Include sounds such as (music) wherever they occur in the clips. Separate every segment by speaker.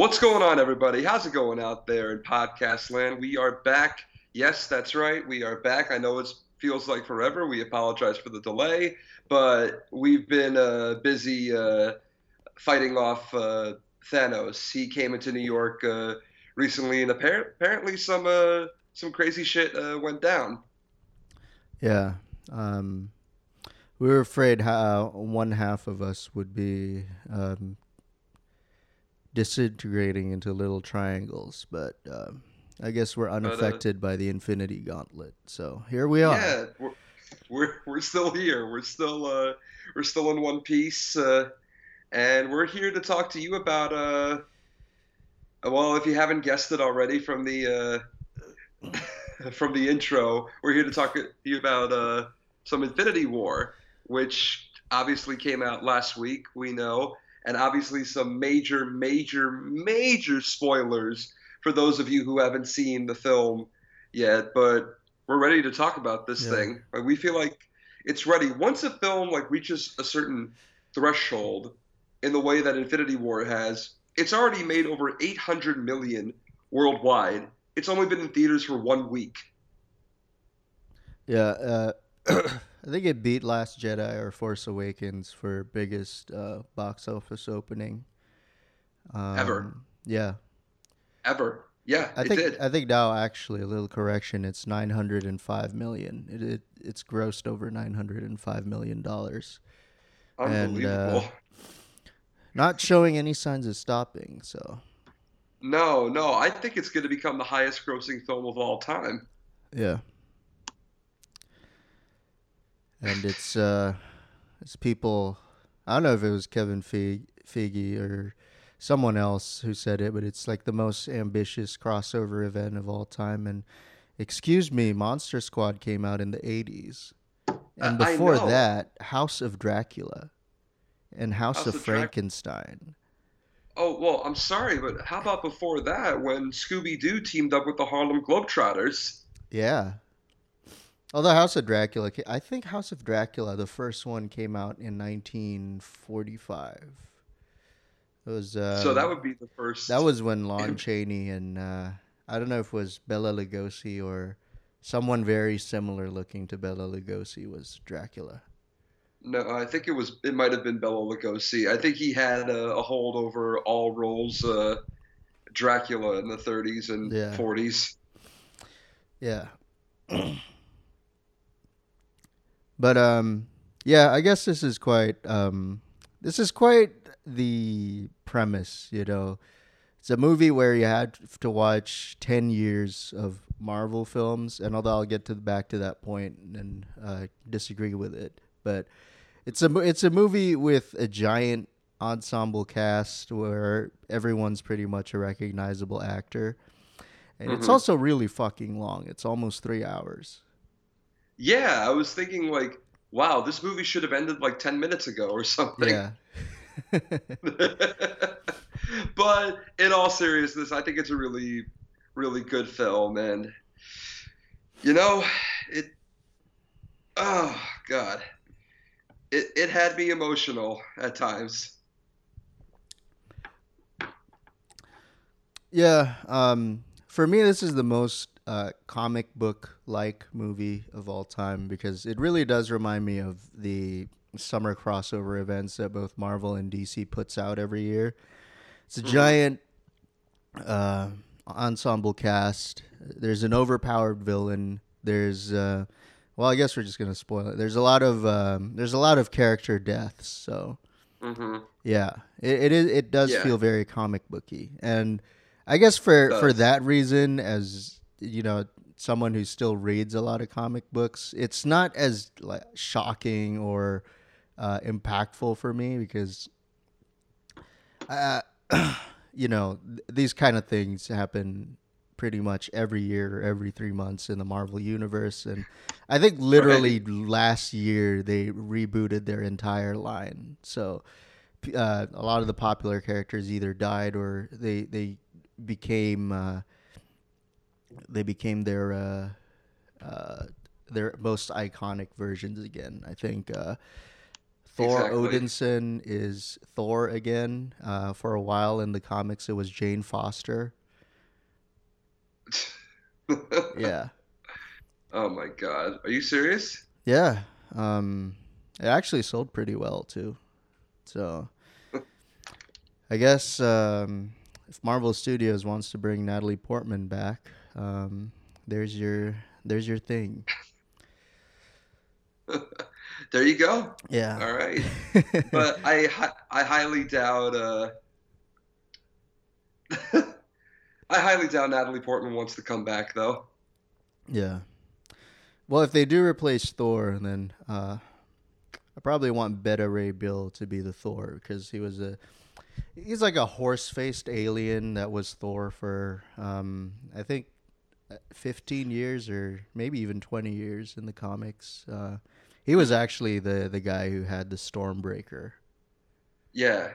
Speaker 1: What's going on, everybody? How's it going out there in podcast land? We are back. Yes, that's right. We are back. I know it feels like forever. We apologize for the delay, but we've been uh, busy uh, fighting off uh, Thanos. He came into New York uh, recently, and apparently some uh, some crazy shit uh, went down.
Speaker 2: Yeah. Um, we were afraid how one half of us would be um, disintegrating into little triangles, but uh, I guess we're unaffected but, uh, by the Infinity Gauntlet. So here we are.
Speaker 1: Yeah, we're we're, we're still here. We're still uh, we're still in one piece, uh, and we're here to talk to you about. Uh, well, if you haven't guessed it already from the uh, (laughs) from the intro, we're here to talk to you about uh, some Infinity War, which obviously came out last week. We know and obviously some major, major, major spoilers for those of you who haven't seen the film yet. But we're ready to talk about this yeah. thing. Like, we feel like it's ready. Once a film like reaches a certain threshold, in the way that Infinity War has, it's already made over 800 million worldwide. It's only been in theaters for one week.
Speaker 2: Yeah, uh, (clears throat) I think it beat Last Jedi or Force Awakens for biggest uh, box office opening.
Speaker 1: Um, Ever.
Speaker 2: Yeah.
Speaker 1: Ever. Yeah,
Speaker 2: I think
Speaker 1: did.
Speaker 2: I think now actually a little correction. It's nine hundred and five million. It, it it's grossed over nine hundred and five million dollars.
Speaker 1: Unbelievable. And, uh,
Speaker 2: not showing any signs of stopping. So.
Speaker 1: No, no. I think it's going to become the highest grossing film of all time.
Speaker 2: Yeah and it's uh, it's people. I don't know if it was Kevin Feige or someone else who said it, but it's like the most ambitious crossover event of all time. And excuse me, Monster Squad came out in the '80s, and before that, House of Dracula and House, House of, of Frankenstein.
Speaker 1: Oh well, I'm sorry, but how about before that when Scooby Doo teamed up with the Harlem Globetrotters?
Speaker 2: Yeah, Although House of Dracula, I think House of Dracula, the first one came out in 1945. It was uh,
Speaker 1: so that would be the first.
Speaker 2: That was when Lon (clears throat) Chaney and uh, I don't know if it was Bela Lugosi or someone very similar looking to Bela Lugosi was Dracula.
Speaker 1: No, I think it was. It might have been Bela Lugosi. I think he had a, a hold over all roles. Uh, Dracula in the 30s and yeah. 40s.
Speaker 2: Yeah. (clears throat) But um, yeah, I guess this is quite um, this is quite the premise. You know, it's a movie where you had to watch ten years of Marvel films, and although I'll get to back to that point and uh, disagree with it, but it's a it's a movie with a giant ensemble cast where everyone's pretty much a recognizable actor. And mm-hmm. it's also really fucking long. It's almost three hours.
Speaker 1: Yeah, I was thinking like, wow, this movie should have ended like ten minutes ago or something.
Speaker 2: Yeah. (laughs)
Speaker 1: but in all seriousness, I think it's a really, really good film, and you know, it. Oh God, it it had me emotional at times.
Speaker 2: Yeah, um, for me, this is the most uh, comic book like movie of all time because it really does remind me of the summer crossover events that both Marvel and DC puts out every year. It's a mm-hmm. giant uh, ensemble cast. There's an overpowered villain. There's uh, well, I guess we're just gonna spoil it. There's a lot of um, there's a lot of character deaths. So
Speaker 1: mm-hmm.
Speaker 2: yeah, it it, is, it does yeah. feel very comic booky, and I guess for for that reason, as you know someone who still reads a lot of comic books, it's not as like shocking or uh, impactful for me because, uh, (clears throat) you know, th- these kind of things happen pretty much every year, every three months in the Marvel universe, and I think literally right. last year they rebooted their entire line. So uh, a lot of the popular characters either died or they they became uh, they became their uh, uh, their most iconic versions again. I think uh, Thor exactly. Odinson is Thor again. Uh, for a while in the comics, it was Jane Foster. (laughs) yeah.
Speaker 1: Oh my god. Are you serious?
Speaker 2: Yeah. Um, it actually sold pretty well too. So (laughs) I guess um, if Marvel Studios wants to bring Natalie Portman back, um, there's your there's your thing. (laughs)
Speaker 1: there you go.
Speaker 2: Yeah.
Speaker 1: All right. (laughs) but I I highly doubt. Uh, (laughs) I highly doubt Natalie Portman wants to come back though.
Speaker 2: Yeah. Well, if they do replace Thor, then uh, I probably want Beta Ray Bill to be the Thor because he was a he's like a horse faced alien that was Thor for um, I think 15 years or maybe even 20 years in the comics. Uh, he was actually the the guy who had the Stormbreaker.
Speaker 1: Yeah.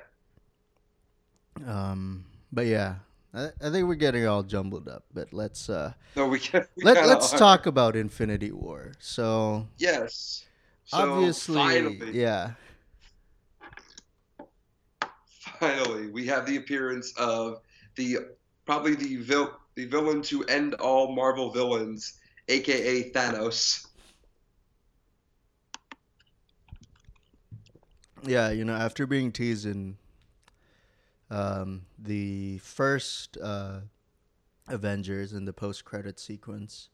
Speaker 2: Um, but yeah, I, I think we're getting all jumbled up. But let's uh,
Speaker 1: no, we can. We
Speaker 2: let, let's are. talk about Infinity War. So
Speaker 1: yes,
Speaker 2: so obviously, finally, yeah.
Speaker 1: Finally, we have the appearance of the probably the vil- the villain to end all Marvel villains, aka Thanos.
Speaker 2: Yeah, you know, after being teased in um, the first uh, Avengers in the post-credit sequence,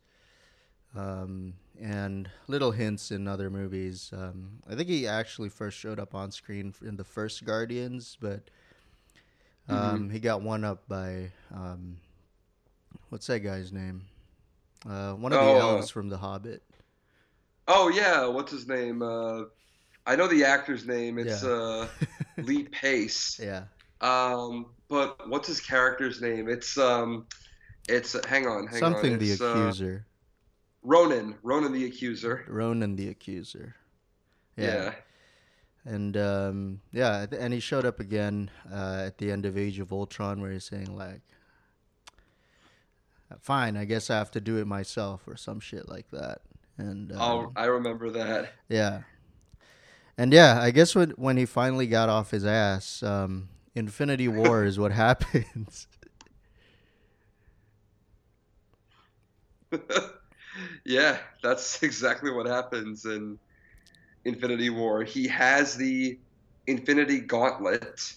Speaker 2: um, and little hints in other movies. Um, I think he actually first showed up on screen in the first Guardians, but um, mm-hmm. he got one up by um, what's that guy's name? Uh, one of oh, the uh, elves uh, from The Hobbit.
Speaker 1: Oh yeah, what's his name? Uh, I know the actor's name. It's yeah. uh, Lee (laughs) Pace.
Speaker 2: Yeah.
Speaker 1: Um, but what's his character's name? It's um, it's hang on, hang
Speaker 2: something
Speaker 1: on.
Speaker 2: the uh, accuser.
Speaker 1: Ronan, Ronan the accuser.
Speaker 2: Ronan the accuser. Yeah.
Speaker 1: yeah.
Speaker 2: And um, yeah, and he showed up again uh, at the end of Age of Ultron, where he's saying like, "Fine, I guess I have to do it myself" or some shit like that. And
Speaker 1: oh, um, I remember that.
Speaker 2: Yeah, and yeah, I guess when when he finally got off his ass, um, Infinity War is what (laughs) happens. (laughs)
Speaker 1: yeah, that's (laughs) exactly what happens in Infinity War. He has the Infinity Gauntlet,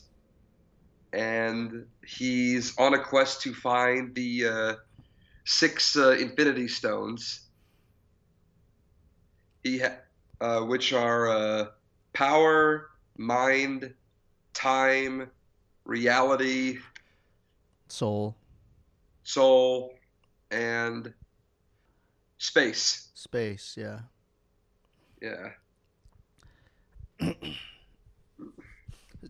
Speaker 1: and he's on a quest to find the uh, six uh, Infinity Stones. He ha- uh, which are uh, power, mind, time, reality,
Speaker 2: soul,
Speaker 1: soul, and space.
Speaker 2: Space, yeah.
Speaker 1: Yeah. (clears throat)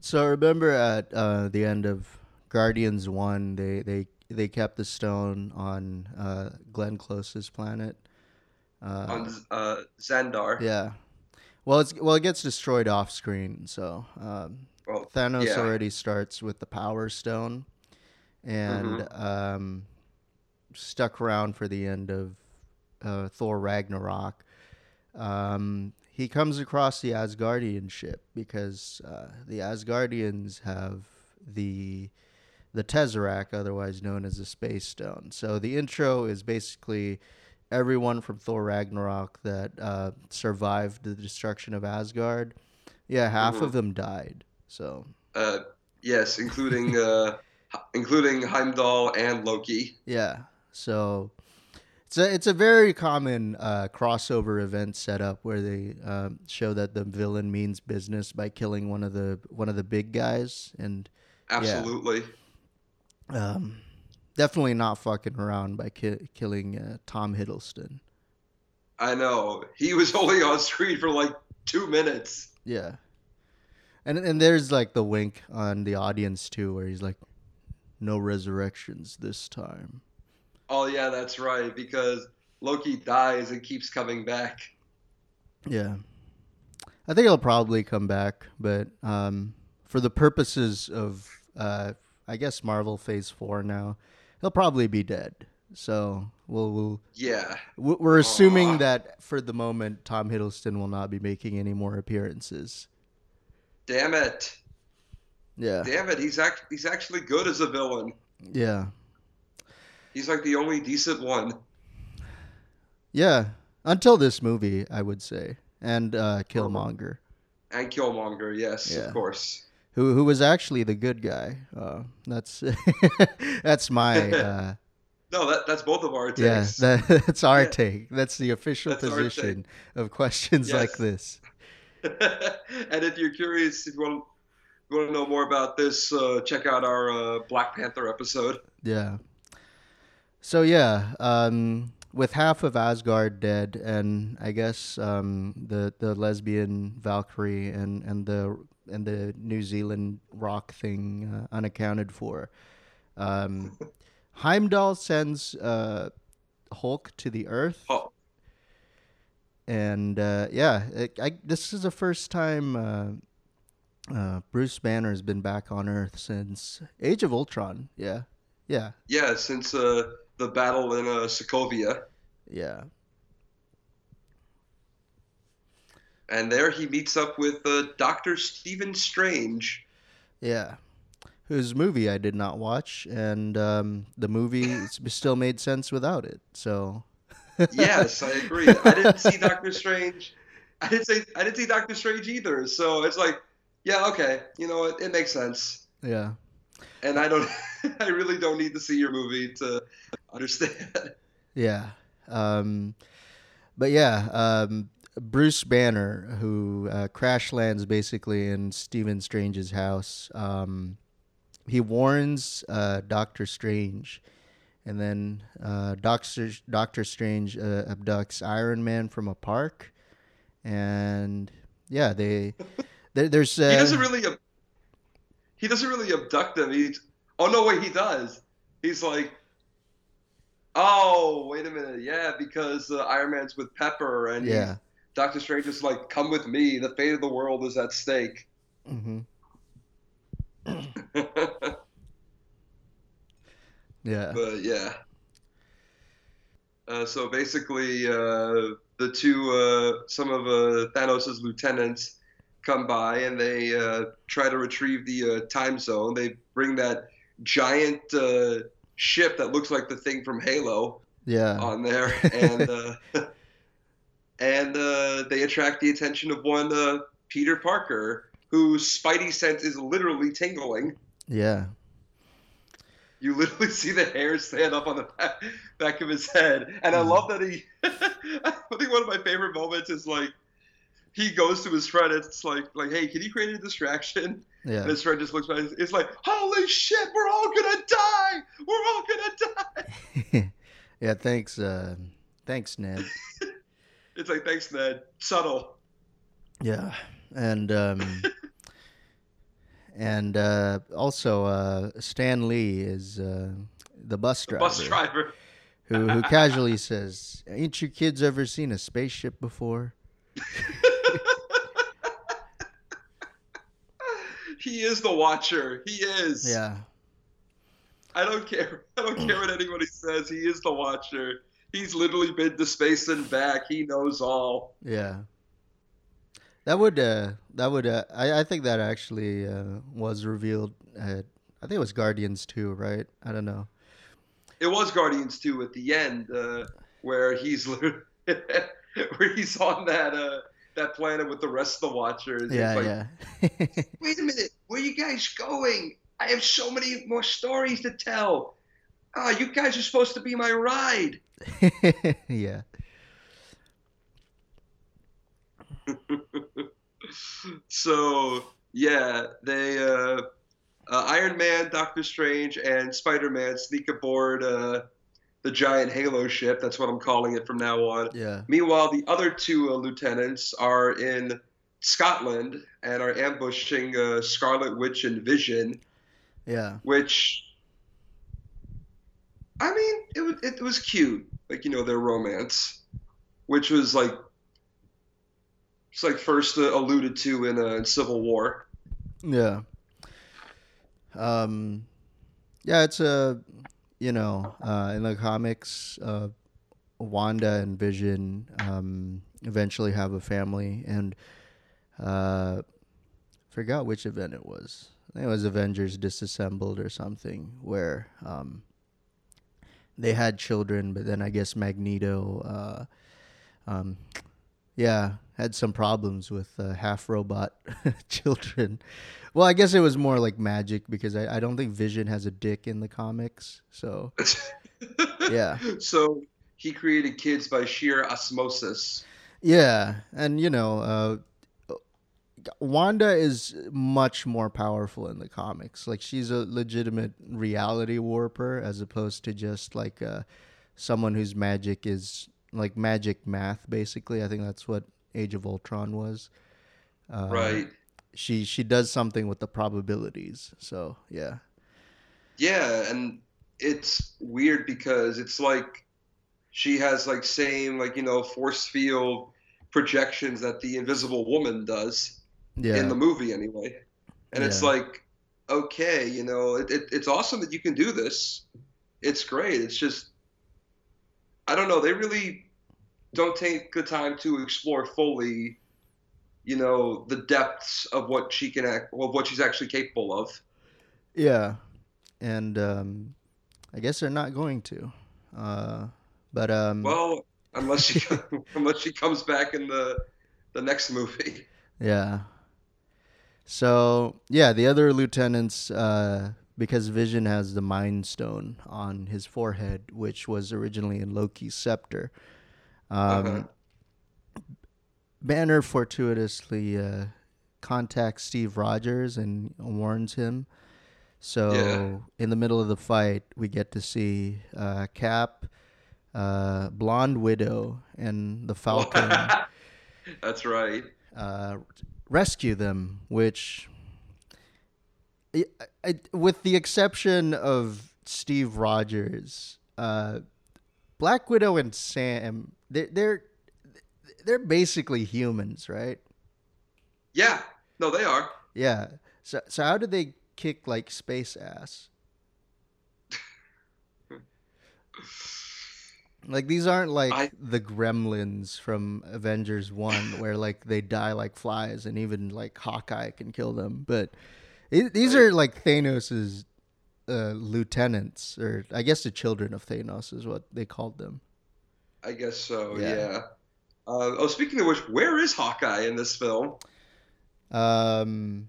Speaker 2: so remember at uh, the end of Guardians One, they they they kept the stone on uh, Glenn Close's planet.
Speaker 1: Uh, on uh, Xandar.
Speaker 2: Yeah, well, it's well, it gets destroyed off screen. So um, well, Thanos yeah. already starts with the Power Stone, and mm-hmm. um, stuck around for the end of uh, Thor Ragnarok. Um, he comes across the Asgardian ship because uh, the Asgardians have the the Tesseract, otherwise known as the Space Stone. So the intro is basically everyone from Thor Ragnarok that uh, survived the destruction of Asgard, yeah, half mm-hmm. of them died. So.
Speaker 1: Uh, yes, including uh, (laughs) including Heimdall and Loki.
Speaker 2: Yeah. So. It's a, it's a very common uh, crossover event setup where they um, show that the villain means business by killing one of the one of the big guys and
Speaker 1: absolutely
Speaker 2: yeah. Um, definitely not fucking around by ki- killing uh, Tom Hiddleston.
Speaker 1: I know he was (laughs) only on screen for like two minutes.
Speaker 2: Yeah, and and there's like the wink on the audience too, where he's like, "No resurrections this time."
Speaker 1: Oh yeah, that's right. Because Loki dies and keeps coming back.
Speaker 2: Yeah, I think he'll probably come back, but um, for the purposes of, uh, I guess Marvel Phase Four now, he'll probably be dead. So we'll, we'll
Speaker 1: yeah.
Speaker 2: We're assuming Aww. that for the moment, Tom Hiddleston will not be making any more appearances.
Speaker 1: Damn it.
Speaker 2: Yeah.
Speaker 1: Damn it. He's act- he's actually good as a villain.
Speaker 2: Yeah.
Speaker 1: He's like the only decent one.
Speaker 2: Yeah. Until this movie, I would say. And uh, Killmonger.
Speaker 1: And Killmonger, yes, yeah. of course.
Speaker 2: Who who was actually the good guy. Uh, that's (laughs) that's my (laughs) uh,
Speaker 1: No, that, that's both of our takes.
Speaker 2: Yeah, that, (laughs) that's our yeah. take. That's the official that's position of questions yes. like this.
Speaker 1: and if you're curious, if you want, you want to know more about this, uh, check out our uh, Black Panther episode.
Speaker 2: Yeah. So yeah, um, with half of Asgard dead, and I guess um, the the lesbian Valkyrie and and the and the New Zealand rock thing uh, unaccounted for. Um, (laughs) Heimdall sends uh, Hulk to the Earth.
Speaker 1: Oh.
Speaker 2: And uh, yeah, it, I, this is the first time uh, uh, Bruce Banner has been back on Earth since Age of Ultron. Yeah, yeah,
Speaker 1: yeah. Since uh, the battle in uh, Sokovia.
Speaker 2: Yeah.
Speaker 1: And there he meets up with uh, Doctor Stephen Strange.
Speaker 2: Yeah whose movie I did not watch, and um, the movie still made sense without it. So. (laughs)
Speaker 1: yes, I agree. I didn't see Doctor Strange. I didn't say I didn't see Doctor Strange either. So it's like, yeah, okay, you know what? It, it makes sense.
Speaker 2: Yeah.
Speaker 1: And I don't. (laughs) I really don't need to see your movie to understand.
Speaker 2: Yeah. Um, but yeah, um, Bruce Banner, who uh, crash lands basically in Stephen Strange's house, um, he warns uh, Doctor Strange, and then uh, Doctor Doctor Strange uh, abducts Iron Man from a park, and yeah, they (laughs) there, there's
Speaker 1: he doesn't really ab- he doesn't really abduct them. He oh no wait he does. He's like oh wait a minute yeah because uh, Iron Man's with Pepper and
Speaker 2: yeah.
Speaker 1: Doctor Strange is like come with me the fate of the world is at stake.
Speaker 2: Mm-hmm. (laughs) yeah.
Speaker 1: But yeah. Uh, so basically, uh, the two, uh, some of uh, Thanos' lieutenants come by and they uh, try to retrieve the uh, Time Stone. They bring that giant ship that looks like the thing from Halo
Speaker 2: yeah.
Speaker 1: on there. (laughs) And, (laughs) and they attract the attention of one Peter Parker whose spidey sense is literally tingling.
Speaker 2: Yeah.
Speaker 1: You literally see the hair stand up on the back, back of his head. And I mm. love that he. (laughs) I think one of my favorite moments is like he goes to his friend. It's like, like, hey, can you create a distraction?
Speaker 2: Yeah.
Speaker 1: And his friend just looks back. It's like, holy shit, we're all gonna die. We're all gonna
Speaker 2: die. (laughs) yeah. Thanks. Uh, thanks, Ned. (laughs)
Speaker 1: it's like, thanks, Ned. Subtle.
Speaker 2: Yeah, and um, (laughs) and uh, also uh, Stan Lee is uh, the bus driver.
Speaker 1: bus driver.
Speaker 2: who who (laughs) casually says, "Ain't your kids ever seen a spaceship before?" (laughs)
Speaker 1: he is the watcher. He is.
Speaker 2: Yeah.
Speaker 1: I don't care. I don't care what anybody says. He is the watcher. He's literally been to space and back. He knows all.
Speaker 2: Yeah. That would uh, that would uh, I, I think that actually uh, was revealed at I think it was Guardians 2, right? I don't know.
Speaker 1: It was Guardians 2 at the end uh, where he's (laughs) where he's on that uh, that planet with the rest of the Watchers.
Speaker 2: Yeah, like, yeah. (laughs)
Speaker 1: Wait a minute, where you guys going? I have so many more stories to tell. Ah, oh, you guys are supposed to be my ride. (laughs)
Speaker 2: yeah. (laughs)
Speaker 1: so yeah, they uh, uh, Iron Man, Doctor Strange, and Spider Man sneak aboard uh, the giant Halo ship. That's what I'm calling it from now on.
Speaker 2: Yeah.
Speaker 1: Meanwhile, the other two uh, lieutenants are in Scotland and are ambushing uh, Scarlet Witch and Vision.
Speaker 2: Yeah.
Speaker 1: Which, I mean, it was it was cute, like you know their romance, which was like it's like first uh, alluded to in, uh, Civil War.
Speaker 2: Yeah. Um, yeah, it's a you know uh, in the comics, uh, Wanda and Vision um, eventually have a family, and uh, forgot which event it was. It was Avengers Disassembled or something, where um, they had children, but then I guess Magneto, uh, um, yeah, had some problems with uh, half robot (laughs) children. Well, I guess it was more like magic because I, I don't think Vision has a dick in the comics. So, (laughs) yeah.
Speaker 1: So he created kids by sheer osmosis.
Speaker 2: Yeah, and you know, uh, Wanda is much more powerful in the comics. Like she's a legitimate reality warper as opposed to just like uh, someone whose magic is like magic math. Basically, I think that's what Age of Ultron was.
Speaker 1: Uh, right.
Speaker 2: She she does something with the probabilities. So yeah.
Speaker 1: Yeah, and it's weird because it's like she has like same like you know force field projections that the Invisible Woman does yeah. in the movie anyway. And yeah. it's like, okay, you know, it, it, it's awesome that you can do this. It's great. It's just, I don't know. They really don't take the time to explore fully, you know, the depths of what she can act, of what she's actually capable of.
Speaker 2: Yeah, and um, I guess they're not going to. Uh, but um,
Speaker 1: well, unless she (laughs) (laughs) unless she comes back in the the next movie.
Speaker 2: Yeah, so yeah, the other lieutenants, uh, because Vision has the Mind Stone on his forehead, which was originally in Loki's scepter. Um, uh-huh. Banner fortuitously uh, contacts Steve Rogers and warns him. So yeah. in the middle of the fight, we get to see uh, Cap, uh, Blonde Widow, and the Falcon. (laughs)
Speaker 1: That's right.
Speaker 2: Uh, rescue them, which, I, I, with the exception of Steve Rogers, uh, Black Widow and Sam, they're, they're they're basically humans, right?
Speaker 1: Yeah. No, they are.
Speaker 2: Yeah. So so how did they kick like space ass? (laughs) Like these aren't like I, the gremlins from Avengers 1 (laughs) where like they die like flies and even like Hawkeye can kill them, but it, these are like Thanos's uh, lieutenants or I guess the children of Thanos is what they called them.
Speaker 1: I guess so, yeah. yeah. Uh, oh, speaking of which, where is Hawkeye in this film?
Speaker 2: Um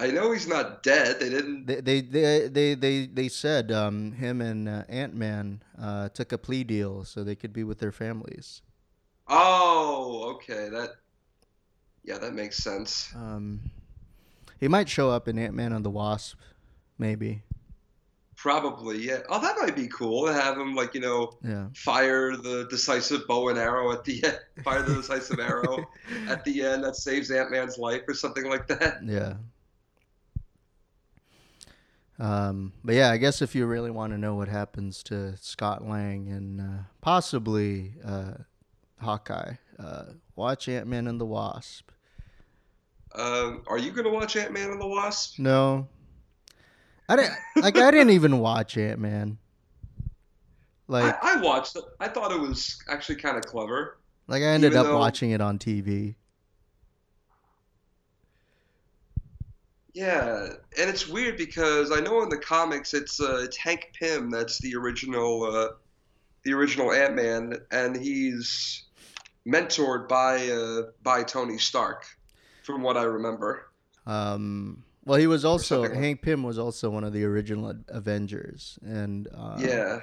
Speaker 1: I know he's not dead. They didn't.
Speaker 2: They they they they they, they said um, him and uh, Ant Man uh, took a plea deal so they could be with their families.
Speaker 1: Oh, okay. That yeah, that makes sense.
Speaker 2: Um, he might show up in Ant Man and the Wasp, maybe.
Speaker 1: Probably, yeah. Oh, that might be cool to have him, like you know,
Speaker 2: yeah.
Speaker 1: fire the decisive bow and arrow at the end, fire the (laughs) decisive arrow at the end that saves Ant Man's life or something like that.
Speaker 2: Yeah, um, but yeah, I guess if you really want to know what happens to Scott Lang and uh, possibly uh, Hawkeye, uh, watch Ant Man and the Wasp.
Speaker 1: Um, are you gonna watch Ant Man and the Wasp?
Speaker 2: No, I didn't. like I didn't even watch Ant Man.
Speaker 1: Like I, I, watched it. I thought it was actually kind of clever.
Speaker 2: Like I ended up though, watching it on TV.
Speaker 1: Yeah, and it's weird because I know in the comics it's uh, it's Hank Pym that's the original uh, the original Ant Man, and he's mentored by uh, by Tony Stark, from what I remember.
Speaker 2: Um, well, he was also Hank Pym was also one of the original Avengers, and uh,
Speaker 1: yeah,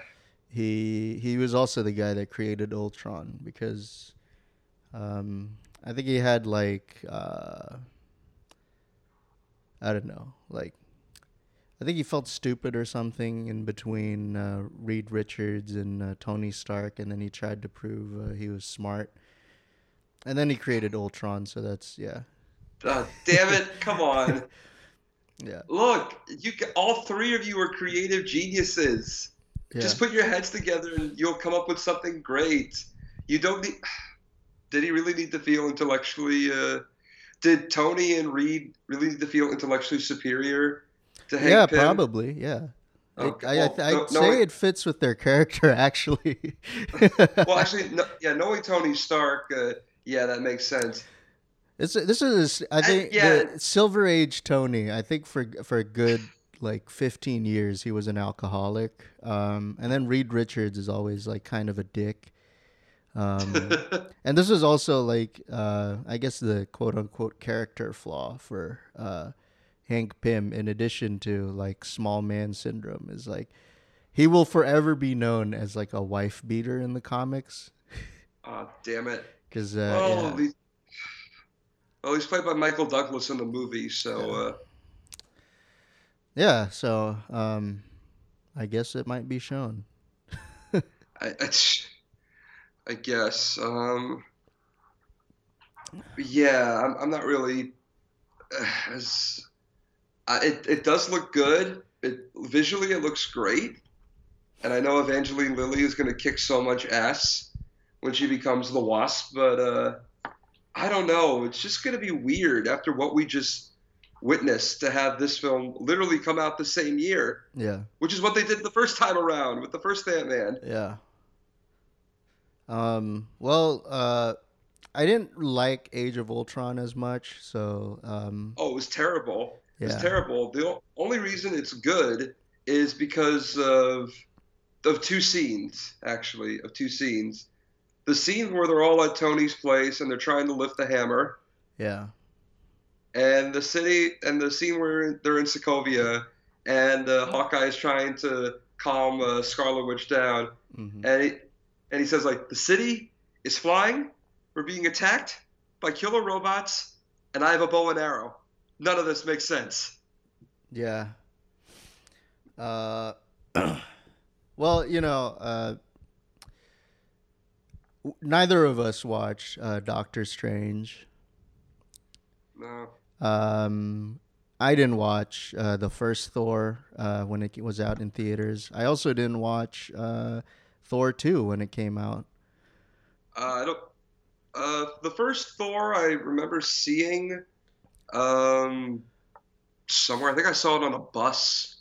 Speaker 2: he he was also the guy that created Ultron because um, I think he had like. Uh, I don't know, like I think he felt stupid or something in between uh, Reed Richards and uh, Tony Stark, and then he tried to prove uh, he was smart, and then he created Ultron. So that's yeah.
Speaker 1: Oh, damn it! Come on. (laughs)
Speaker 2: yeah.
Speaker 1: Look, you all three of you are creative geniuses. Yeah. Just put your heads together, and you'll come up with something great. You don't need. (sighs) Did he really need to feel intellectually? Did Tony and Reed really need to feel intellectually superior to Hank
Speaker 2: Yeah,
Speaker 1: Pym?
Speaker 2: probably. Yeah. Okay. I, I, no, say it fits with their character, (laughs) actually.
Speaker 1: well, actually, no, yeah, knowing Tony Stark, uh, yeah, that makes sense.
Speaker 2: This this is I think yeah. the Silver Age Tony. I think for for a good like 15 years he was an alcoholic, um, and then Reed Richards is always like kind of a dick. Um, (laughs) and this is also like uh, I guess the quote unquote character flaw for uh, Hank Pym. In addition to like small man syndrome, is like he will forever be known as like a wife beater in the comics.
Speaker 1: Oh damn it!
Speaker 2: Because uh, oh, yeah.
Speaker 1: Well, he's played by Michael Douglas in the movie, so. Yeah, uh,
Speaker 2: yeah so um, I guess it might be shown. (laughs)
Speaker 1: I, I, (laughs) I, guess. Um, yeah, I'm, I'm not really uh, as. Uh, it it does look good. It visually it looks great, and I know Evangeline Lilly is going to kick so much ass when she becomes the Wasp, but uh, I don't know. It's just going to be weird after what we just witnessed to have this film literally come out the same year.
Speaker 2: Yeah.
Speaker 1: Which is what they did the first time around with the first Ant Man.
Speaker 2: Yeah. Um. Well. Uh. I didn't like Age of Ultron as much, so. Um,
Speaker 1: oh, it was terrible. Yeah. It's terrible. The only reason it's good is because of of two scenes, actually, of two scenes the scene where they're all at Tony's place and they're trying to lift the hammer.
Speaker 2: Yeah.
Speaker 1: And the city and the scene where they're in Sokovia and uh, Hawkeye is trying to calm uh, Scarlet Witch down, mm-hmm. and and he says like the city is flying, we're being attacked by killer robots, and I have a bow and arrow. None of this makes sense.
Speaker 2: Yeah. Uh, (clears throat) well, you know, uh, neither of us watch uh, Doctor Strange.
Speaker 1: No.
Speaker 2: Um, I didn't watch uh, the first Thor uh, when it was out in theaters. I also didn't watch uh, Thor two when it came out.
Speaker 1: Uh, I don't. Uh, the first Thor I remember seeing um, somewhere. I think I saw it on a bus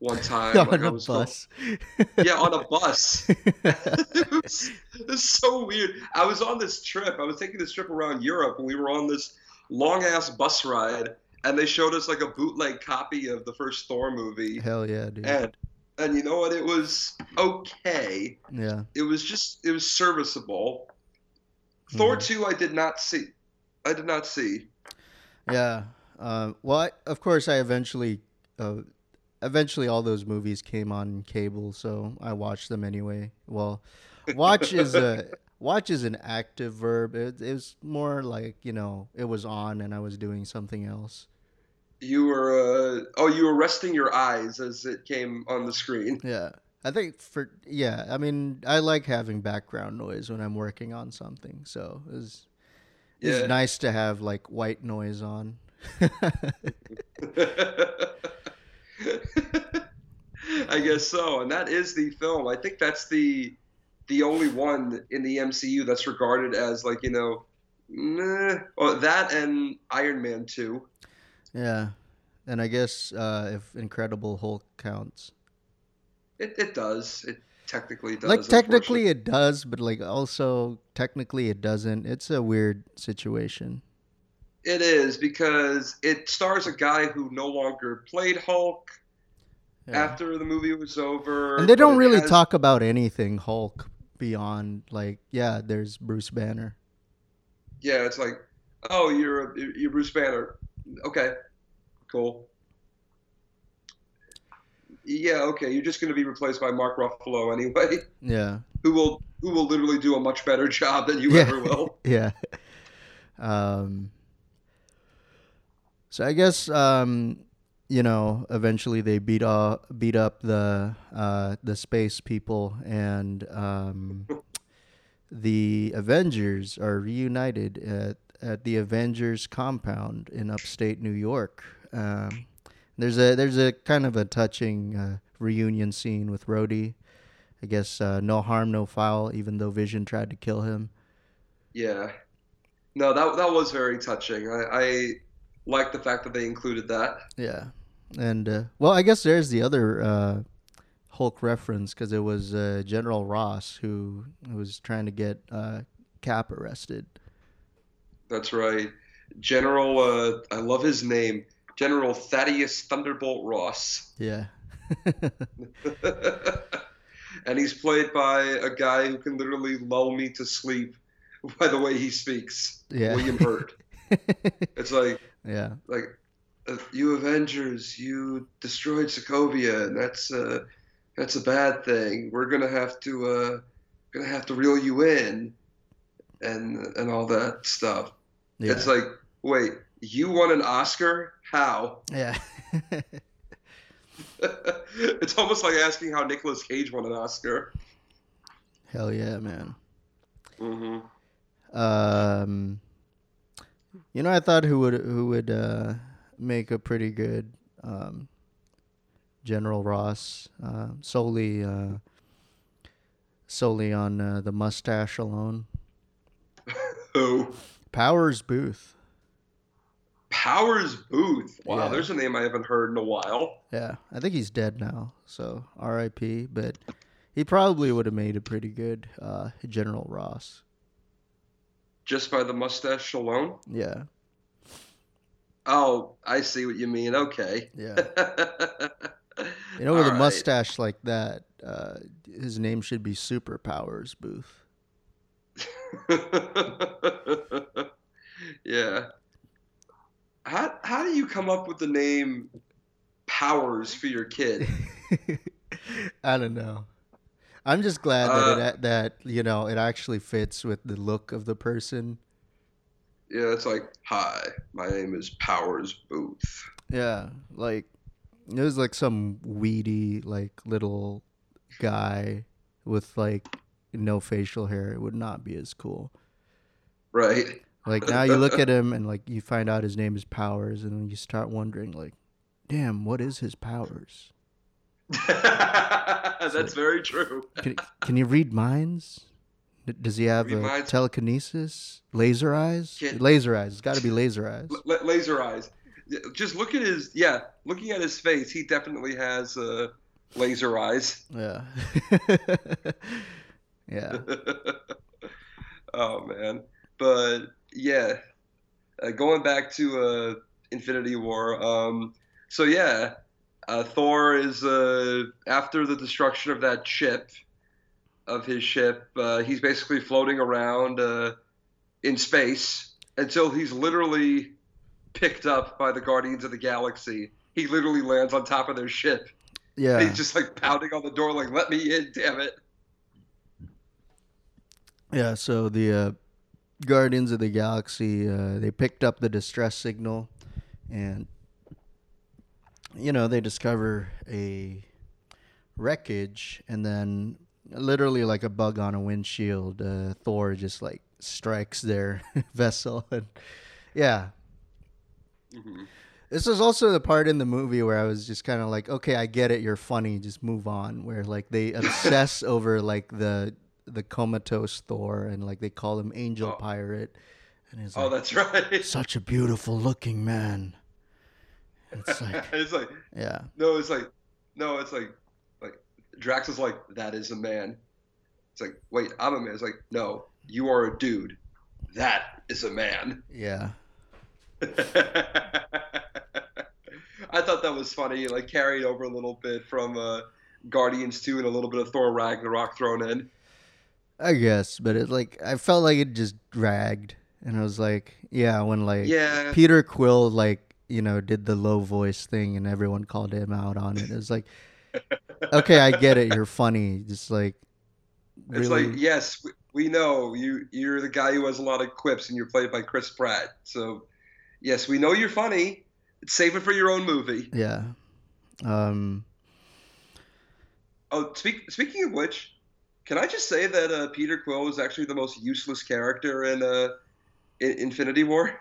Speaker 1: one time. (laughs)
Speaker 2: on like a bus.
Speaker 1: Going, yeah, on a bus. (laughs) it, was, it was so weird. I was on this trip. I was taking this trip around Europe, and we were on this long ass bus ride, and they showed us like a bootleg copy of the first Thor movie.
Speaker 2: Hell yeah, dude.
Speaker 1: And and you know what? It was okay.
Speaker 2: Yeah.
Speaker 1: It was just it was serviceable. Mm-hmm. Thor two, I did not see. I did not see.
Speaker 2: Yeah. Uh, well, I, of course, I eventually uh, eventually all those movies came on cable, so I watched them anyway. Well, watch is a (laughs) watch is an active verb. It, it was more like you know it was on and I was doing something else.
Speaker 1: You were uh, oh you were resting your eyes as it came on the screen.
Speaker 2: Yeah. I think for yeah, I mean, I like having background noise when I'm working on something. So it's it's nice to have like white noise on. (laughs)
Speaker 1: I guess so, and that is the film. I think that's the the only one in the MCU that's regarded as like you know, meh, oh, that and Iron Man two.
Speaker 2: Yeah, and I guess uh, if Incredible Hulk counts,
Speaker 1: it it does. It technically does.
Speaker 2: Like technically it does, but like also technically it doesn't. It's a weird situation.
Speaker 1: It is because it stars a guy who no longer played Hulk yeah. after the movie was over.
Speaker 2: And they don't really has... talk about anything Hulk beyond like, yeah, there's Bruce Banner.
Speaker 1: Yeah, it's like, oh, you're a, you're Bruce Banner. Okay, cool. Yeah, okay, you're just going to be replaced by Mark Ruffalo anyway.
Speaker 2: Yeah.
Speaker 1: Who will who will literally do a much better job than you yeah. ever will. (laughs)
Speaker 2: yeah. Um so I guess um, you know eventually they beat up beat up the uh, the space people and um, (laughs) the Avengers are reunited at at the Avengers compound in upstate New York. Um, there's a there's a kind of a touching uh, reunion scene with Rhodey. I guess uh, no harm, no foul. Even though Vision tried to kill him.
Speaker 1: Yeah, no, that that was very touching. I, I like the fact that they included that.
Speaker 2: Yeah, and uh, well, I guess there's the other uh, Hulk reference because it was uh, General Ross who was trying to get uh, Cap arrested.
Speaker 1: That's right. General. Uh, I love his name, General Thaddeus Thunderbolt Ross.
Speaker 2: Yeah. (laughs)
Speaker 1: and he's played by a guy who can literally lull me to sleep by the way he speaks.
Speaker 2: Yeah.
Speaker 1: William Hurt. (laughs) it's like
Speaker 2: yeah,
Speaker 1: like uh, you Avengers, you destroyed Sokovia, and that's uh, that's a bad thing. We're gonna have to uh, gonna have to reel you in, and and all that stuff. Yeah. It's like, wait, you won an Oscar? How?
Speaker 2: Yeah. (laughs) (laughs)
Speaker 1: it's almost like asking how Nicolas Cage won an Oscar.
Speaker 2: Hell yeah, man.
Speaker 1: Mm-hmm.
Speaker 2: Um, you know, I thought who would who would uh, make a pretty good um, General Ross uh, solely uh, solely on uh, the mustache alone. (laughs)
Speaker 1: Who?
Speaker 2: Powers Boothe.
Speaker 1: Powers Boothe. Wow, yeah. there's a name I haven't heard in a while.
Speaker 2: Yeah, I think he's dead now, so R.I.P. But he probably would have made a pretty good uh, General Ross.
Speaker 1: Just by the mustache alone?
Speaker 2: Yeah.
Speaker 1: Oh, I see what you mean. Okay.
Speaker 2: Yeah. (laughs) you know, with All a right. mustache like that, uh, his name should be Superpowers Boothe. (laughs)
Speaker 1: yeah. How how do you come up with the name Powers for your kid? (laughs)
Speaker 2: I don't know. I'm just glad uh, that it, that you know it actually fits with the look of the person.
Speaker 1: Yeah, it's like, hi, my name is Powers Boothe.
Speaker 2: Yeah, like it was like some weedy like little guy with like no facial hair. It would not be as cool.
Speaker 1: Right.
Speaker 2: Like now you look at him and like you find out his name is Powers, and you start wondering like, damn, what is his powers? (laughs)
Speaker 1: That's so, very true.
Speaker 2: can, can you read minds? Does he have a telekinesis? Laser eyes? Can, laser eyes. It's got to be laser eyes.
Speaker 1: L- laser eyes. Just look at his. Yeah, looking at his face, he definitely has uh, laser eyes.
Speaker 2: Yeah. (laughs) yeah. (laughs)
Speaker 1: oh man, but yeah, uh, going back to uh, Infinity War. Um, so yeah, uh, Thor is uh, after the destruction of that ship, of his ship. Uh, he's basically floating around uh, in space until he's literally picked up by the Guardians of the Galaxy. He literally lands on top of their ship.
Speaker 2: Yeah,
Speaker 1: and he's just like pounding on the door, like "Let me in, damn it!"
Speaker 2: Yeah. So the Guardians of the Galaxy, uh, they picked up the distress signal, and you know they discover a wreckage, and then literally like a bug on a windshield, uh, Thor just like strikes their (laughs) vessel, and yeah. Mm-hmm. This was also the part in the movie where I was just kind of like, okay, I get it, you're funny, just move on. Where like they obsess (laughs) over like the the comatose Thor, and like they call him Angel oh. Pirate.
Speaker 1: And he's oh, like, oh, that's right.
Speaker 2: Such a beautiful looking man.
Speaker 1: It's (laughs) like, it's like,
Speaker 2: yeah.
Speaker 1: No, it's like, no, it's like, like Drax is like, that is a man. It's like, wait, I'm a man. It's like, no, you are a dude. That is a man.
Speaker 2: Yeah. (laughs) I
Speaker 1: thought that was funny, like carried over a little bit from uh, Guardians 2 and a little bit of Thor Ragnarok thrown in.
Speaker 2: I guess, but it like I felt like it just dragged, and I was like, yeah, when like
Speaker 1: yeah.
Speaker 2: Peter Quill like you know did the low voice thing, and everyone called him out on it. It was like, (laughs) okay, I get it, you're funny, just like.
Speaker 1: Really... It's like yes, we know you. You're the guy who has a lot of quips, and you're played by Chris Pratt. So, yes, we know you're funny. Save it for your own movie.
Speaker 2: Yeah. Um.
Speaker 1: Oh, speak, speaking of which, can I just say that uh, Peter Quill is actually the most useless character in, uh, in Infinity War?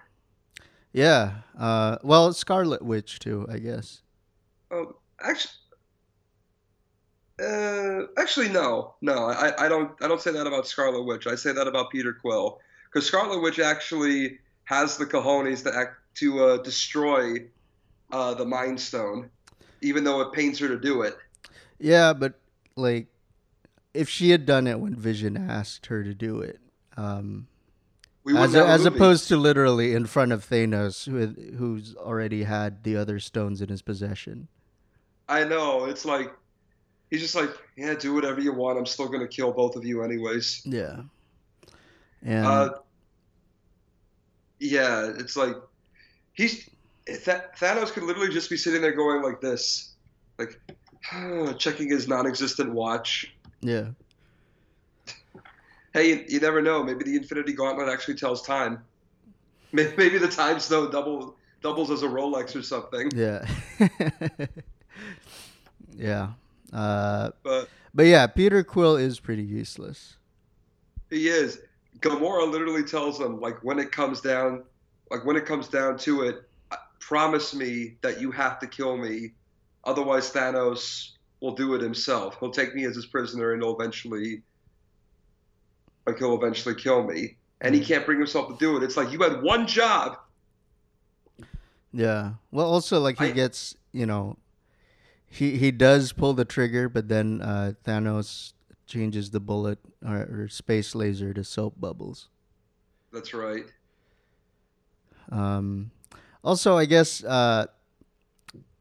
Speaker 2: Yeah. Uh, well, Scarlet Witch too, I guess.
Speaker 1: Oh, actually, uh, actually, no, no. I, I don't. I don't say that about Scarlet Witch. I say that about Peter Quill because Scarlet Witch actually has the cojones to act to uh, destroy uh, the Mind Stone, even though it pains her to do it.
Speaker 2: Yeah, but like if she had done it when Vision asked her to do it, um, as, a, as opposed to literally in front of Thanos, who who's already had the other stones in his possession.
Speaker 1: I know. It's like he's just like, yeah, do whatever you want. I'm still gonna kill both of you anyways.
Speaker 2: Yeah. And uh,
Speaker 1: yeah, it's like he's Th- Thanos could literally just be sitting there going like this, like (sighs) checking his non-existent watch.
Speaker 2: Yeah.
Speaker 1: hey, you, you, never know. Maybe the Infinity Gauntlet actually tells time. (laughs) Maybe, maybe the time stone double doubles as a Rolex or something.
Speaker 2: Yeah. (laughs) yeah. Uh,
Speaker 1: but
Speaker 2: but yeah, Peter Quill is pretty useless.
Speaker 1: He is. Gamora literally tells him like when it comes down, like when it comes down to it, promise me that you have to kill me, otherwise Thanos will do it himself. He'll take me as his prisoner and he'll eventually, like he'll eventually kill me. And he hmm. can't bring himself to do it. It's like you had one job.
Speaker 2: Yeah. Well, also like he I, gets, you know, he he does pull the trigger, but then uh, Thanos changes the bullet or, or space laser to soap bubbles.
Speaker 1: That's right.
Speaker 2: Um, also, I guess, uh,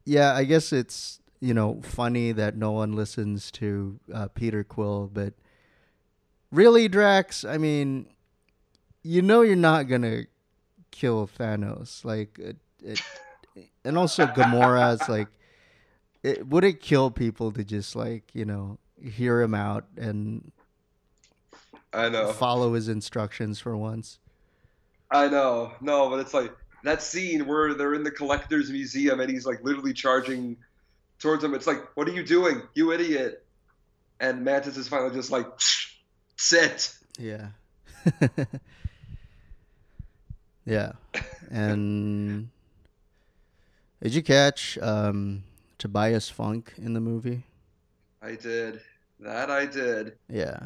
Speaker 2: yeah, I guess it's you know funny that no one listens to uh, Peter Quill, but really, Drax, I mean, you know, you're not gonna kill Thanos, like, it, it, and also Gamora's like, it, would it kill people to just like you know hear him out and
Speaker 1: I know
Speaker 2: follow his instructions for once.
Speaker 1: I know, no, but it's like that scene where they're in the collector's museum and he's like literally charging towards him. It's like, what are you doing, you idiot? And Mantis is finally just like, sit.
Speaker 2: Yeah. (laughs) yeah. And did you catch um, Tobias Fünke in the movie?
Speaker 1: I did. That I did.
Speaker 2: Yeah.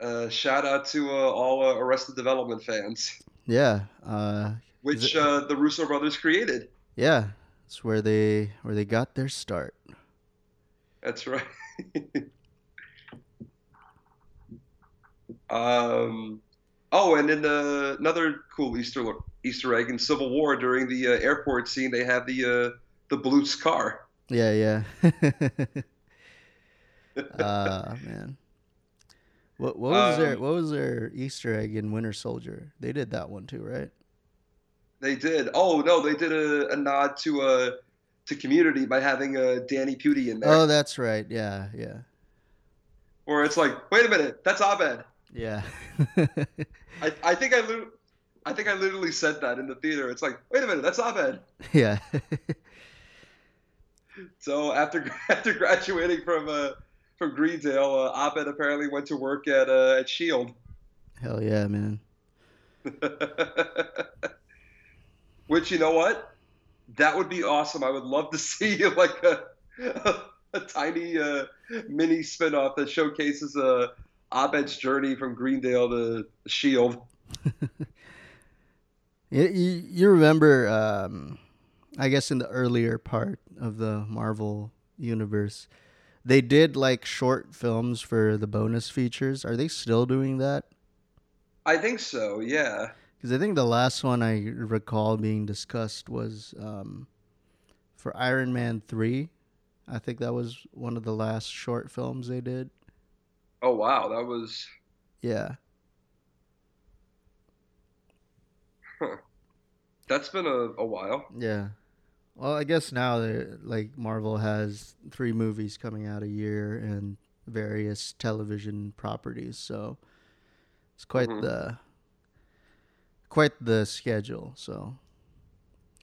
Speaker 1: Uh, shout out to uh, all uh, Arrested Development fans.
Speaker 2: Yeah. Uh,
Speaker 1: which it, uh, the Russo brothers created.
Speaker 2: Yeah, it's where they where they got their start.
Speaker 1: That's right. (laughs) um, oh, and then uh, another cool Easter Easter egg in Civil War during the uh, airport scene, they have the uh, the blue car.
Speaker 2: Yeah, yeah. (laughs) Ah man. What, what was um, their what was their Easter egg in Winter Soldier? They did that one too, right?
Speaker 1: They did. Oh no, they did a, a nod to a uh, to Community by having a uh, Danny Pudi in there.
Speaker 2: Oh, that's right. Yeah, yeah.
Speaker 1: Or it's like, wait a minute, that's Abed.
Speaker 2: Yeah. (laughs)
Speaker 1: I, I think I li- I think I literally said that in the theater. It's like, wait a minute, that's Abed. (laughs)
Speaker 2: Yeah. (laughs)
Speaker 1: so after after graduating from uh, from Greendale, uh, Abed apparently went to work at uh, at Shield.
Speaker 2: Hell yeah, man.
Speaker 1: Which you know what? That would be awesome. I would love to (laughs) see like a a, a tiny uh, mini spinoff that showcases uh, Abed's journey from Greendale to Shield. (laughs)
Speaker 2: you, you remember, um, I guess, in the earlier part of the Marvel universe, they did like short films for the bonus features. Are they still doing that?
Speaker 1: I think so. Yeah.
Speaker 2: Because I think the last one I recall being discussed was um, for Iron Man 3. I think that was one of the last short films they did.
Speaker 1: Oh, wow. That was.
Speaker 2: Yeah.
Speaker 1: Huh. That's been a, a while.
Speaker 2: Yeah. Well, I guess now that like Marvel has three movies coming out a year and various television properties, so it's quite mm-hmm. the quite the schedule. So,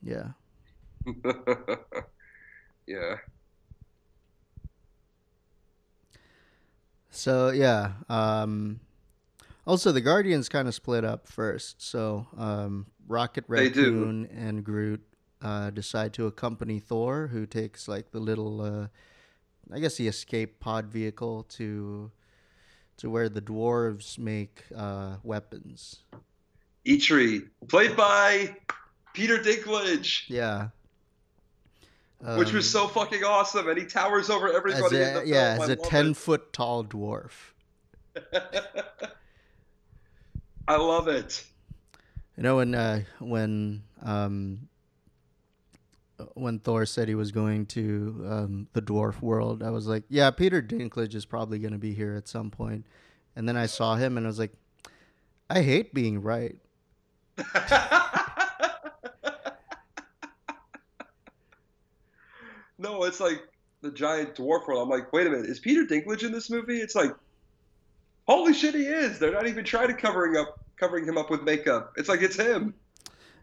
Speaker 2: yeah. (laughs)
Speaker 1: yeah.
Speaker 2: So yeah. Um, also, the Guardians kind of split up first. So um, Rocket Raccoon and Groot uh, decide to accompany Thor, who takes like the little, uh, I guess, the escape pod vehicle to to where the dwarves make uh, weapons.
Speaker 1: Eitri, played by Peter Dinklage.
Speaker 2: Yeah.
Speaker 1: Um, Which was so um, fucking awesome, and he towers over everybody.
Speaker 2: As a, yeah, as a ten it. foot tall dwarf. (laughs)
Speaker 1: I love it.
Speaker 2: You know when uh, when um, when Thor said he was going to um, the dwarf world, I was like, yeah, Peter Dinklage is probably going to be here at some point. And then I saw him and I was like, I hate being right. (laughs)
Speaker 1: no, it's like the giant dwarf world. I'm like, wait a minute, is Peter Dinklage in this movie? It's like, holy shit, he is. They're not even trying to covering up covering him up with makeup. It's like it's him.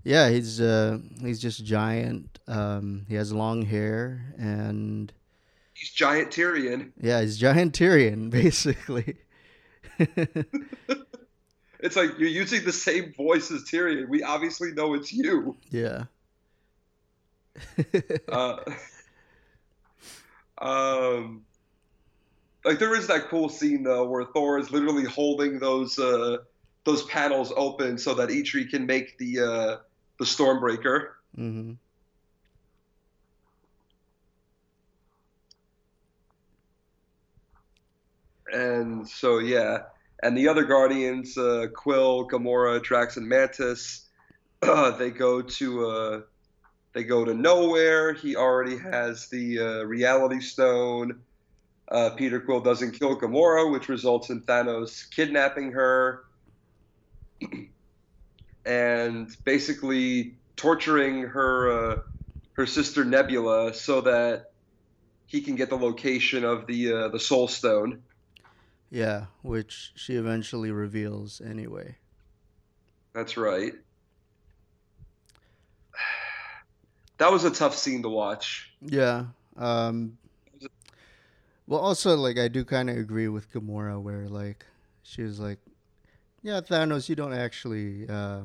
Speaker 2: Yeah, he's uh, he's just giant. Um, he has long hair and
Speaker 1: he's giant Tyrion.
Speaker 2: Yeah, he's giant Tyrion, (laughs) basically. (laughs)
Speaker 1: it's like you're using the same voice as Tyrion. We obviously know it's you.
Speaker 2: Yeah. (laughs)
Speaker 1: uh, um, like there is that cool scene though where Thor is literally holding those uh those panels open so that Eitri can make the uh the Stormbreaker.
Speaker 2: Mm-hmm.
Speaker 1: And so yeah, and the other Guardians, uh, Quill, Gamora, Drax, and Mantis, (clears throat) uh, they go to uh, they go to Knowhere. He already has the uh, Reality Stone. Uh, Peter Quill doesn't kill Gamora, which results in Thanos kidnapping her (clears throat) and basically torturing her uh, her sister Nebula so that he can get the location of the the Soul Stone.
Speaker 2: Yeah, which she eventually reveals anyway.
Speaker 1: That's right. (sighs) That was a tough scene to watch.
Speaker 2: Yeah. Um, well, also, like, I do kind of agree with Gamora, where like she was like, "Yeah, Thanos, you don't actually, uh,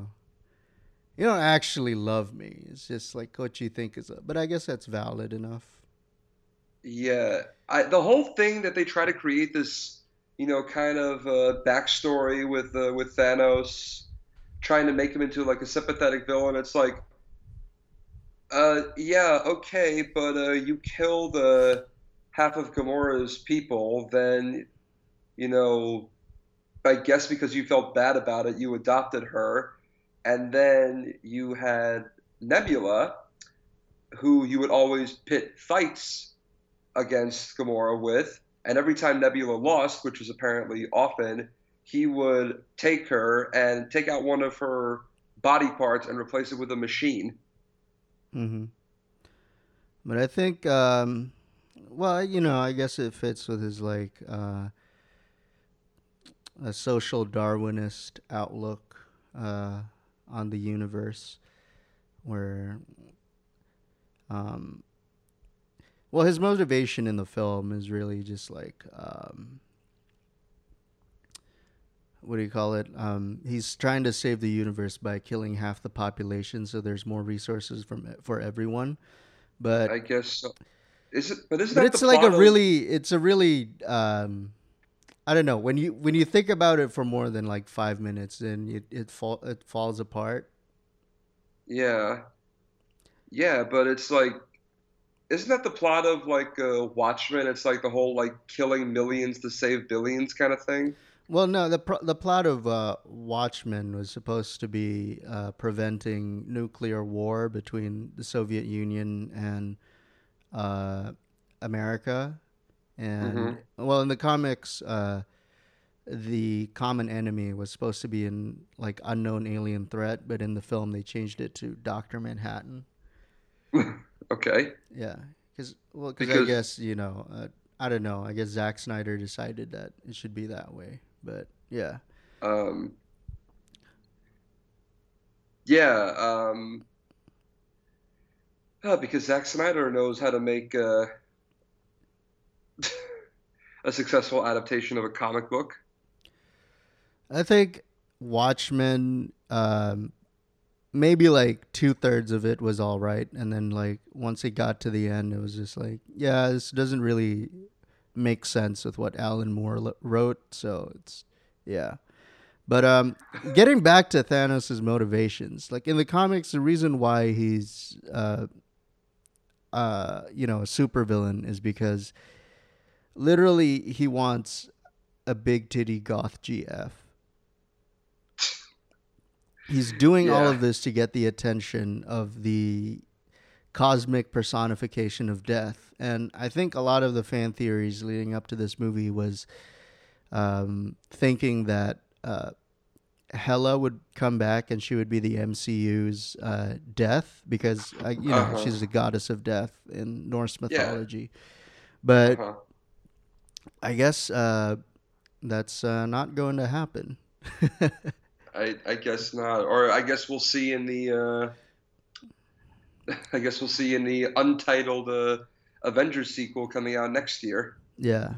Speaker 2: you don't actually love me. It's just like what you think is." a, But I guess that's valid enough.
Speaker 1: Yeah, I, the whole thing that they try to create this, you know, kind of uh, backstory with uh, with Thanos, trying to make him into like a sympathetic villain. It's like, uh, yeah, okay, but uh, you killed uh, half of Gamora's people, then, you know, I guess because you felt bad about it, you adopted her, and then you had Nebula, who you would always pit fights against Gamora with, and every time Nebula lost, which was apparently often, he would take her and take out one of her body parts and replace it with a machine.
Speaker 2: Mm-hmm. But I think, um, well, you know, I guess it fits with his like uh, a social Darwinist outlook uh, on the universe, where, um, well, his motivation in the film is really just like. Um, what do you call it? Um, he's trying to save the universe by killing half the population, so there's more resources from for everyone. But
Speaker 1: I guess so. Is it? But isn't
Speaker 2: but
Speaker 1: that
Speaker 2: it's like a of... really, it's a really, um, I don't know. When you when you think about it for more than like five minutes, then it it fall it falls apart.
Speaker 1: Yeah, yeah, but it's like, isn't that the plot of like uh, Watchmen? It's like the whole like killing millions to save billions kind of thing.
Speaker 2: Well, no, the the plot of uh, Watchmen was supposed to be uh, preventing nuclear war between the Soviet Union and uh, America, and mm-hmm. well, in the comics, uh, the common enemy was supposed to be an like unknown alien threat, but in the film they changed it to Doctor Manhattan. (laughs)
Speaker 1: okay.
Speaker 2: Yeah, Cause, well, cause because I guess you know, uh, I don't know. I guess Zack Snyder decided that it should be that way. But yeah.
Speaker 1: Um, yeah. Um, uh, because Zack Snyder knows how to make uh, (laughs) a successful adaptation of a comic book.
Speaker 2: I think Watchmen, um, maybe like two thirds of it was all right, and then like once it got to the end, it was just like, yeah, this doesn't really make sense with what Alan Moore wrote. So it's yeah. But um, getting back to Thanos' motivations, like in the comics, the reason why he's uh, uh, you know a supervillain is because literally he wants a big titty goth GF. He's doing yeah. all of this to get the attention of the cosmic personification of death. And I think a lot of the fan theories leading up to this movie was um, thinking that uh, Hela would come back and she would be the MCU's uh, death because uh, you know uh-huh. she's the goddess of death in Norse mythology. Yeah. But uh-huh. I guess uh, that's uh, not going to happen. (laughs)
Speaker 1: I, I guess not, or I guess we'll see in the. Uh, (laughs) I guess we'll see in the untitled uh, Avengers sequel coming out next year.
Speaker 2: Yeah.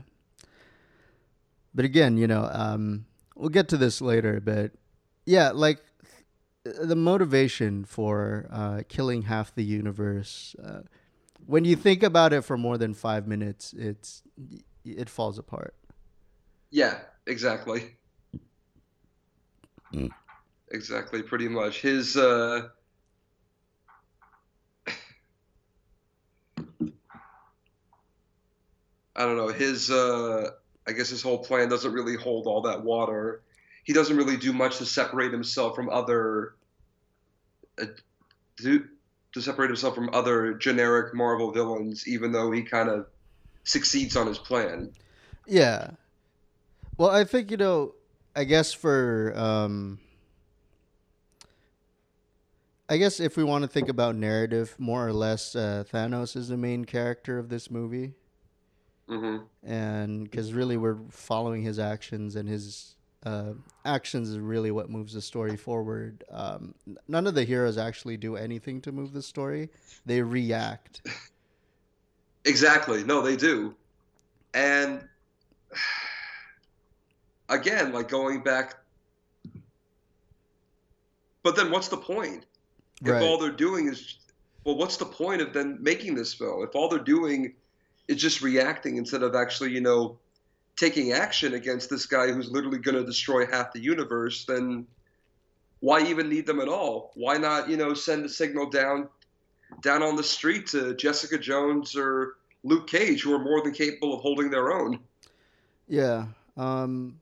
Speaker 2: But again, you know, um, we'll get to this later, but yeah, like the motivation for uh, killing half the universe. Uh, when you think about it for more than five minutes, it's it falls apart.
Speaker 1: Yeah, exactly. Mm. Exactly, pretty much. His uh, I don't know. His uh, I guess his whole plan doesn't really hold all that water. He doesn't really do much to separate himself from other. Uh, to, to separate himself from other generic Marvel villains, even though he kind of succeeds on his plan.
Speaker 2: Yeah. Well, I think you know. I guess for um, I guess if we want to think about narrative, more or less, uh, Thanos is the main character of this movie. Mm-hmm. And because really we're following his actions, and his uh, actions is really what moves the story forward. Um, none of the heroes actually do anything to move the story; they react.
Speaker 1: Exactly. No, they do. And again, like going back. But then what's the point? Right. If all they're doing is, well, what's the point of then making this film? If all they're doing is just reacting instead of actually, you know, taking action against this guy who's literally going to destroy half the universe, then why even need them at all? Why not, you know, send a signal down down on the street to Jessica Jones or Luke Cage, who are more than capable of holding their own?
Speaker 2: Yeah. Um,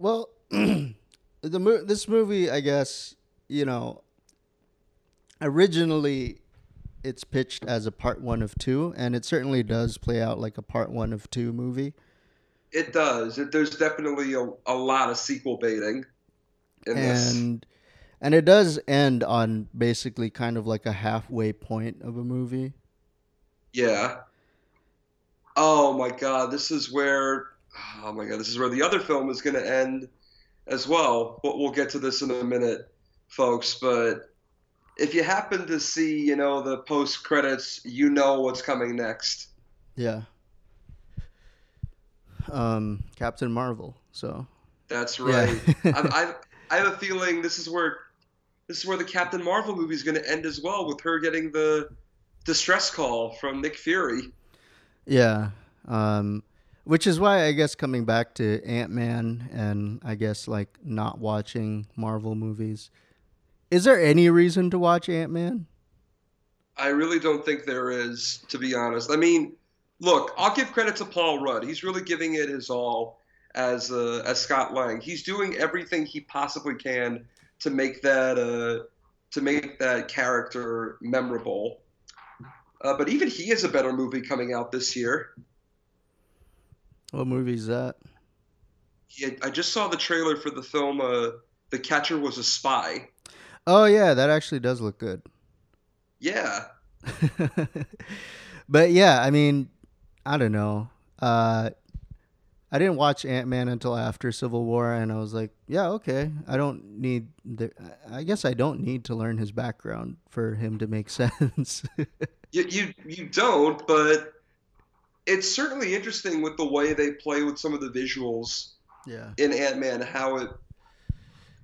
Speaker 2: well, (clears throat) the mo- this movie, I guess, you know, originally it's pitched as a part one of two, and it certainly does play out like a part one of two movie.
Speaker 1: It does. It, there's definitely a, a lot of sequel baiting
Speaker 2: in and, this. And it does end on basically kind of like a halfway point of a movie.
Speaker 1: Yeah. Oh my god, this is where oh my god, this is where the other film is going to end as well. But we'll get to this in a minute, folks. But if you happen to see, you know, the post credits, you know what's coming next.
Speaker 2: Yeah. Um, Captain Marvel. So.
Speaker 1: That's right. (laughs) Yeah. I, I, I have a feeling this is where this is where the Captain Marvel movie is going to end as well, with her getting the distress call from Nick Fury.
Speaker 2: Yeah. Um, which is why I guess coming back to Ant Man and I guess like not watching Marvel movies. Is there any reason to watch Ant Man?
Speaker 1: I really don't think there is, to be honest. I mean, look, I'll give credit to Paul Rudd. He's really giving it his all as uh, as Scott Lang. He's doing everything he possibly can to make that uh, to make that character memorable. Uh, but even he has a better movie coming out this year.
Speaker 2: What movie is that?
Speaker 1: Yeah, I just saw the trailer for the film. Uh, the Catcher was a spy.
Speaker 2: Oh yeah, that actually does look good.
Speaker 1: Yeah. (laughs)
Speaker 2: but yeah, I mean, I don't know. Uh, I didn't watch Ant Man until after Civil War, and I was like, yeah, okay. I don't need. The, I guess I don't need to learn his background for him to make (laughs) sense.
Speaker 1: you, you you don't, but it's certainly interesting with the way they play with some of the visuals.
Speaker 2: Yeah.
Speaker 1: In Ant Man, how it. (laughs)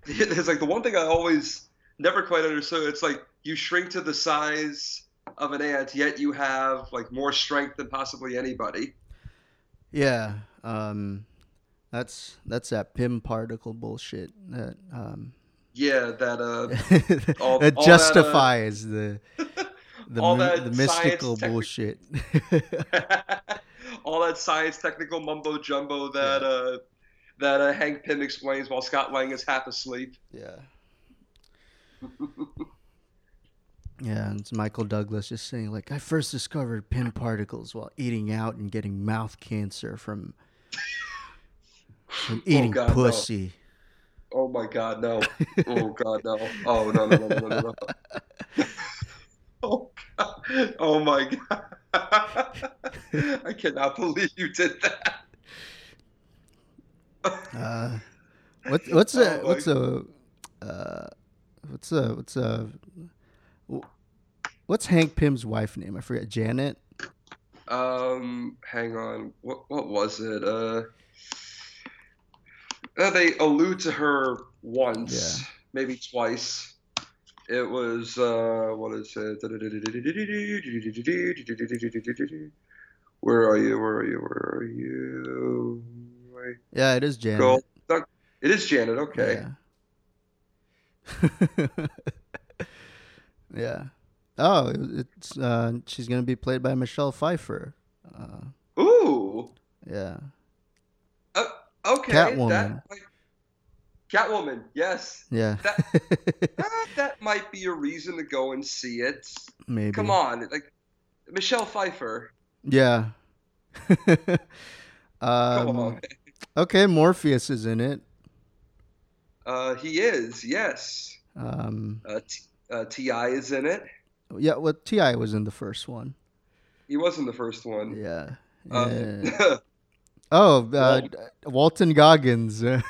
Speaker 1: It's like the one thing I always never quite understood. It's like you shrink to the size of an ant, yet you have like more strength than possibly anybody.
Speaker 2: Yeah, um, that's that's that Pym particle bullshit. That um,
Speaker 1: yeah, that uh, (laughs)
Speaker 2: all, that justifies that, uh, the (laughs) the, all that the mystical bullshit. (laughs) (laughs)
Speaker 1: all that science technical mumbo jumbo that yeah. uh, that uh, Hank Pym explains while Scott Lang is half asleep.
Speaker 2: Yeah. (laughs) yeah, and it's Michael Douglas just saying like, I first discovered Pym particles while eating out and getting mouth cancer from from oh, eating oh God, pussy.
Speaker 1: No. Oh my God, no! Oh God, no! Oh no, no, no, no, no! no. Oh (laughs) God! Oh my God! (laughs) I cannot believe you did that.
Speaker 2: uh, what, what's a (laughs) oh what's a uh, what's a what's a what's Hank Pym's wife name? I forget. Janet.
Speaker 1: Um, hang on. What what was it? Uh, uh they allude to her once, yeah. maybe twice. It was uh, what is it? Where are you? Where are you? Where are you?
Speaker 2: Yeah, it is Janet.
Speaker 1: It is Janet. Okay.
Speaker 2: Yeah. yeah. Oh, it's uh, she's gonna be played by Michelle Pfeiffer.
Speaker 1: Uh, Ooh.
Speaker 2: Yeah.
Speaker 1: Uh, okay.
Speaker 2: Catwoman.
Speaker 1: That, Catwoman. Yes.
Speaker 2: Yeah.
Speaker 1: That, (laughs) uh, that might be a reason to go and see it.
Speaker 2: Maybe.
Speaker 1: Come on, like Michelle Pfeiffer.
Speaker 2: Yeah. (laughs) um, Come on. Okay, Morpheus is in it.
Speaker 1: Uh, he is, yes.
Speaker 2: Um,
Speaker 1: uh, T- uh, T.I. is in it.
Speaker 2: Yeah, well, T.I. was in the first one.
Speaker 1: He was in the first one.
Speaker 2: Yeah. Um, (laughs) oh, uh, Walton Goggins. (laughs) (laughs) uh,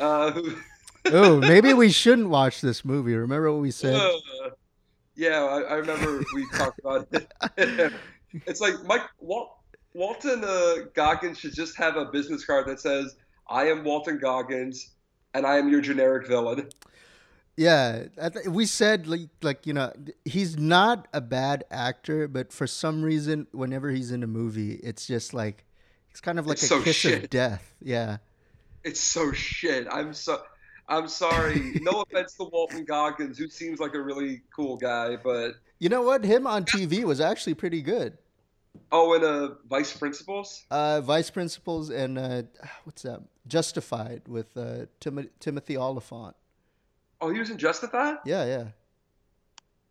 Speaker 2: oh, maybe we (laughs) shouldn't watch this movie. Remember what we said? Uh,
Speaker 1: yeah, I, I, remember we talked about it. it's like Mike Walt, Walton uh, Goggins should just have a business card that says I am Walton Goggins, and I am your generic villain.
Speaker 2: Yeah, we said like like you know he's not a bad actor, but for some reason, whenever he's in a movie, it's just like it's kind of like it's a so kiss shit. of death. Yeah,
Speaker 1: it's so shit. I'm so I'm sorry. no (laughs) offense to Walton Goggins, who seems like a really cool guy, but
Speaker 2: you know what? Him on TV was actually pretty good.
Speaker 1: Oh, and uh, Vice Principals.
Speaker 2: Uh, Vice Principals and uh, what's that? Justified with uh, Tim- Timothy Olyphant.
Speaker 1: Oh, he was in Justified.
Speaker 2: Yeah, yeah.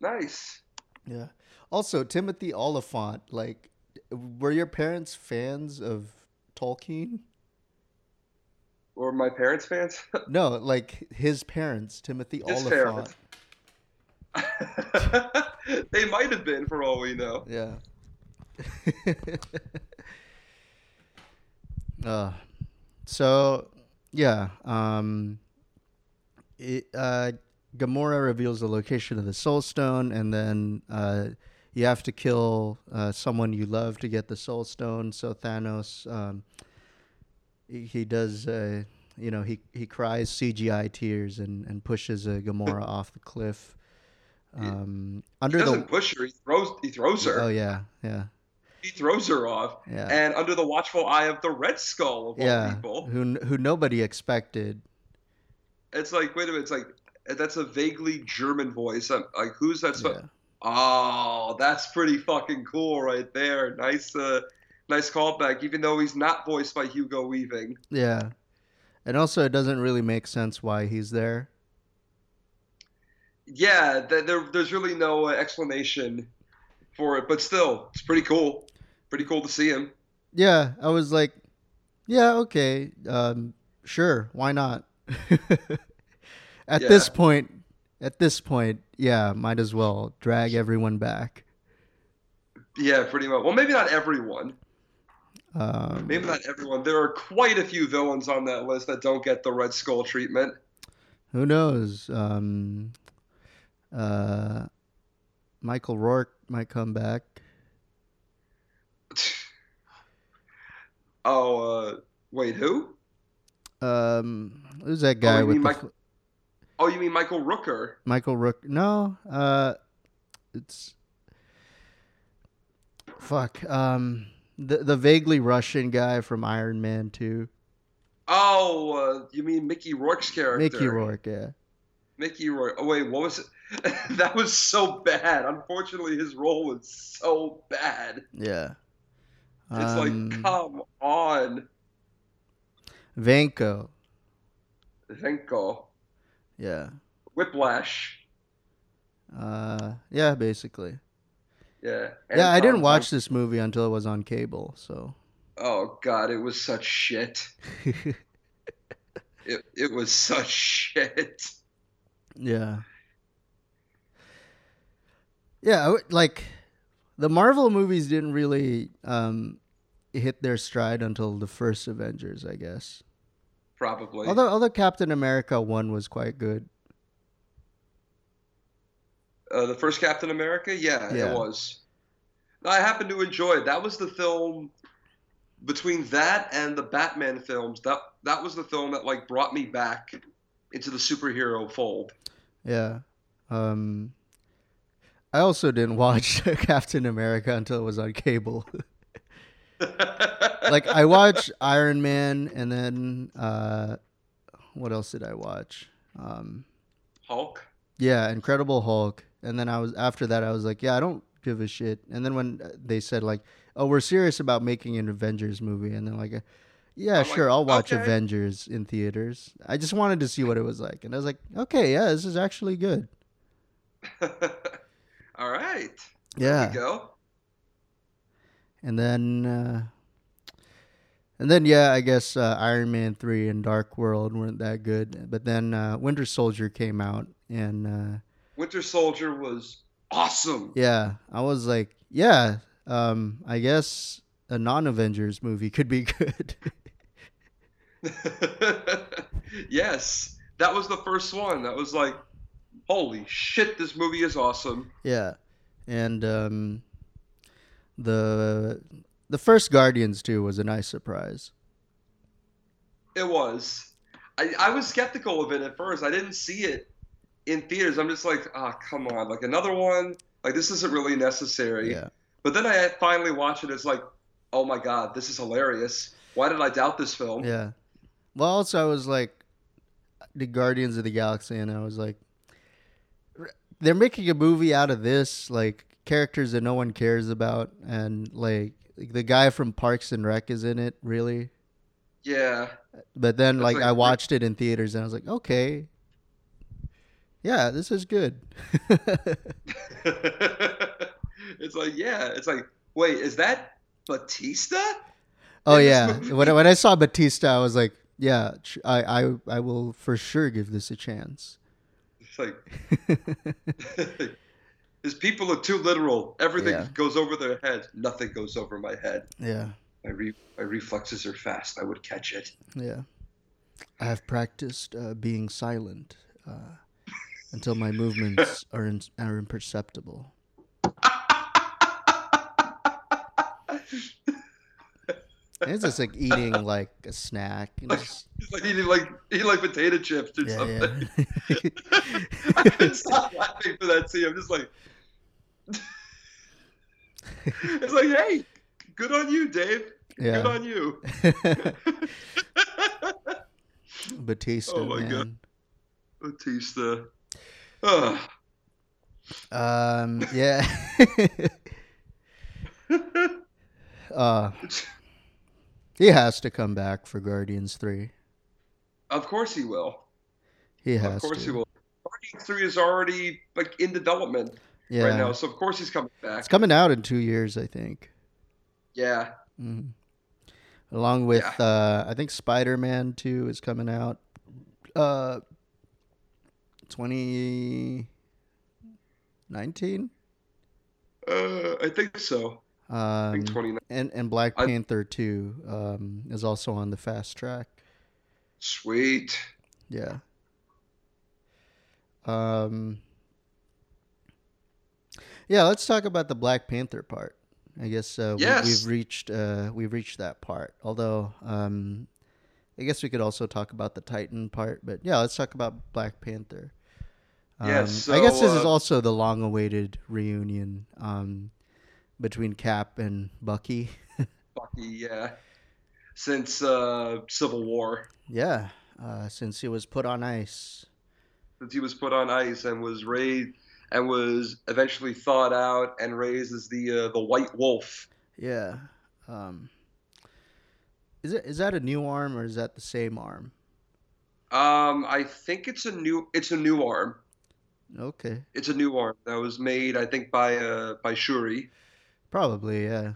Speaker 1: Nice.
Speaker 2: Yeah. Also, Timothy Olyphant. Like, were your parents fans of Tolkien?
Speaker 1: Or my parents' fans? (laughs)
Speaker 2: no, like his parents, Timothy his Olyphant. (laughs)
Speaker 1: they might have been, for all we know.
Speaker 2: Yeah. (laughs) uh, so yeah, um, it, uh, Gamora reveals the location of the Soul Stone, and then uh, you have to kill uh, someone you love to get the Soul Stone. So Thanos, um, he, he, does, uh, you know, he he cries CGI tears and and pushes uh, Gamora (laughs) off the cliff. Um,
Speaker 1: under he doesn't the push her; he throws he throws her.
Speaker 2: Oh yeah, yeah
Speaker 1: he throws her off,
Speaker 2: yeah.
Speaker 1: and under the watchful eye of the Red Skull of
Speaker 2: yeah,
Speaker 1: all people,
Speaker 2: who who nobody expected.
Speaker 1: It's like wait a minute, it's like that's a vaguely German voice. I'm, like who's that? Yeah. Oh, that's pretty fucking cool right there. Nice, uh, nice callback. Even though he's not voiced by Hugo Weaving.
Speaker 2: Yeah, and also it doesn't really make sense why he's there.
Speaker 1: Yeah, there, there's really no explanation for it, but still, it's pretty cool pretty cool to see him.
Speaker 2: Yeah, I was like, yeah, okay, um, sure, why not? (laughs) at yeah. this point, at this point, yeah, might as well drag everyone back.
Speaker 1: Yeah, pretty much. Well, maybe not everyone.
Speaker 2: Um,
Speaker 1: maybe not everyone. There are quite a few villains on that list that don't get the Red Skull treatment.
Speaker 2: Who knows? Um, uh, Michael Rourke might come back. (laughs)
Speaker 1: oh, uh, wait, who?
Speaker 2: Um, who's that guy oh, with the...
Speaker 1: Michael... Oh, you mean Michael Rooker?
Speaker 2: Michael Rook? No, uh, it's fuck. Um, the the vaguely Russian guy from Iron Man Two.
Speaker 1: Oh, uh, you mean Mickey Rourke's character?
Speaker 2: Mickey Rourke, yeah.
Speaker 1: Mickey Rourke. Oh wait, what was it? (laughs) that was so bad. Unfortunately, his role was so bad.
Speaker 2: Yeah.
Speaker 1: It's um, like, come on.
Speaker 2: Vanko.
Speaker 1: Vanko.
Speaker 2: Yeah.
Speaker 1: Whiplash.
Speaker 2: Uh, yeah, basically.
Speaker 1: Yeah.
Speaker 2: yeah, I didn't watch this movie until it was on cable, so.
Speaker 1: Oh God, it was such shit. (laughs) it it was such shit.
Speaker 2: Yeah. Yeah, like the Marvel movies didn't really um, hit their stride until the first Avengers, I guess.
Speaker 1: Probably.
Speaker 2: Although, although Captain America one was quite good.
Speaker 1: Uh, the first Captain America, yeah, yeah, it was. I happened to enjoy it. That was the film between that and the Batman films. That that was the film that like brought me back into the superhero fold.
Speaker 2: Yeah. Um, I also didn't (laughs) watch (laughs) Captain America until it was on cable. (laughs) like I watched Iron Man and then uh, what else did I watch? Um,
Speaker 1: Hulk.
Speaker 2: Yeah, Incredible Hulk. And then I was after that I was like, yeah, I don't give a shit. And then when they said like, oh, we're serious about making an Avengers movie, and then like, yeah, I'm sure, like, I'll watch okay. Avengers in theaters. I just wanted to see what it was like, and I was like, okay, yeah, this is actually good. (laughs)
Speaker 1: All right.
Speaker 2: Yeah.
Speaker 1: go.
Speaker 2: And then, uh, and then, yeah, I guess uh, Iron Man three and Dark World weren't that good, but then uh, Winter Soldier came out, and uh,
Speaker 1: Winter Soldier was awesome.
Speaker 2: Yeah, I was like, yeah, um, I guess a non-Avengers movie could be (laughs) good. (laughs)
Speaker 1: yes, that was the first one. That was like, holy shit, this movie is awesome.
Speaker 2: Yeah, and um, the the first Guardians too was a nice surprise.
Speaker 1: It was. I, I was skeptical of it at first. I didn't see it in theaters, I'm just like, ah, oh, come on, like another one. Like this isn't really necessary.
Speaker 2: Yeah.
Speaker 1: But then I finally watch it. It's like, oh my god, this is hilarious. Why did I doubt this film?
Speaker 2: Yeah. Well, also I was like, the Guardians of the Galaxy, and I was like, they're making a movie out of this, like characters that no one cares about, and like the guy from Parks and Rec is in it, really.
Speaker 1: Yeah.
Speaker 2: But then, like, like, I watched it in theaters, and I was like, okay, yeah, this is good. (laughs)
Speaker 1: it's like, yeah, it's like, wait, is that Batista?
Speaker 2: Oh yeah, (laughs) when I, when I saw Batista, I was like, yeah, I I I will for sure give this a chance.
Speaker 1: It's like (laughs) his people are too literal. Everything yeah. goes over their head. Nothing goes over my head.
Speaker 2: Yeah.
Speaker 1: My re- my reflexes are fast. I would catch it.
Speaker 2: Yeah. I have practiced uh, being silent. Uh, until my movements (laughs) are in, are imperceptible. it's just like eating like a snack.
Speaker 1: Like, just... It's (laughs) like eating like eating like potato chips or yeah, something. Yeah. I couldn't stop laughing for that scene. I'm just like, (laughs) it's like, hey, good on you, Dave. Yeah. Good on you. (laughs) (laughs)
Speaker 2: Batista, oh my man. god,
Speaker 1: Batista.
Speaker 2: um. Yeah. uh. He has to come back for Guardians Three.
Speaker 1: Of course he will.
Speaker 2: He has.
Speaker 1: Of course
Speaker 2: to.
Speaker 1: he will. Guardians Three is already like in development yeah. right now, so of course he's coming back.
Speaker 2: It's coming out in two years, I think.
Speaker 1: Yeah.
Speaker 2: Mm-hmm. Along with, yeah. uh, I think Spider Man Two is coming out. Uh, 2019?
Speaker 1: Uh, I think so.
Speaker 2: Um, I think 29. And, and Black I, Panther 2 um, is also on the fast track.
Speaker 1: Sweet.
Speaker 2: Yeah. Um, yeah, let's talk about the Black Panther part. I guess uh,
Speaker 1: yes.
Speaker 2: we, have reached uh, we've reached that part. Although um, I guess we could also talk about the Titan part, but yeah, let's talk about Black Panther. Um, yes, so, I guess this uh, is also the long-awaited reunion um, between Cap and Bucky.
Speaker 1: Bucky, yeah, since uh, Civil War.
Speaker 2: Yeah, uh, since he was put on ice.
Speaker 1: Since he was put on ice and was raised and was eventually thawed out and raised as the uh, the White Wolf.
Speaker 2: Yeah. Um, is it is that a new arm or is that the same arm?
Speaker 1: Um, I think it's a new it's a new arm.
Speaker 2: Okay.
Speaker 1: It's a new arm that was made, I think, by uh by Shuri.
Speaker 2: Probably, yeah.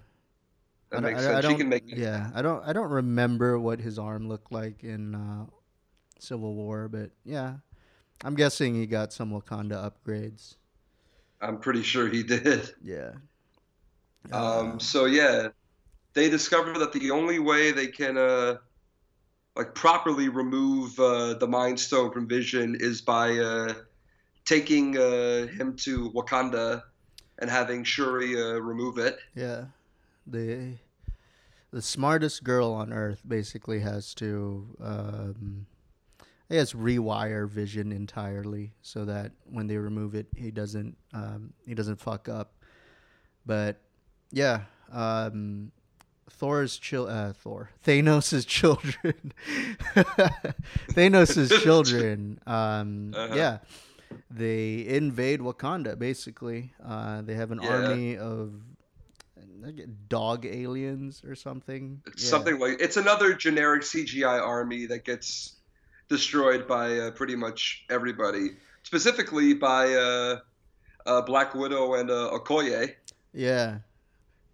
Speaker 1: That I makes sense.
Speaker 2: I
Speaker 1: she can make.
Speaker 2: Yeah, I don't. I don't remember what his arm looked like in uh, Civil War, but yeah, I'm guessing he got some Wakanda upgrades.
Speaker 1: I'm pretty sure he did.
Speaker 2: Yeah.
Speaker 1: Um. Uh, so yeah, they discover that the only way they can uh, like properly remove uh, the Mind Stone from Vision is by uh, taking uh, him to Wakanda and having Shuri uh, remove it.
Speaker 2: Yeah, the the smartest girl on Earth basically has to, um, I guess, rewire Vision entirely so that when they remove it, he doesn't um, he doesn't fuck up. But yeah, um, Thor's chil- uh, Thor (laughs) Thanos' children (laughs) Thanos' (laughs) children um, uh-huh. yeah they invade Wakanda basically uh, they have an yeah. army of dog aliens or something
Speaker 1: yeah. something like it's another generic CGI army that gets destroyed by uh, pretty much everybody specifically by uh, uh Black Widow and uh, Okoye
Speaker 2: yeah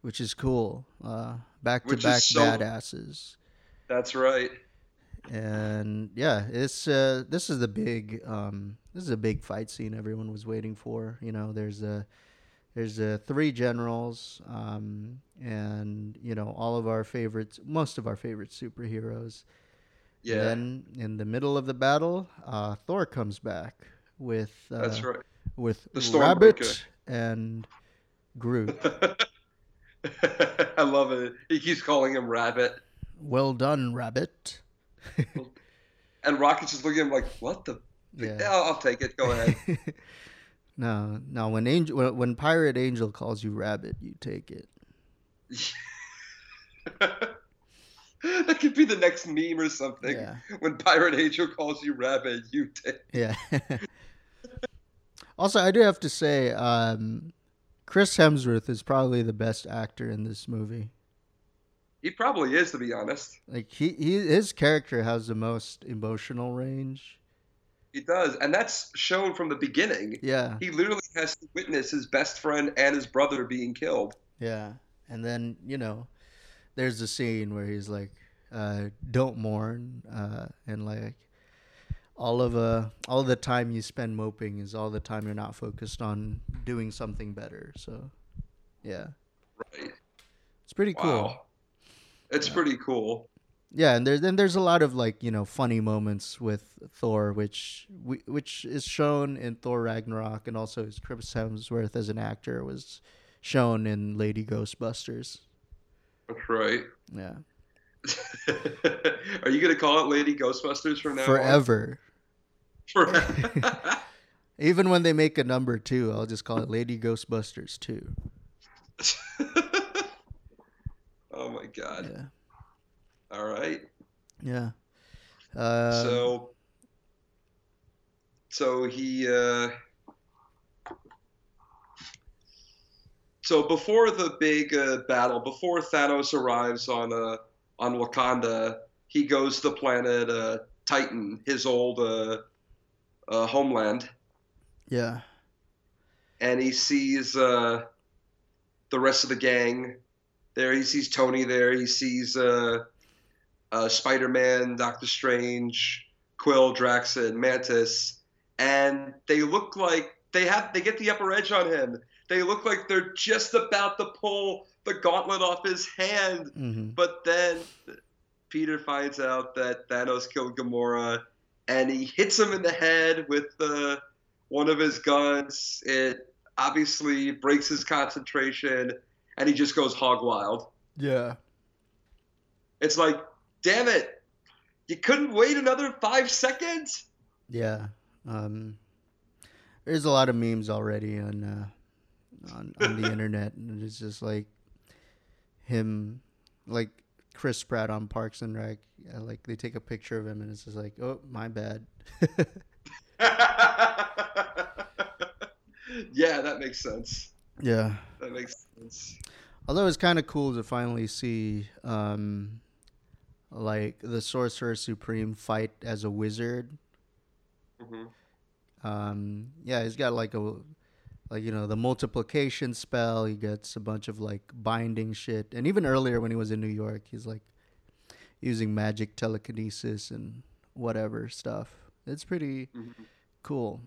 Speaker 2: which is cool uh, back to back badasses.
Speaker 1: That's right.
Speaker 2: And yeah, it's uh, this is the big um, this is a big fight scene everyone was waiting for. You know, there's a there's a three generals, um, and you know all of our favorites, most of our favorite superheroes. Yeah. Then in the middle of the battle, uh, Thor comes back with uh,
Speaker 1: that's right
Speaker 2: with the Rabbit and Groot. (laughs)
Speaker 1: I love it. He keeps calling him Rabbit.
Speaker 2: Well done, Rabbit.
Speaker 1: and Rocket's just looking at him like, "What the? Yeah, yeah I'll, take it. Go ahead." (laughs)
Speaker 2: no, no. When Angel, when, when Pirate Angel calls you Rabbit, you take it. (laughs) (laughs)
Speaker 1: that could be the next meme or something. Yeah. When Pirate Angel calls you Rabbit, you take.
Speaker 2: Yeah. (laughs) also, I do have to say, um, Chris Hemsworth is probably the best actor in this movie.
Speaker 1: He probably is, to be honest.
Speaker 2: Like he, he his character has the most emotional range.
Speaker 1: He does, and that's shown from the beginning.
Speaker 2: Yeah,
Speaker 1: he literally has to witness his best friend and his brother being killed.
Speaker 2: Yeah, and then you know, there's a scene where he's like, uh, "Don't mourn," uh, and like all of uh all the time you spend moping is all the time you're not focused on doing something better. So, yeah,
Speaker 1: right.
Speaker 2: It's pretty wow. cool.
Speaker 1: It's yeah. pretty cool.
Speaker 2: Yeah, and there's and there's a lot of like you know funny moments with Thor, which we, which is shown in Thor Ragnarok, and also his Chris Hemsworth as an actor was shown in Lady Ghostbusters.
Speaker 1: That's right.
Speaker 2: Yeah. (laughs)
Speaker 1: Are you gonna call it Lady Ghostbusters from now
Speaker 2: forever? On? Forever. (laughs) Even when they make a number two, I'll just call it Lady Ghostbusters two. (laughs)
Speaker 1: oh my god! Yeah. All right.
Speaker 2: Yeah.
Speaker 1: Uh, so. So he. Uh, so before the big uh, battle, before Thanos arrives on uh, on Wakanda, he goes to the planet uh, Titan, his old uh, uh, homeland.
Speaker 2: Yeah.
Speaker 1: And he sees uh, the rest of the gang there. He sees Tony there. He sees uh, uh, Spider Man, Doctor Strange, Quill, Drax, and Mantis. And they look like they have they get the upper edge on him. They look like they're just about to pull the gauntlet off his hand. Mm-hmm. But then Peter finds out that Thanos killed Gamora, and he hits him in the head with uh, one of his guns. It obviously breaks his concentration, and he just goes hog wild.
Speaker 2: Yeah.
Speaker 1: It's like, damn it, you couldn't wait another five seconds.
Speaker 2: Yeah. Um, there's a lot of memes already on uh, on, on the internet, and it's just like him, like Chris Pratt on Parks and Rec. Yeah, like they take a picture of him, and it's just like, oh, my bad. (laughs)
Speaker 1: yeah, that makes sense.
Speaker 2: Yeah,
Speaker 1: that makes sense.
Speaker 2: Although it's kind of cool to finally see, um, like the Sorcerer Supreme fight as a wizard. Mm-hmm. Um, yeah, he's got like a like you know the multiplication spell. He gets a bunch of like binding shit, and even earlier when he was in New York, he's like using magic telekinesis and whatever stuff. It's pretty mm-hmm. cool.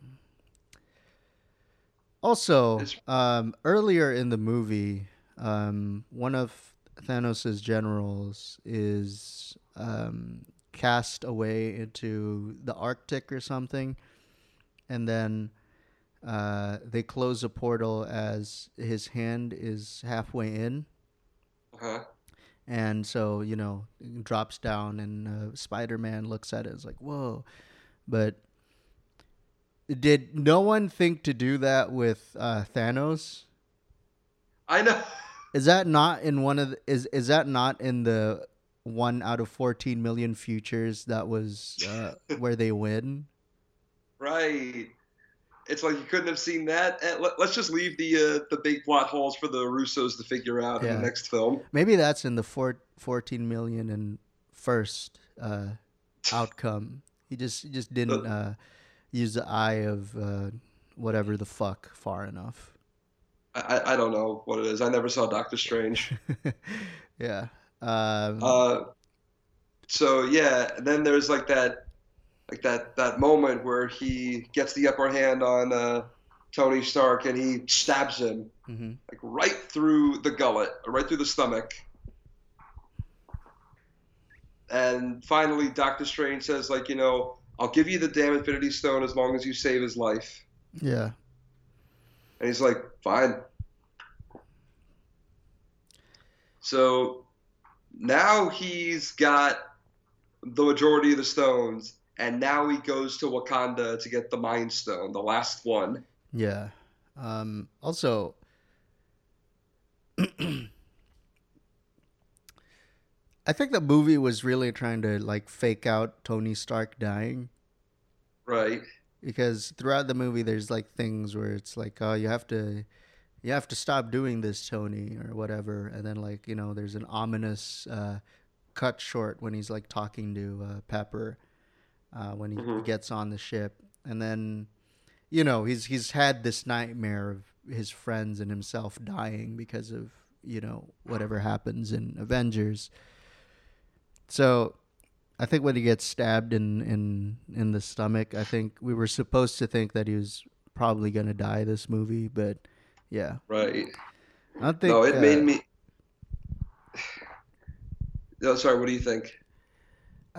Speaker 2: Also, um, earlier in the movie, um, one of Thanos' generals is um, cast away into the Arctic or something, and then uh, they close a portal as his hand is halfway in.
Speaker 1: Uh-huh.
Speaker 2: And so, you know, drops down, and uh, Spider Man looks at it. it, is like, whoa. But did no one think to do that with uh, Thanos?
Speaker 1: I know.
Speaker 2: Is that not in one of the, is is that not in the one out of fourteen million futures that was uh, (laughs) where they win?
Speaker 1: Right. It's like you couldn't have seen that. Let, us just leave the uh, the big plot holes for the Russos to figure out yeah. in the next film.
Speaker 2: Maybe that's in the four, 14 million and first uh, outcome. He just he just didn't uh, use the eye of uh, whatever the fuck far enough.
Speaker 1: I, I don't know what it is. I never saw Doctor Strange. (laughs)
Speaker 2: yeah. Um,
Speaker 1: uh, so yeah, then there's like that, like that that moment where he gets the upper hand on uh, Tony Stark and he stabs him mm-hmm. like right through the gullet, right through the stomach. And finally, Doctor Strange says, like, you know, I'll give you the damn Infinity Stone as long as you save his life.
Speaker 2: Yeah.
Speaker 1: And he's like, fine. So now he's got the majority of the stones, and now he goes to Wakanda to get the Mind Stone, the last one.
Speaker 2: Yeah. Um, also, (clears throat) I think the movie was really trying to like fake out Tony Stark dying.
Speaker 1: Right
Speaker 2: because throughout the movie there's like things where it's like oh you have to you have to stop doing this tony or whatever and then like you know there's an ominous uh, cut short when he's like talking to uh, pepper uh, when he mm-hmm. gets on the ship and then you know he's he's had this nightmare of his friends and himself dying because of you know whatever happens in avengers so I think when he gets stabbed in in in the stomach, I think we were supposed to think that he was probably gonna die this movie, but yeah,
Speaker 1: right.
Speaker 2: I think
Speaker 1: no, it uh, made me. (sighs) No, sorry. What do you think?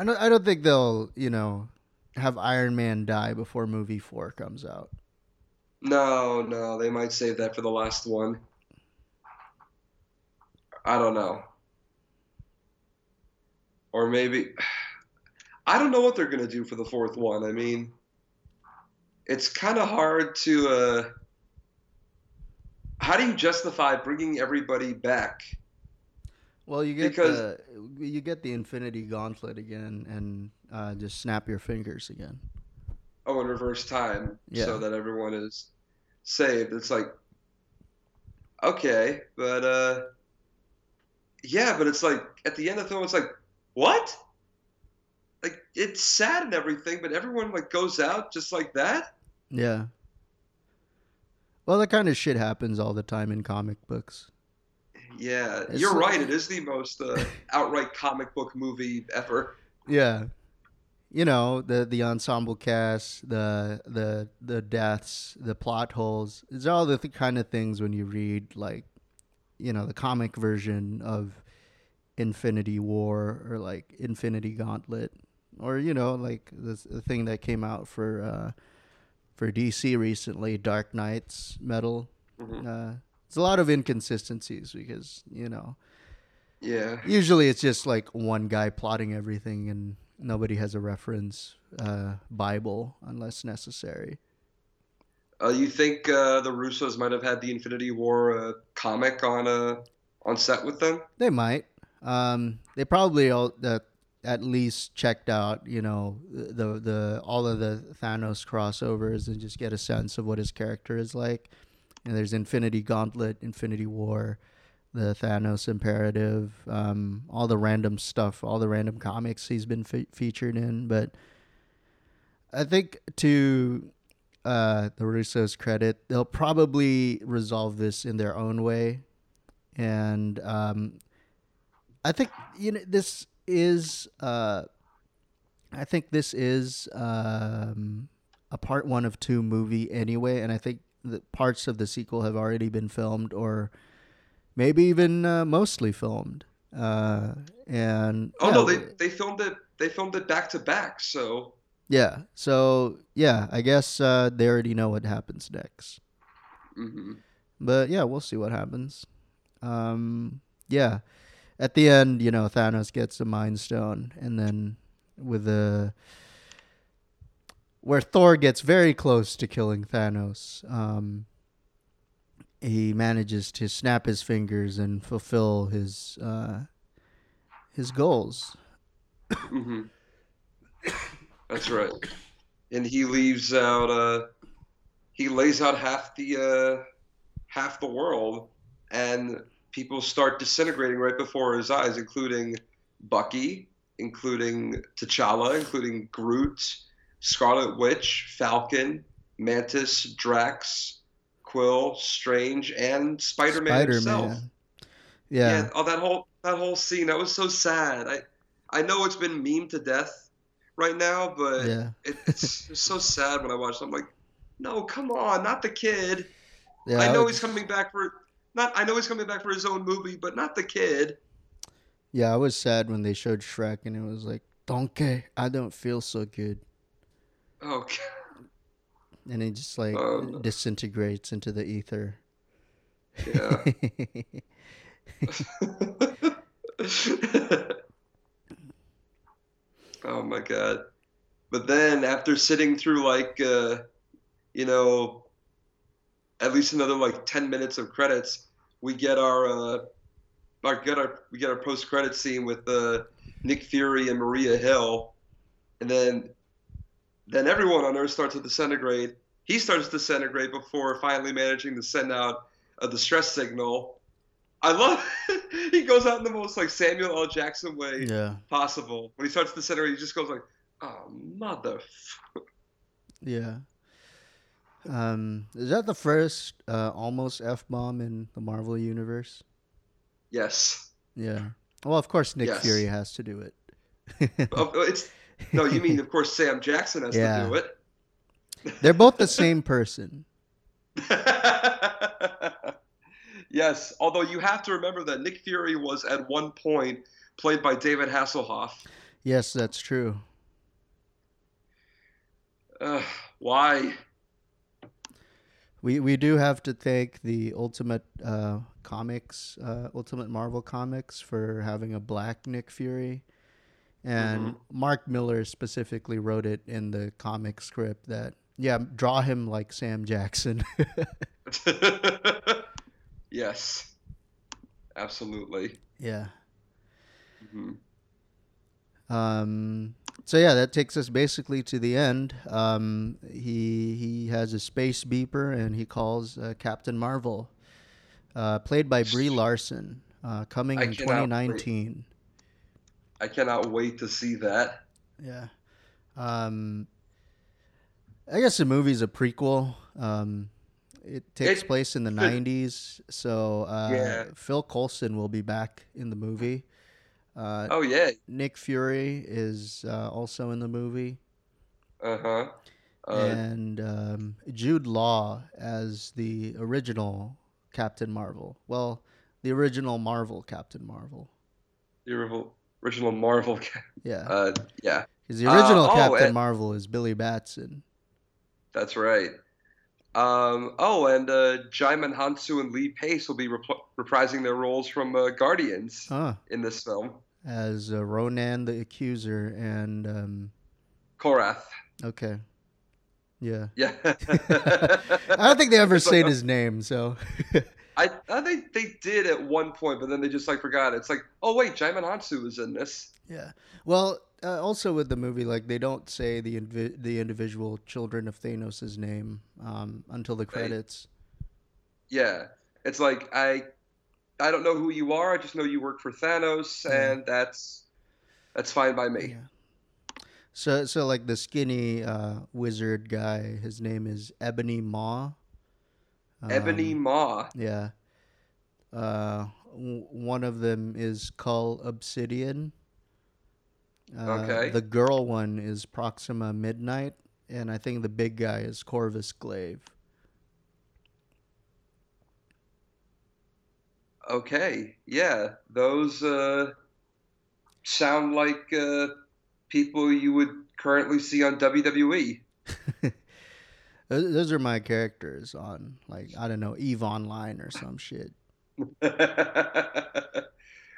Speaker 2: I don't. I don't think they'll you know have Iron Man die before movie four comes out.
Speaker 1: No, no, they might save that for the last one. I don't know. Or maybe I don't know what they're going to do for the fourth one. I mean, it's kind of hard to. Uh, how do you justify bringing everybody back?
Speaker 2: Well, you get because, the you get the Infinity Gauntlet again, and uh, just snap your fingers again.
Speaker 1: Oh, in reverse time, yeah. so that everyone is saved. It's like, okay, but uh, yeah, but it's like at the end of the film, it's like, what? like it's sad and everything, but everyone like goes out just like that.
Speaker 2: Yeah. Well, that kind of shit happens all the time in comic books.
Speaker 1: Yeah, it's you're right. It is the most uh, (laughs) outright comic book movie ever.
Speaker 2: Yeah. You know the the ensemble cast, the the the deaths, the plot holes. It's all the th- kind of things when you read like, you know, the comic version of Infinity War or like Infinity Gauntlet or you know, like the, the thing that came out for uh, for DC recently, Dark Nights Metal. Mm-hmm. Uh, it's a lot of inconsistencies because you know.
Speaker 1: Yeah.
Speaker 2: Usually, it's just like one guy plotting everything, and nobody has a reference uh, Bible unless necessary.
Speaker 1: Uh, you think uh, the Russos might have had the Infinity War uh, comic on uh, on set with them?
Speaker 2: They might. Um, they probably all that at least checked out, you know, the the all of the Thanos crossovers and just get a sense of what his character is like. And there's Infinity Gauntlet, Infinity War, the Thanos Imperative, um, all the random stuff, all the random comics he's been fe- featured in. But I think to uh, the Russos credit, they'll probably resolve this in their own way, and um, I think you know this is. Uh, I think this is um, a part one of two movie anyway, and I think the parts of the sequel have already been filmed or maybe even uh, mostly filmed. Uh, and
Speaker 1: oh yeah, no, they they filmed it. They filmed it back to back. So
Speaker 2: yeah, so yeah, I guess uh, they already know what happens next.
Speaker 1: Mm-hmm.
Speaker 2: But yeah, we'll see what happens. Um, yeah, at the end, you know, Thanos gets a Mind Stone, and then with the where Thor gets very close to killing Thanos. Um, he manages to snap his fingers and fulfill his uh, his goals.
Speaker 1: Mm-hmm. That's right. And he leaves out. Uh, he lays out half the uh, half the world, and people start disintegrating right before his eyes, including Bucky, including T'Challa, including Groot, Scarlet Witch, Falcon, Mantis, Drax, Quill, Strange, and Spider Man himself. Yeah. yeah. Oh, that whole that whole scene that was so sad. I I know it's been meme to death right now, but yeah. it, it's, (laughs) it's so sad when I watch. It. I'm like, no, come on, not the kid. Yeah, I know he's coming back for not. I know he's coming back for his own movie, but not the kid.
Speaker 2: Yeah, I was sad when they showed Shrek, and it was like, Donkey, I don't feel so good.
Speaker 1: Oh.
Speaker 2: And it just like um, disintegrates into the ether.
Speaker 1: Yeah. (laughs) oh my god. But then after sitting through like uh, you know at least another like 10 minutes of credits, we get our uh our get our we get our post credit scene with uh, Nick Fury and Maria Hill, and then then everyone on Earth starts to disintegrate. He starts to disintegrate before finally managing to send out a distress signal. I love (laughs) he goes out in the most like Samuel L. Jackson way
Speaker 2: yeah.
Speaker 1: possible. When he starts to disintegrate, he just goes like, "Oh mother."
Speaker 2: yeah. Um, is that the first uh, almost f bomb in the Marvel universe?
Speaker 1: Yes.
Speaker 2: Yeah. Well, of course, Nick yes. Fury has to do it. (laughs)
Speaker 1: it's no, you mean (laughs) of course Sam Jackson has yeah. to do it.
Speaker 2: They're both the (laughs) same person. (laughs)
Speaker 1: yes, although you have to remember that Nick Fury was at one point played by David Hasselhoff.
Speaker 2: Yes, that's true.
Speaker 1: Uh, why?
Speaker 2: We we do have to thank the Ultimate uh, Comics, uh, Ultimate Marvel Comics, for having a black Nick Fury, and mm-hmm. Mark Millar specifically wrote it in the comic script that yeah, draw him like Sam Jackson. (laughs) (laughs)
Speaker 1: yes, absolutely.
Speaker 2: Yeah.
Speaker 1: Mm-hmm.
Speaker 2: Um, so yeah, that takes us basically to the end. Um, he he has a space beeper and he calls uh, Captain Marvel, uh, played by Brie Larson, uh, coming I in 2019. Wait.
Speaker 1: I cannot wait to see that.
Speaker 2: Yeah. Um, I guess the movie's a prequel. Um, it takes it, place in the 90s, so uh, yeah. Phil Coulson will be back in the movie. Uh,
Speaker 1: oh yeah.
Speaker 2: Nick Fury is uh, also in the movie.
Speaker 1: Uh-huh.
Speaker 2: Uh And um, Jude Law as the original Captain Marvel. Well, the original Marvel Captain Marvel.
Speaker 1: The original Marvel. (laughs)
Speaker 2: Yeah.
Speaker 1: Uh, yeah.
Speaker 2: Because the original uh, oh, Captain and, Marvel is Billy Batson.
Speaker 1: That's right. Um, oh, and uh, Djimon Hounsou and Lee Pace will be rep- reprising their roles from uh, Guardians
Speaker 2: huh.
Speaker 1: in this film.
Speaker 2: As uh, Ronan the Accuser and um...
Speaker 1: Korath.
Speaker 2: Okay. Yeah.
Speaker 1: Yeah. (laughs)
Speaker 2: I don't think they ever (laughs) said his name, so.
Speaker 1: I, I think they did at one point, but then they just like forgot. It's like, oh wait, Hounsou is in this.
Speaker 2: Yeah. Well, uh, also with the movie, like they don't say the invi- the individual children of Thanos' name um, until the credits.
Speaker 1: Yeah, it's like I I don't know who you are. I just know you work for Thanos, yeah. and that's that's fine by me.
Speaker 2: Yeah. So so like the skinny uh, wizard guy, his name is Ebony Maw.
Speaker 1: Um, Ebony Maw.
Speaker 2: Yeah. Uh, w- one of them is Cull Obsidian. Uh, okay. The girl one is Proxima Midnight, and I think the big guy is Corvus Glaive.
Speaker 1: Okay, yeah, those uh, sound like uh, people you would currently see on WWE. (laughs)
Speaker 2: those are my characters on, like, I don't know, Eve Online or some shit. (laughs)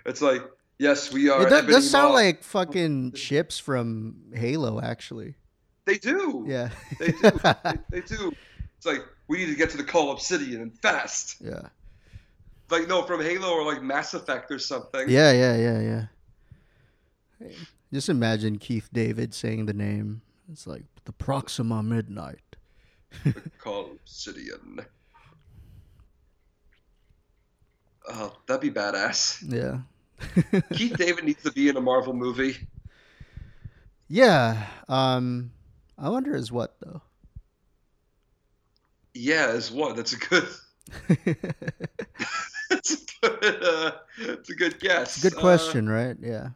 Speaker 1: it's like, yes, we are.
Speaker 2: It does, sound like fucking ships from Halo, actually.
Speaker 1: They do.
Speaker 2: Yeah.
Speaker 1: they do. (laughs) They, they do. It's like, we need to get to the Cull Obsidian and fast.
Speaker 2: Yeah
Speaker 1: like no from Halo or like Mass Effect or something.
Speaker 2: Yeah, yeah, yeah, yeah. Just imagine Keith David saying the name. It's like the Proxima Midnight.
Speaker 1: The Cull Obsidian. Oh, that'd be badass.
Speaker 2: Yeah. (laughs)
Speaker 1: Keith David needs to be in a Marvel movie.
Speaker 2: Yeah. Um I wonder as what though.
Speaker 1: Yeah, as what? That's a good (laughs) (laughs) it's, a good, uh, it's a good guess.
Speaker 2: Good question, uh, right? Yeah.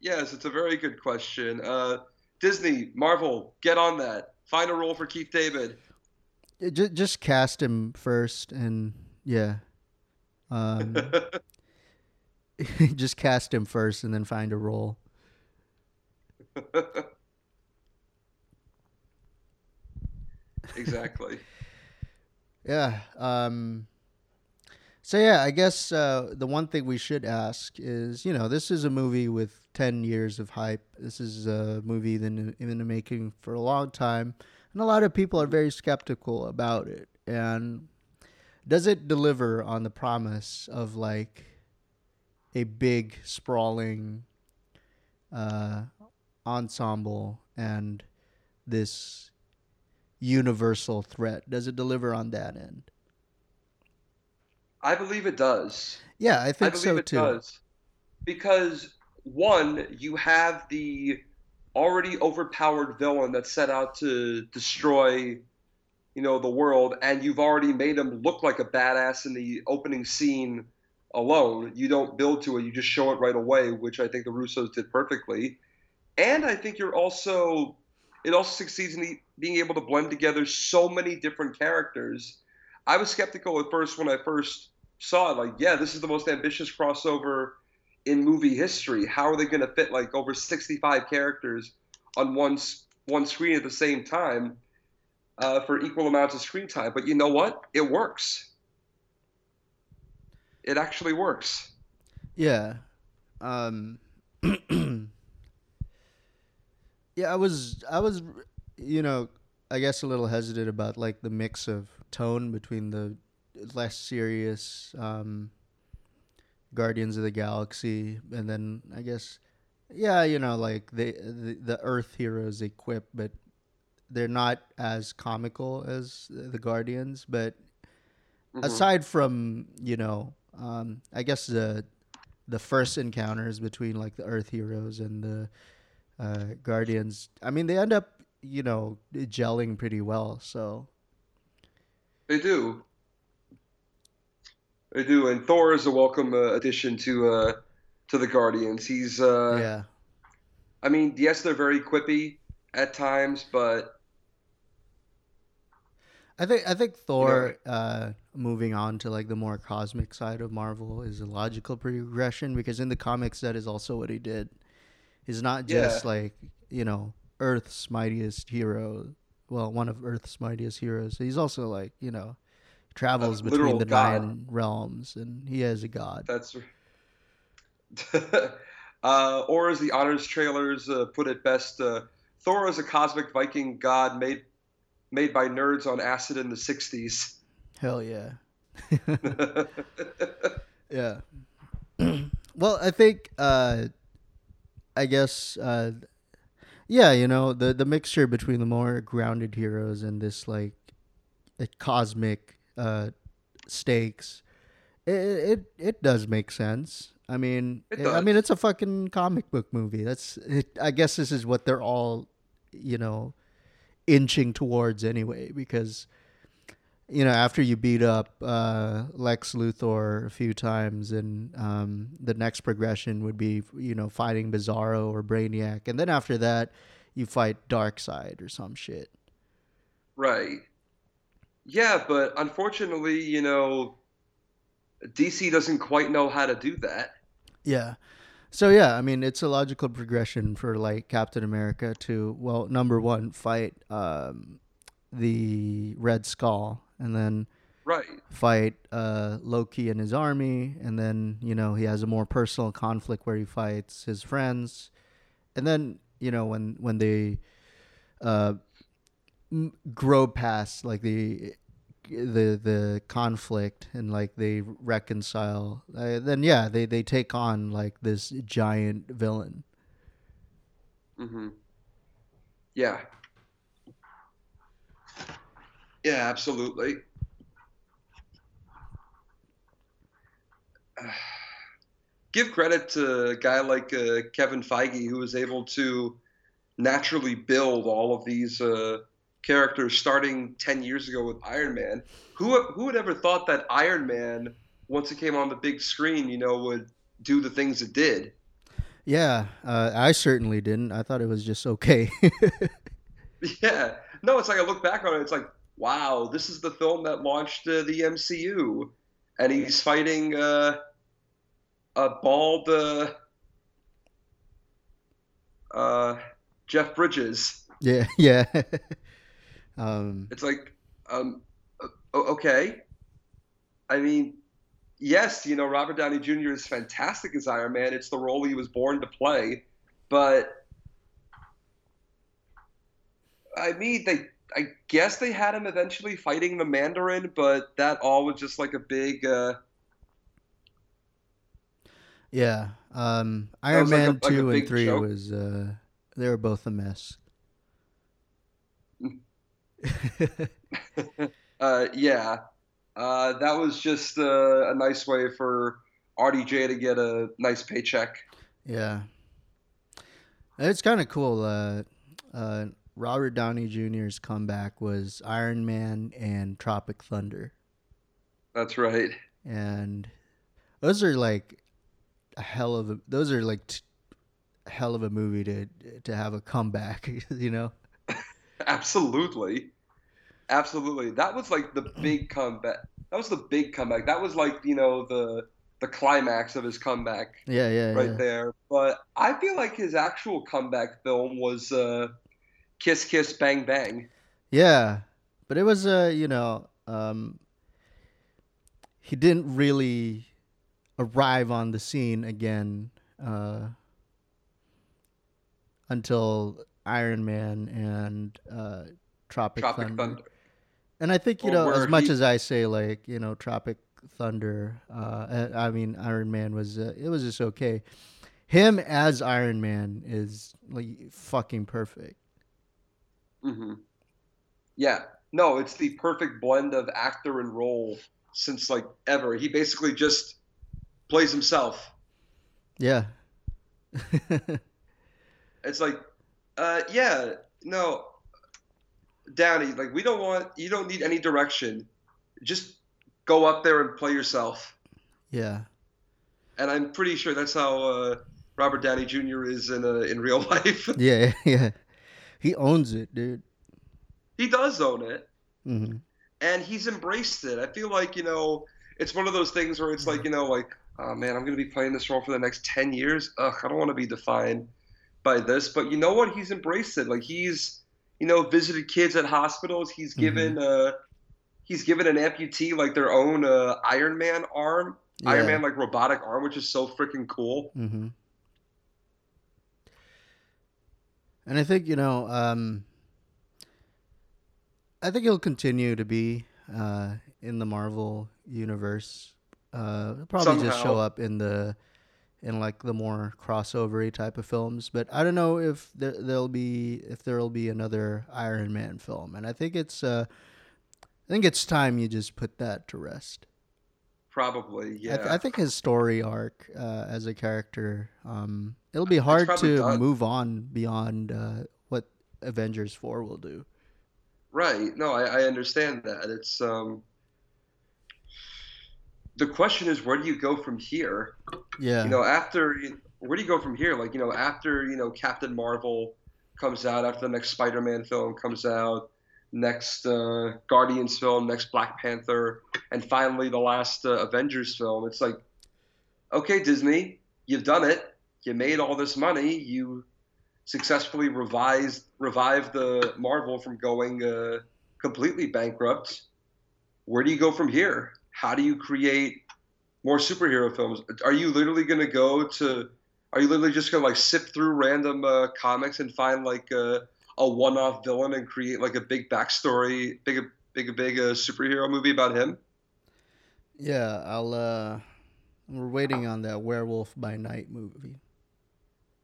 Speaker 1: Yes, it's a very good question. Uh, Disney, Marvel, get on that. Find a role for Keith David.
Speaker 2: Just, just cast him first, and yeah. Um, (laughs) just cast him first, and then find a role.
Speaker 1: exactly. (laughs)
Speaker 2: yeah. Um, so yeah, I guess uh, the one thing we should ask is, you know, this is a movie with ten years of hype. This is a movie in, in the making for a long time, and a lot of people are very skeptical about it. And does it deliver on the promise of like a big sprawling uh, ensemble and this universal threat? Does it deliver on that end?
Speaker 1: I believe it does.
Speaker 2: Yeah, I think I so it too. Does.
Speaker 1: Because one, you have the already overpowered villain that set out to destroy, you know, the world, and you've already made him look like a badass in the opening scene alone. You don't build to it; you just show it right away, which I think the Russos did perfectly. And I think you're also it also succeeds in being able to blend together so many different characters I was skeptical at first when I first saw it. Like, yeah, this is the most ambitious crossover in movie history. How are they going to fit like over 65 characters on one one screen at the same time uh, for equal amounts of screen time? But you know what? It works. It actually works.
Speaker 2: Yeah. Um, (clears throat) yeah, I was I was you know I guess a little hesitant about like the mix of tone between the less serious um, Guardians of the Galaxy and then I guess yeah, you know, like the the, the Earth heroes equip, but they're not as comical as the Guardians. But mm-hmm. aside from you know, um, I guess the the first encounters between like the Earth heroes and the uh, Guardians, I mean, they end up you know gelling pretty well. So
Speaker 1: they do. They do, and Thor is a welcome uh, addition to uh, to the Guardians. He's uh,
Speaker 2: yeah.
Speaker 1: I mean, yes, they're very quippy at times, but
Speaker 2: I think I think Thor you know, uh, moving on to like the more cosmic side of Marvel is a logical progression because in the comics that is also what he did. He's not just yeah. like you know Earth's mightiest hero, well, one of Earth's mightiest heroes. He's also like you know travels between the god. nine realms, and he is a god.
Speaker 1: That's. (laughs) uh, or as the Honest Trailers uh, put it best, uh, Thor is a cosmic Viking god made made by nerds on acid in the '60s.
Speaker 2: Hell yeah. (laughs) yeah. (clears throat) well, I think. Uh, I guess uh, yeah, you know, the the mixture between the more grounded heroes and this like cosmic uh, stakes, it, it it does make sense. I mean, it I mean, it's a fucking comic book movie. That's it, I guess this is what they're all you know, inching towards anyway because you know, after you beat up uh, Lex Luthor a few times, and um, the next progression would be, you know, fighting Bizarro or Brainiac, and then after that, you fight Darkseid or some shit.
Speaker 1: Right. Yeah, but unfortunately, you know, DC doesn't quite know how to do that.
Speaker 2: Yeah. So yeah, I mean, it's a logical progression for like Captain America to well, number one, fight um, the Red Skull and then
Speaker 1: right
Speaker 2: fight uh, Loki and his army, and then you know he has a more personal conflict where he fights his friends, and then you know when when they uh, grow past like the the the conflict and like they reconcile, uh, then yeah, they they take on like this giant villain.
Speaker 1: Mm-hmm. Yeah, yeah, absolutely. (sighs) Give credit to a guy like uh, Kevin Feige who was able to naturally build all of these characters starting 10 years ago with Iron Man. Who, who would ever thought that Iron Man, once it came on the big screen, you know, would do the things it did?
Speaker 2: Yeah, uh, I certainly didn't. I thought it was just okay. (laughs)
Speaker 1: yeah. No, it's like I look back on it, it's like, wow, this is the film that launched uh, the MCU, and he's fighting uh, a bald uh, uh, Jeff Bridges.
Speaker 2: Yeah, (laughs) yeah. Um,
Speaker 1: it's like, um, okay. I mean, yes, you know, Robert Downey Jr. is fantastic as Iron Man. It's the role he was born to play, but I mean, they I guess they had him eventually fighting the Mandarin, but that all was just like a big. Uh,
Speaker 2: yeah, um, Iron Man like a, two like and three joke. was uh, they were both a mess. (laughs) (laughs)
Speaker 1: uh, yeah, uh, that was just uh, a nice way for RDJ to get a nice paycheck.
Speaker 2: Yeah, it's kind of cool. Uh, uh, Robert Downey Jr.'s comeback was Iron Man and Tropic Thunder.
Speaker 1: That's right.
Speaker 2: And those are like a hell of a those are like t- a hell of a movie to to have a comeback, (laughs) you know. (laughs)
Speaker 1: Absolutely. Absolutely. That was like the big comeback. That was the big comeback. That was like, you know, the the climax of his comeback.
Speaker 2: Yeah, yeah,
Speaker 1: right
Speaker 2: yeah.
Speaker 1: there. But I feel like his actual comeback film was uh Kiss Kiss Bang Bang.
Speaker 2: Yeah, but it was uh, you know, um, he didn't really arrive on the scene again uh, until Iron Man and uh, Tropic, Tropic Thunder. Thunder. And I think you know, as much he... as I say, like you know, Tropic Thunder. Uh, I mean, Iron Man was uh, it was just okay. Him as Iron Man is like fucking perfect.
Speaker 1: Mm-hmm. Yeah. No, it's the perfect blend of actor and role since like ever. He basically just plays himself.
Speaker 2: Yeah. (laughs)
Speaker 1: it's like, uh, yeah, no, Downey, like we don't want you don't need any direction. Just go up there and play yourself.
Speaker 2: Yeah.
Speaker 1: And I'm pretty sure that's how uh, Robert Downey Jr. is in uh, in real (laughs) life. (laughs)
Speaker 2: yeah, yeah. He owns it, dude.
Speaker 1: He does own it,
Speaker 2: mm-hmm.
Speaker 1: and he's embraced it. I feel like you know, it's one of those things where it's like you know, like, oh man, I'm going to be playing this role for the next ten years. Ugh, I don't want to be defined by this. But you know what? He's embraced it. Like he's, you know, visited kids at hospitals. He's mm-hmm. given, mm-hmm. uh, he's given an amputee like their own uh, Iron Man arm. Yeah. Iron Man like robotic arm, which is so freaking cool.
Speaker 2: Mm-hmm. And I think you know, um, I think he'll continue to be uh, in the Marvel universe. Uh, probably Somehow. just show up in the in like the more crossovery type of films. But I don't know if there, will be if there'll be another Iron Man film. And I think it's uh, I think it's time you just put that to rest.
Speaker 1: Probably, yeah.
Speaker 2: I, th- I think his story arc uh, as a character, um, it'll be hard to done. move on beyond uh, what Avengers Four will do.
Speaker 1: Right. No, I, I understand that. It's um. The question is, where do you go from here?
Speaker 2: Yeah.
Speaker 1: You know, after where do you go from here? Like, you know, after you know Captain Marvel comes out, after the next Spider-Man film comes out, next uh, Guardians film, next Black Panther, and finally the last uh, Avengers film. It's like, okay, Disney, you've done it. You made all this money. You successfully revised revived the Marvel from going uh, completely bankrupt. Where do you go from here? How do you create more superhero films? Are you literally going to go to? Are you literally just going to like sift through random uh, comics and find like uh, a one-off villain and create like a big backstory, big, big, big uh, superhero movie about him?
Speaker 2: Yeah, I'll. uh We're waiting on that Werewolf by Night movie.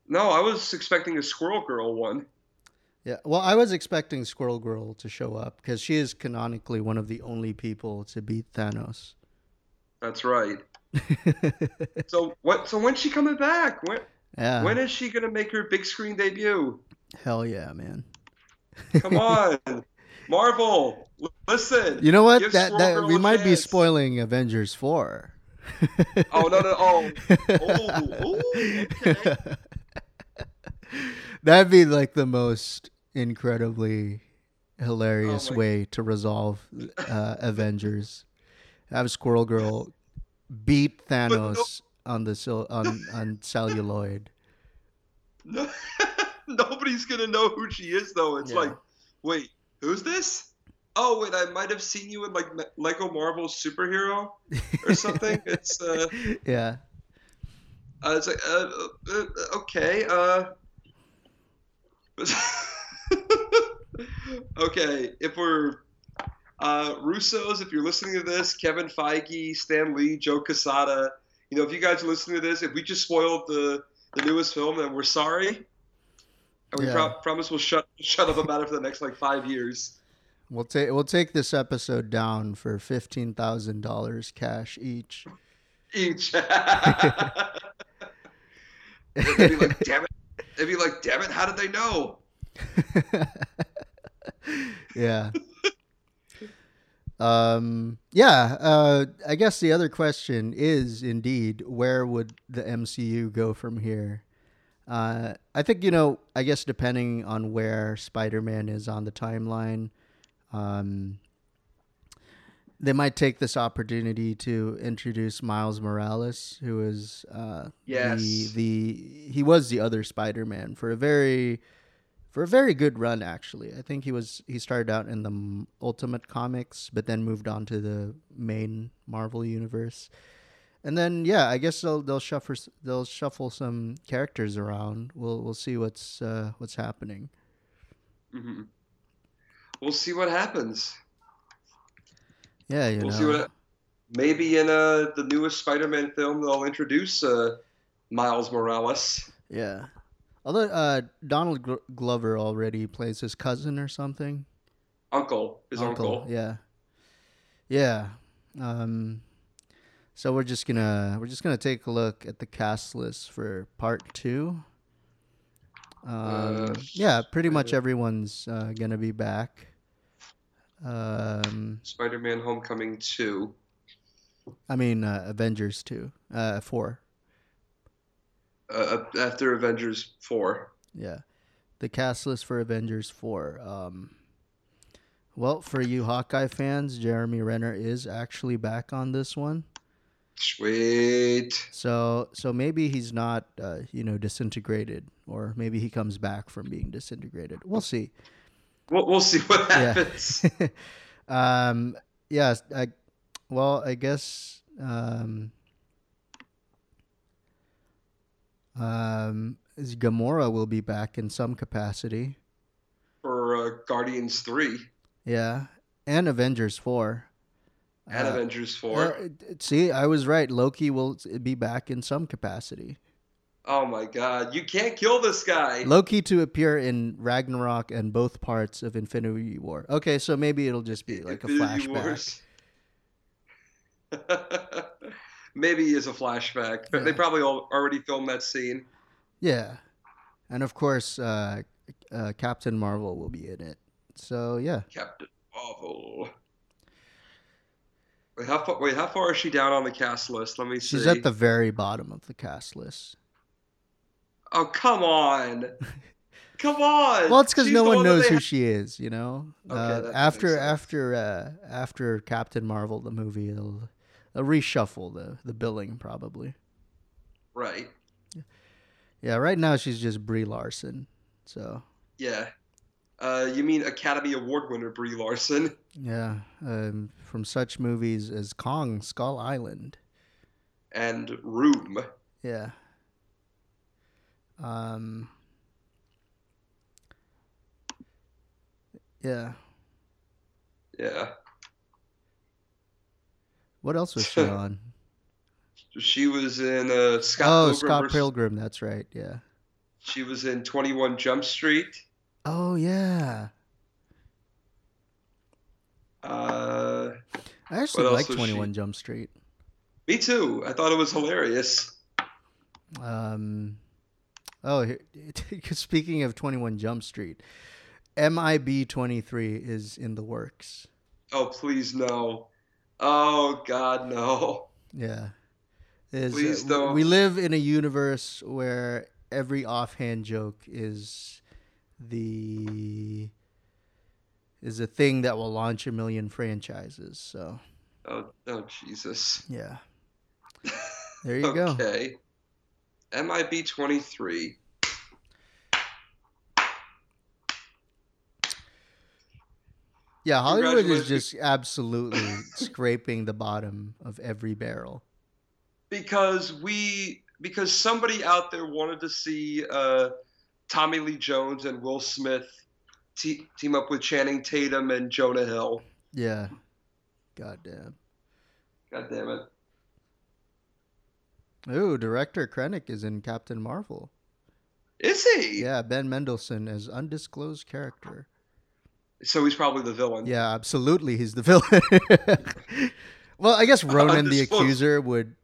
Speaker 1: No, I was expecting a Squirrel Girl one.
Speaker 2: Yeah, well, I was expecting Squirrel Girl to show up because she is canonically one of the only people to beat Thanos.
Speaker 1: That's right. (laughs) so what? So when's she coming back? When?
Speaker 2: Yeah.
Speaker 1: When is she gonna make her big screen debut?
Speaker 2: Hell yeah, man.
Speaker 1: Come on, (laughs) Marvel. Listen.
Speaker 2: You know what? That that we might chance. be spoiling Avengers four.
Speaker 1: oh no no oh (laughs) oh, oh okay.
Speaker 2: That'd be like the most incredibly hilarious oh way to resolve uh, (laughs) Avengers. Have Squirrel Girl beat Thanos no, (laughs) on the on on celluloid.
Speaker 1: No, (laughs) nobody's gonna know who she is though. It's yeah. like, wait, who's this? Oh wait, I might have seen you in like Lego Marvel superhero or something. it's uh,
Speaker 2: yeah.
Speaker 1: Uh, it's like uh, uh, okay. Uh, (laughs) okay, if we're uh, Russo's, if you're listening to this, Kevin Feige, Stan Lee, Joe Quesada, you know, if you guys are listening to this, if we just spoiled the the newest film, then we're sorry, and we yeah. pro- promise we'll shut shut up about it for the next like five years.
Speaker 2: We'll take we'll take this episode down for fifteen thousand dollars cash each.
Speaker 1: Each. (laughs) (laughs) They'd be like, damn it. They'd be like, damn it, how did they know? (laughs)
Speaker 2: yeah. um yeah, uh I guess the other question is indeed where would the MCU go from here? Uh I think you know, I guess depending on where Spider-Man is on the timeline, um they might take this opportunity to introduce Miles Morales, who is uh,
Speaker 1: yes.
Speaker 2: the the he was the other Spider-Man for a very for a very good run actually. I think he was he started out in the Ultimate Comics, but then moved on to the main Marvel universe. And then yeah, I guess they'll they'll shuffle they'll shuffle some characters around. We'll we'll see what's uh, what's happening.
Speaker 1: Mm-hmm. We'll see what happens.
Speaker 2: Yeah, you
Speaker 1: we'll
Speaker 2: know.
Speaker 1: see what. Maybe in uh, the newest Spider-Man film, they'll introduce uh, Miles Morales.
Speaker 2: Yeah, although uh, Donald Glover already plays his cousin or something.
Speaker 1: Uncle, his uncle.
Speaker 2: uncle. Yeah, yeah. Um, so we're just gonna we're just gonna take a look at the cast list for part two. Um, uh, yeah, pretty much everyone's uh, gonna be back. Um,
Speaker 1: Spider-Man: Homecoming two.
Speaker 2: I mean, uh, Avengers two, uh, four.
Speaker 1: Uh, after Avengers four.
Speaker 2: Yeah, the cast list for Avengers four. Um, well, for you Hawkeye fans, Jeremy Renner is actually back on this one.
Speaker 1: Sweet.
Speaker 2: So, so maybe he's not, uh, you know, disintegrated, or maybe he comes back from being disintegrated. We'll see.
Speaker 1: We'll, we'll see what happens. (laughs)
Speaker 2: Yeah. um, yes. I, well, I guess. Um, um, Gamora will be back in some capacity
Speaker 1: for uh, Guardians Three.
Speaker 2: Yeah, and Avengers Four.
Speaker 1: And uh, Avengers Four. Uh,
Speaker 2: see, I was right. Loki will be back in some capacity.
Speaker 1: Oh my god, you can't kill this guy.
Speaker 2: Loki to appear in Ragnarok and both parts of Infinity War. Okay, so maybe it'll just be like Infinity a flashback. (laughs)
Speaker 1: maybe is a flashback. Yeah. They probably already filmed that scene.
Speaker 2: Yeah, and of course, uh, uh, Captain Marvel will be in it. So yeah,
Speaker 1: Captain Marvel. Wait, how far? Wait, how far is she down on the cast list? Let me
Speaker 2: see. She's at the very bottom of the cast list.
Speaker 1: Oh come on, (laughs) come on!
Speaker 2: Well, it's because no one, one knows who ha- she is. You know, okay, uh, after after uh, after Captain Marvel, the movie, they'll, they'll reshuffle the the billing probably.
Speaker 1: Right.
Speaker 2: Yeah. Right now, she's just Brie Larson. So.
Speaker 1: Yeah. Uh, you mean Academy Award winner Brie Larson?
Speaker 2: Yeah, um, from such movies as Kong, Skull Island,
Speaker 1: and Room.
Speaker 2: Yeah. Um. Yeah.
Speaker 1: Yeah.
Speaker 2: What else was she (laughs) on?
Speaker 1: she was in uh, Scott.
Speaker 2: Oh, Pilgrim Scott. Pilgrim. That's right. Yeah.
Speaker 1: She was in Twenty One Jump Street.
Speaker 2: Oh yeah.
Speaker 1: Uh,
Speaker 2: I actually like Twenty One Jump Street.
Speaker 1: Me too. I thought it was hilarious.
Speaker 2: Um, oh, (laughs) speaking of Twenty One Jump Street, MIB twenty three is in the works.
Speaker 1: Oh please no! Oh God no!
Speaker 2: Yeah, is, please uh, don't. We live in a universe where every offhand joke is the is a thing that will launch a million franchises. So.
Speaker 1: Oh, oh Jesus.
Speaker 2: Yeah. (laughs) There you
Speaker 1: okay.
Speaker 2: go.
Speaker 1: Okay. MIB 23.
Speaker 2: Yeah, Hollywood is just absolutely (laughs) scraping the bottom of every barrel.
Speaker 1: Because we because somebody out there wanted to see uh, Tommy Lee Jones and Will Smith te- team up with Channing Tatum and Jonah Hill.
Speaker 2: Yeah. God damn.
Speaker 1: God damn it.
Speaker 2: Ooh, director Krennic is in Captain Marvel.
Speaker 1: Is he?
Speaker 2: Yeah, Ben Mendelsohn as undisclosed character.
Speaker 1: So he's probably the villain.
Speaker 2: Yeah, absolutely, he's the villain. (laughs) well, I guess (laughs) Ronan the Accuser would,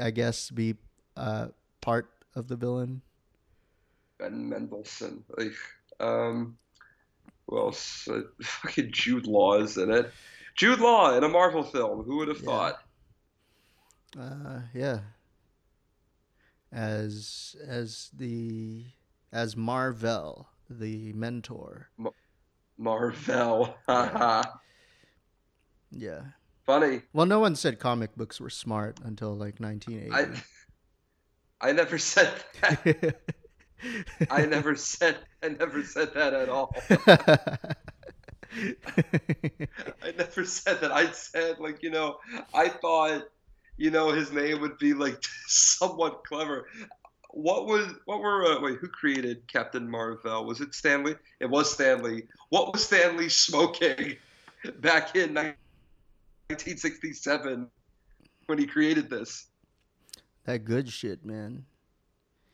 Speaker 2: I guess, be uh, part of the villain.
Speaker 1: Ben Mendelsohn. Like, um, well, uh, fucking Jude Law is in it. Jude Law in a Marvel film. Who would have yeah. thought?
Speaker 2: Uh, yeah. As as the as Mar-Vell, the mentor.
Speaker 1: Ma- Mar-Vell. (laughs) yeah.
Speaker 2: yeah.
Speaker 1: Funny.
Speaker 2: Well, no one said comic books were smart until like 1980.
Speaker 1: I I never said that. (laughs) I never said I never said that at all. (laughs) I never said that. I said like you know I thought you know his name would be like somewhat clever. What was what were uh, wait who created Captain Marvel? Was it Stan Lee? It was Stan Lee. What was Stan Lee smoking (laughs) back in 1967 when he created this?
Speaker 2: That good shit, man.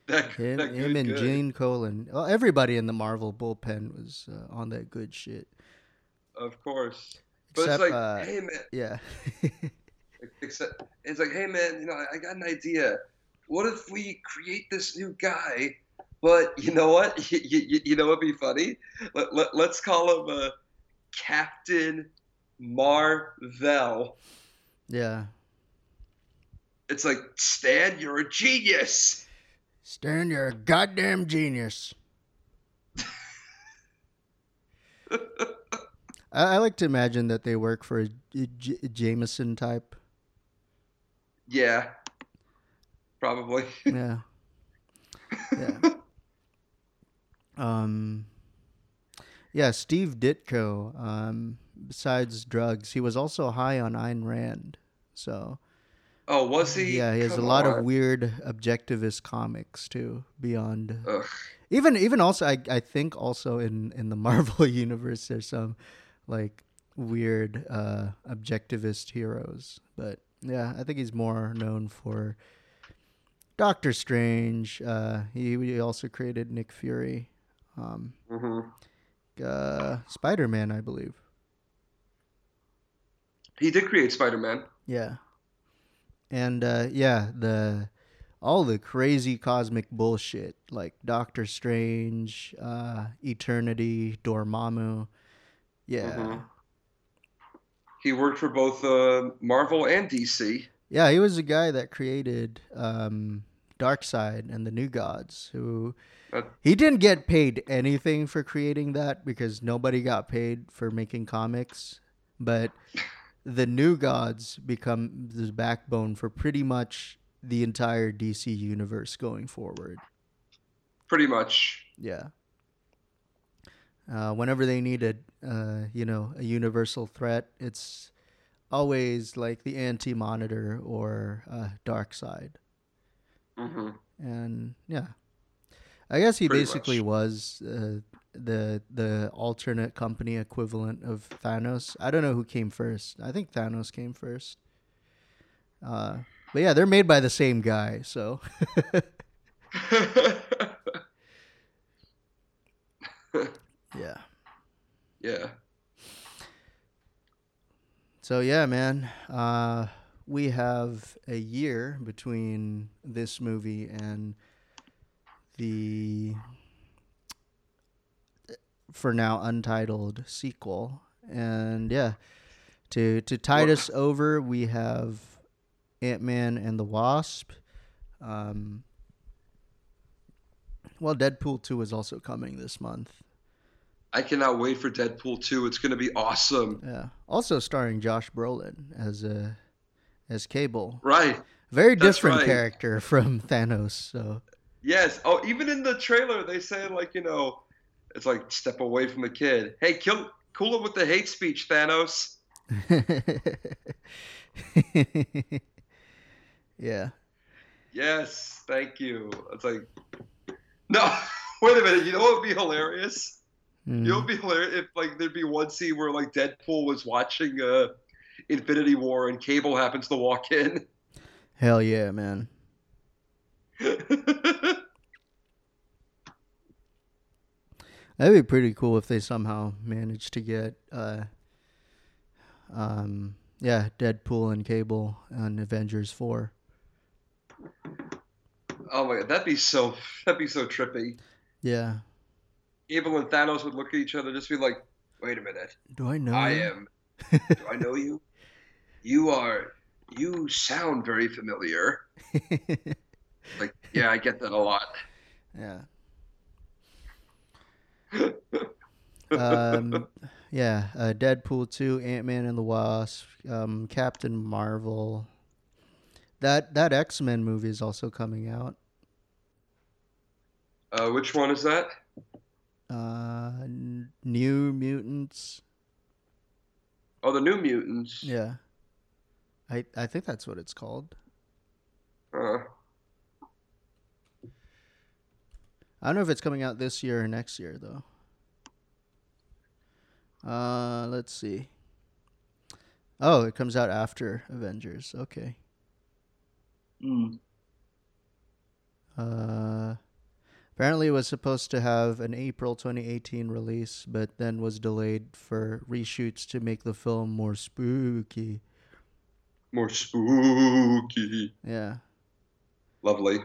Speaker 1: That,
Speaker 2: him,
Speaker 1: that
Speaker 2: him and
Speaker 1: good.
Speaker 2: Gene Colan. Well, everybody in the Marvel bullpen was uh, on that good shit.
Speaker 1: Of course, but Except, it's like, uh, hey man,
Speaker 2: yeah. (laughs)
Speaker 1: Except it's like, hey man, you know, I got an idea. What if we create this new guy? But you know what? (laughs) You, you, you know what'd be funny? Let, let, let's call him uh, Captain Marvel.
Speaker 2: Yeah.
Speaker 1: It's like, Stan, you're a genius.
Speaker 2: Stan, you're a goddamn genius. (laughs) I, I, like to imagine that they work for a, a, a Jameson type.
Speaker 1: Yeah, probably.
Speaker 2: yeah. Yeah. (laughs) um. Yeah, Steve Ditko. Um, besides drugs, he was also high on Ayn Rand. So
Speaker 1: Oh, was he?
Speaker 2: Yeah, he has Come a lot on. of weird objectivist comics too. Beyond, Ugh. even even also, I I think also in in the (laughs) Marvel universe, there's some like weird uh, objectivist heroes. But yeah, I think he's more known for Doctor Strange. Uh, he, he also created Nick Fury. Um,
Speaker 1: mm-hmm.
Speaker 2: uh, Spider Man, I believe.
Speaker 1: He did create Spider Man.
Speaker 2: Yeah and uh, yeah, the all the crazy cosmic bullshit like Doctor Strange, uh, Eternity, Dormammu. Yeah. Mm-hmm.
Speaker 1: He worked for both uh, Marvel and DC.
Speaker 2: Yeah, he was the guy that created um, Darkseid and the New Gods. Who uh, he didn't get paid anything for creating that because nobody got paid for making comics, but the New Gods become the backbone for pretty much the entire DC universe going forward.
Speaker 1: Pretty much.
Speaker 2: Yeah. Uh, whenever they needed, uh, you know, a universal threat, it's always like the Anti Monitor or uh, Darkseid. Mm-hmm. And yeah, I guess he Pretty basically much. was uh, the the alternate company equivalent of Thanos. I don't know who came first. I think Thanos came first. Uh, but yeah, they're made by the same guy, so. (laughs) yeah.
Speaker 1: Yeah.
Speaker 2: So yeah, man. Uh, we have a year between this movie and the for now untitled sequel. And yeah, to to tide us over, we have Ant Man and the Wasp. Um, well, Deadpool 2 is also coming this month.
Speaker 1: I cannot wait for Deadpool 2. It's going to be awesome.
Speaker 2: Yeah. Also starring Josh Brolin as a uh, as Cable.
Speaker 1: Right.
Speaker 2: Very That's different right. character (laughs) from Thanos, so
Speaker 1: Yes. Oh, even in the trailer they say like, you know, it's like step away from the kid. Hey, kill cool it with the hate speech, Thanos. (laughs)
Speaker 2: Yeah.
Speaker 1: Yes, thank you. It's like, no, (laughs) wait a minute. You know what would be hilarious? Mm. You know what would be hilarious if like there'd be one scene where like Deadpool was watching uh, Infinity War and Cable happens to walk in.
Speaker 2: Hell yeah, man. (laughs) That'd be pretty cool if they somehow managed to get, uh, um, yeah, Deadpool and Cable on Avengers Four.
Speaker 1: Oh my god, that'd be so that'd be so trippy.
Speaker 2: Yeah.
Speaker 1: Cable and Thanos would look at each other, just be like, "Wait a minute.
Speaker 2: Do I know?
Speaker 1: I you? am. (laughs) do I know you? You are. You sound very familiar." (laughs) like, yeah, I get that a lot.
Speaker 2: Yeah. (laughs) um, yeah, uh, Deadpool two, Ant Man and the Wasp, um, Captain Marvel, that that X Men movie is also coming out.
Speaker 1: Uh, which one is that?
Speaker 2: Uh, New Mutants.
Speaker 1: Oh, the New Mutants.
Speaker 2: Yeah. I I think that's what it's called.
Speaker 1: Uh.
Speaker 2: I don't know if it's coming out this year or next year though. Uh, let's see. Oh, it comes out after Avengers. Okay.
Speaker 1: Mm.
Speaker 2: Uh, apparently, it was supposed to have an April 2018 release, but then was delayed for reshoots to make the film more spooky.
Speaker 1: More spooky.
Speaker 2: Yeah.
Speaker 1: Lovely.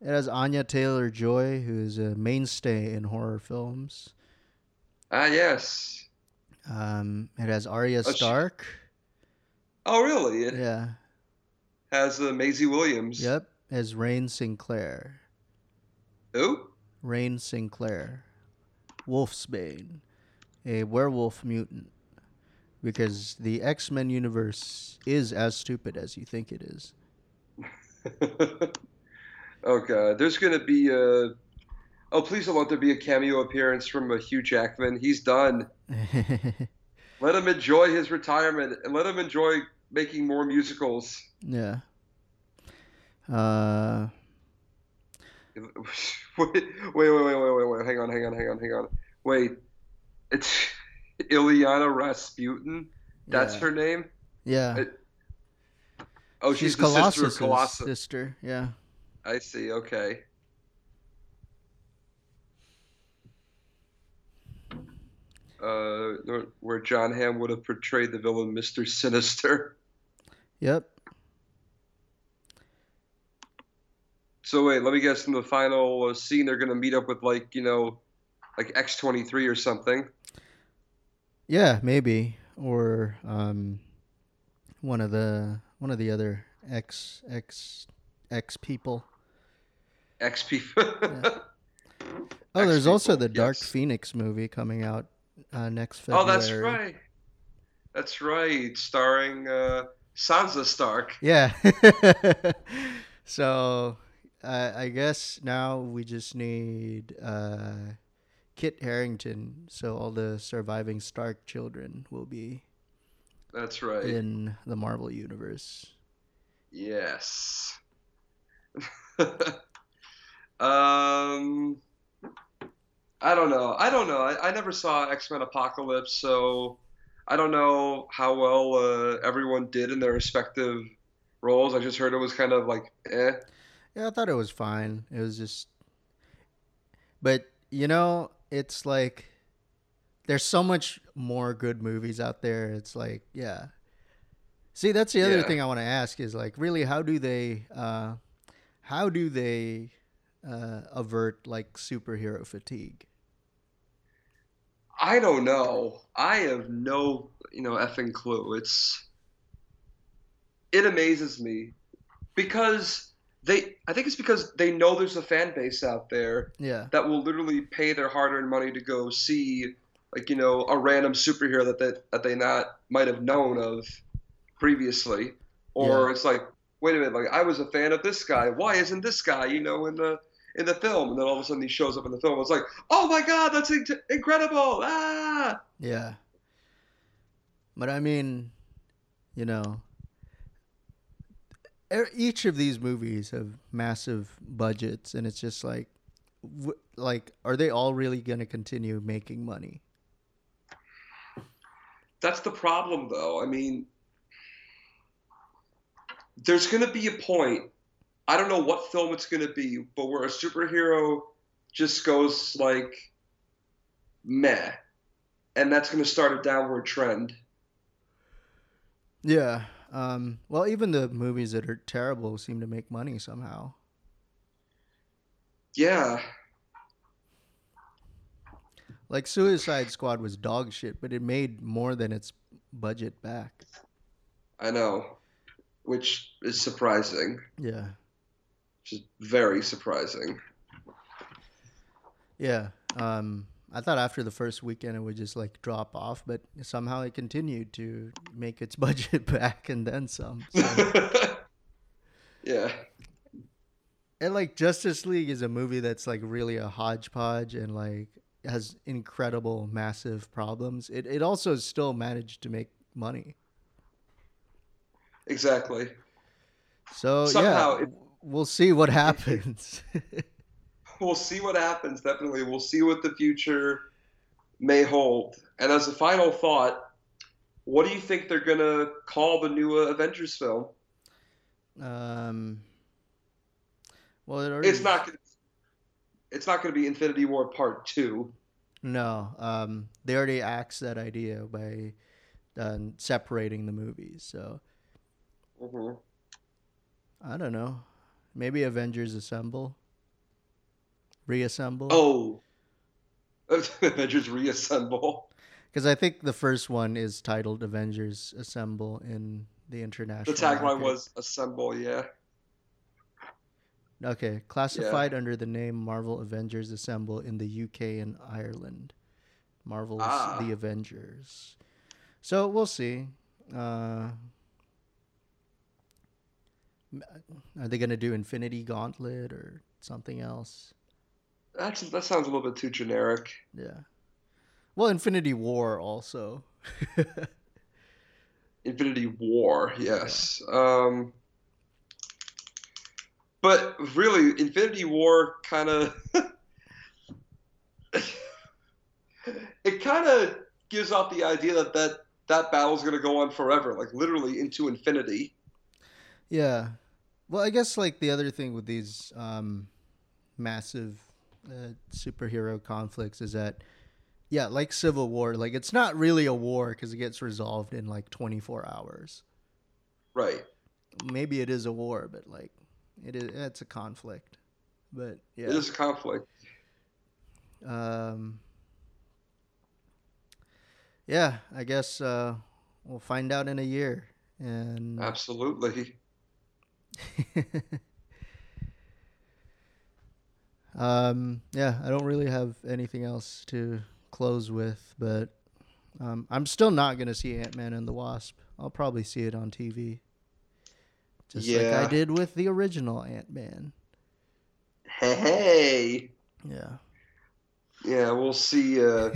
Speaker 2: It has Anya Taylor Joy, who is a mainstay in horror films.
Speaker 1: Ah, yes.
Speaker 2: Um, it has Arya oh, Stark. She...
Speaker 1: Oh, really? It...
Speaker 2: Yeah
Speaker 1: has uh, Maisie Williams.
Speaker 2: Yep, as Rahne Sinclair.
Speaker 1: Who?
Speaker 2: Rahne Sinclair. Wolfsbane, a werewolf mutant. Because the X Men universe is as stupid as you think it is. (laughs)
Speaker 1: oh god, there's gonna be a. Oh please don't let there be a cameo appearance from a Hugh Jackman. He's done. (laughs) let him enjoy his retirement and let him enjoy making more musicals.
Speaker 2: Yeah. Uh.
Speaker 1: wait, (laughs) wait, wait, wait, wait, wait, wait. Hang on, hang on, hang on, hang on. Wait, it's Illyana Rasputin. That's yeah. her name.
Speaker 2: Yeah.
Speaker 1: It, oh, she's, she's the Colossus sister
Speaker 2: Colossus. Sister, yeah.
Speaker 1: I see. Okay. Uh, where Jon Hamm would have portrayed the villain Mister Sinister.
Speaker 2: Yep.
Speaker 1: So wait, let me guess. In the final uh, scene, they're gonna meet up with like you know, like X twenty three or something.
Speaker 2: Yeah, maybe, or um, one of the one of the other X X X people.
Speaker 1: X people. (laughs)
Speaker 2: yeah. Oh, X there's people, also the Dark yes. Phoenix movie coming out uh, next February.
Speaker 1: Oh, that's right. That's right, starring uh, Sansa Stark.
Speaker 2: Yeah. (laughs) so uh, I guess now we just need uh, Kit Harington, so all the surviving Stark children will be.
Speaker 1: That's right.
Speaker 2: In the Marvel universe.
Speaker 1: Yes. (laughs) um, I don't know. I don't know. I, I never saw X Men Apocalypse, so I don't know how well uh, everyone did in their respective roles. I just heard it was kind of like eh.
Speaker 2: Yeah, I thought it was fine. It was just, but you know, it's like there's so much more good movies out there. It's like, yeah. See, that's the other yeah. thing I want to ask is like, really, how do they, uh, how do they uh, avert like superhero fatigue?
Speaker 1: I don't know. I have no, you know, effing clue. It's it amazes me because they I think it's because they know there's a fan base out there
Speaker 2: yeah.
Speaker 1: that will literally pay their hard-earned money to go see like you know a random superhero that they, that they not might have known of previously. Or yeah. it's like wait a minute like I was a fan of this guy. Why isn't this guy you know in the in the film? And then all of a sudden he shows up in the film. It's like oh my god that's incredible! Ah!
Speaker 2: Yeah. But I mean you know each of these movies have massive budgets, and it's just like, like, are they all really going to continue making money?
Speaker 1: That's the problem, though. I mean, there's going to be a point. I don't know what film it's going to be, but where a superhero just goes like meh, and that's going to start a downward trend.
Speaker 2: Yeah, um, well, even the movies that are terrible seem to make money somehow.
Speaker 1: Yeah.
Speaker 2: Like Suicide Squad was dog shit, but it made more than its budget back.
Speaker 1: I know, which is surprising.
Speaker 2: Yeah.
Speaker 1: Which is very surprising.
Speaker 2: Yeah. Um, I thought after the first weekend it would just like drop off, but somehow it continued to make its (laughs) budget back and then some. So. (laughs)
Speaker 1: yeah.
Speaker 2: And like Justice League is a movie that's like really a hodgepodge and like has incredible massive problems. It it also still managed to make money.
Speaker 1: Exactly.
Speaker 2: So Somehow yeah, it, we'll see what happens. (laughs) (laughs)
Speaker 1: we'll see what happens. Definitely, we'll see what the future may hold. And as a final thought, what do you think they're gonna call the new uh, Avengers film?
Speaker 2: Um.
Speaker 1: Well, it already... it's not. Gonna, it's not going to be Infinity War Part Two.
Speaker 2: No, um, they already axed that idea by uh, separating the movies. So,
Speaker 1: mm-hmm.
Speaker 2: I don't know. Maybe Avengers Assemble reassemble.
Speaker 1: Oh, (laughs) Avengers reassemble.
Speaker 2: Because I think the first one is titled Avengers Assemble in the international.
Speaker 1: The tagline was Assemble, yeah.
Speaker 2: Okay, classified yeah. under the name Marvel Avengers Assemble in the UK and Ireland. Marvel's ah. The Avengers. So we'll see. Uh, are they going to do Infinity Gauntlet or something else?
Speaker 1: That's that sounds a little bit too generic.
Speaker 2: Yeah. Well, Infinity War also. (laughs)
Speaker 1: Infinity War, yes. Yeah. Um, but really, Infinity War kind of (laughs) it kind of gives off the idea that that that battle's going to go on forever, like literally into infinity.
Speaker 2: Yeah. Well, I guess like the other thing with these um, massive uh, superhero conflicts is that yeah like civil war like it's not really a war because it gets resolved in like 24 hours
Speaker 1: right
Speaker 2: maybe it is a war but like it is. It's a conflict, but yeah,
Speaker 1: it is a conflict.
Speaker 2: Um. Yeah, I guess uh, we'll find out in a year, and
Speaker 1: absolutely. (laughs)
Speaker 2: um. Yeah, I don't really have anything else to close with, but um, I'm still not gonna see Ant Man and the Wasp. I'll probably see it on TV. Just yeah. like I did with the original Ant Man.
Speaker 1: Hey.
Speaker 2: Yeah.
Speaker 1: Yeah, we'll see. Uh,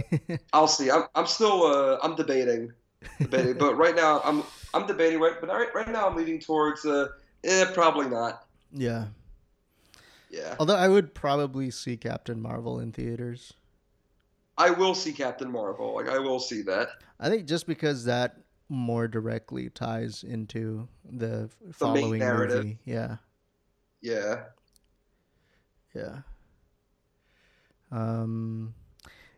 Speaker 1: I'll see. I'm, I'm still uh, I'm debating, debating. but right now I'm I'm debating. Right, but right, right now I'm leaning towards uh, eh, probably not.
Speaker 2: Yeah.
Speaker 1: Yeah.
Speaker 2: Although I would probably see Captain Marvel in theaters.
Speaker 1: I will see Captain Marvel. Like I will see that.
Speaker 2: I think just because that more directly ties into the, the following movie. Yeah.
Speaker 1: Yeah.
Speaker 2: Yeah. Um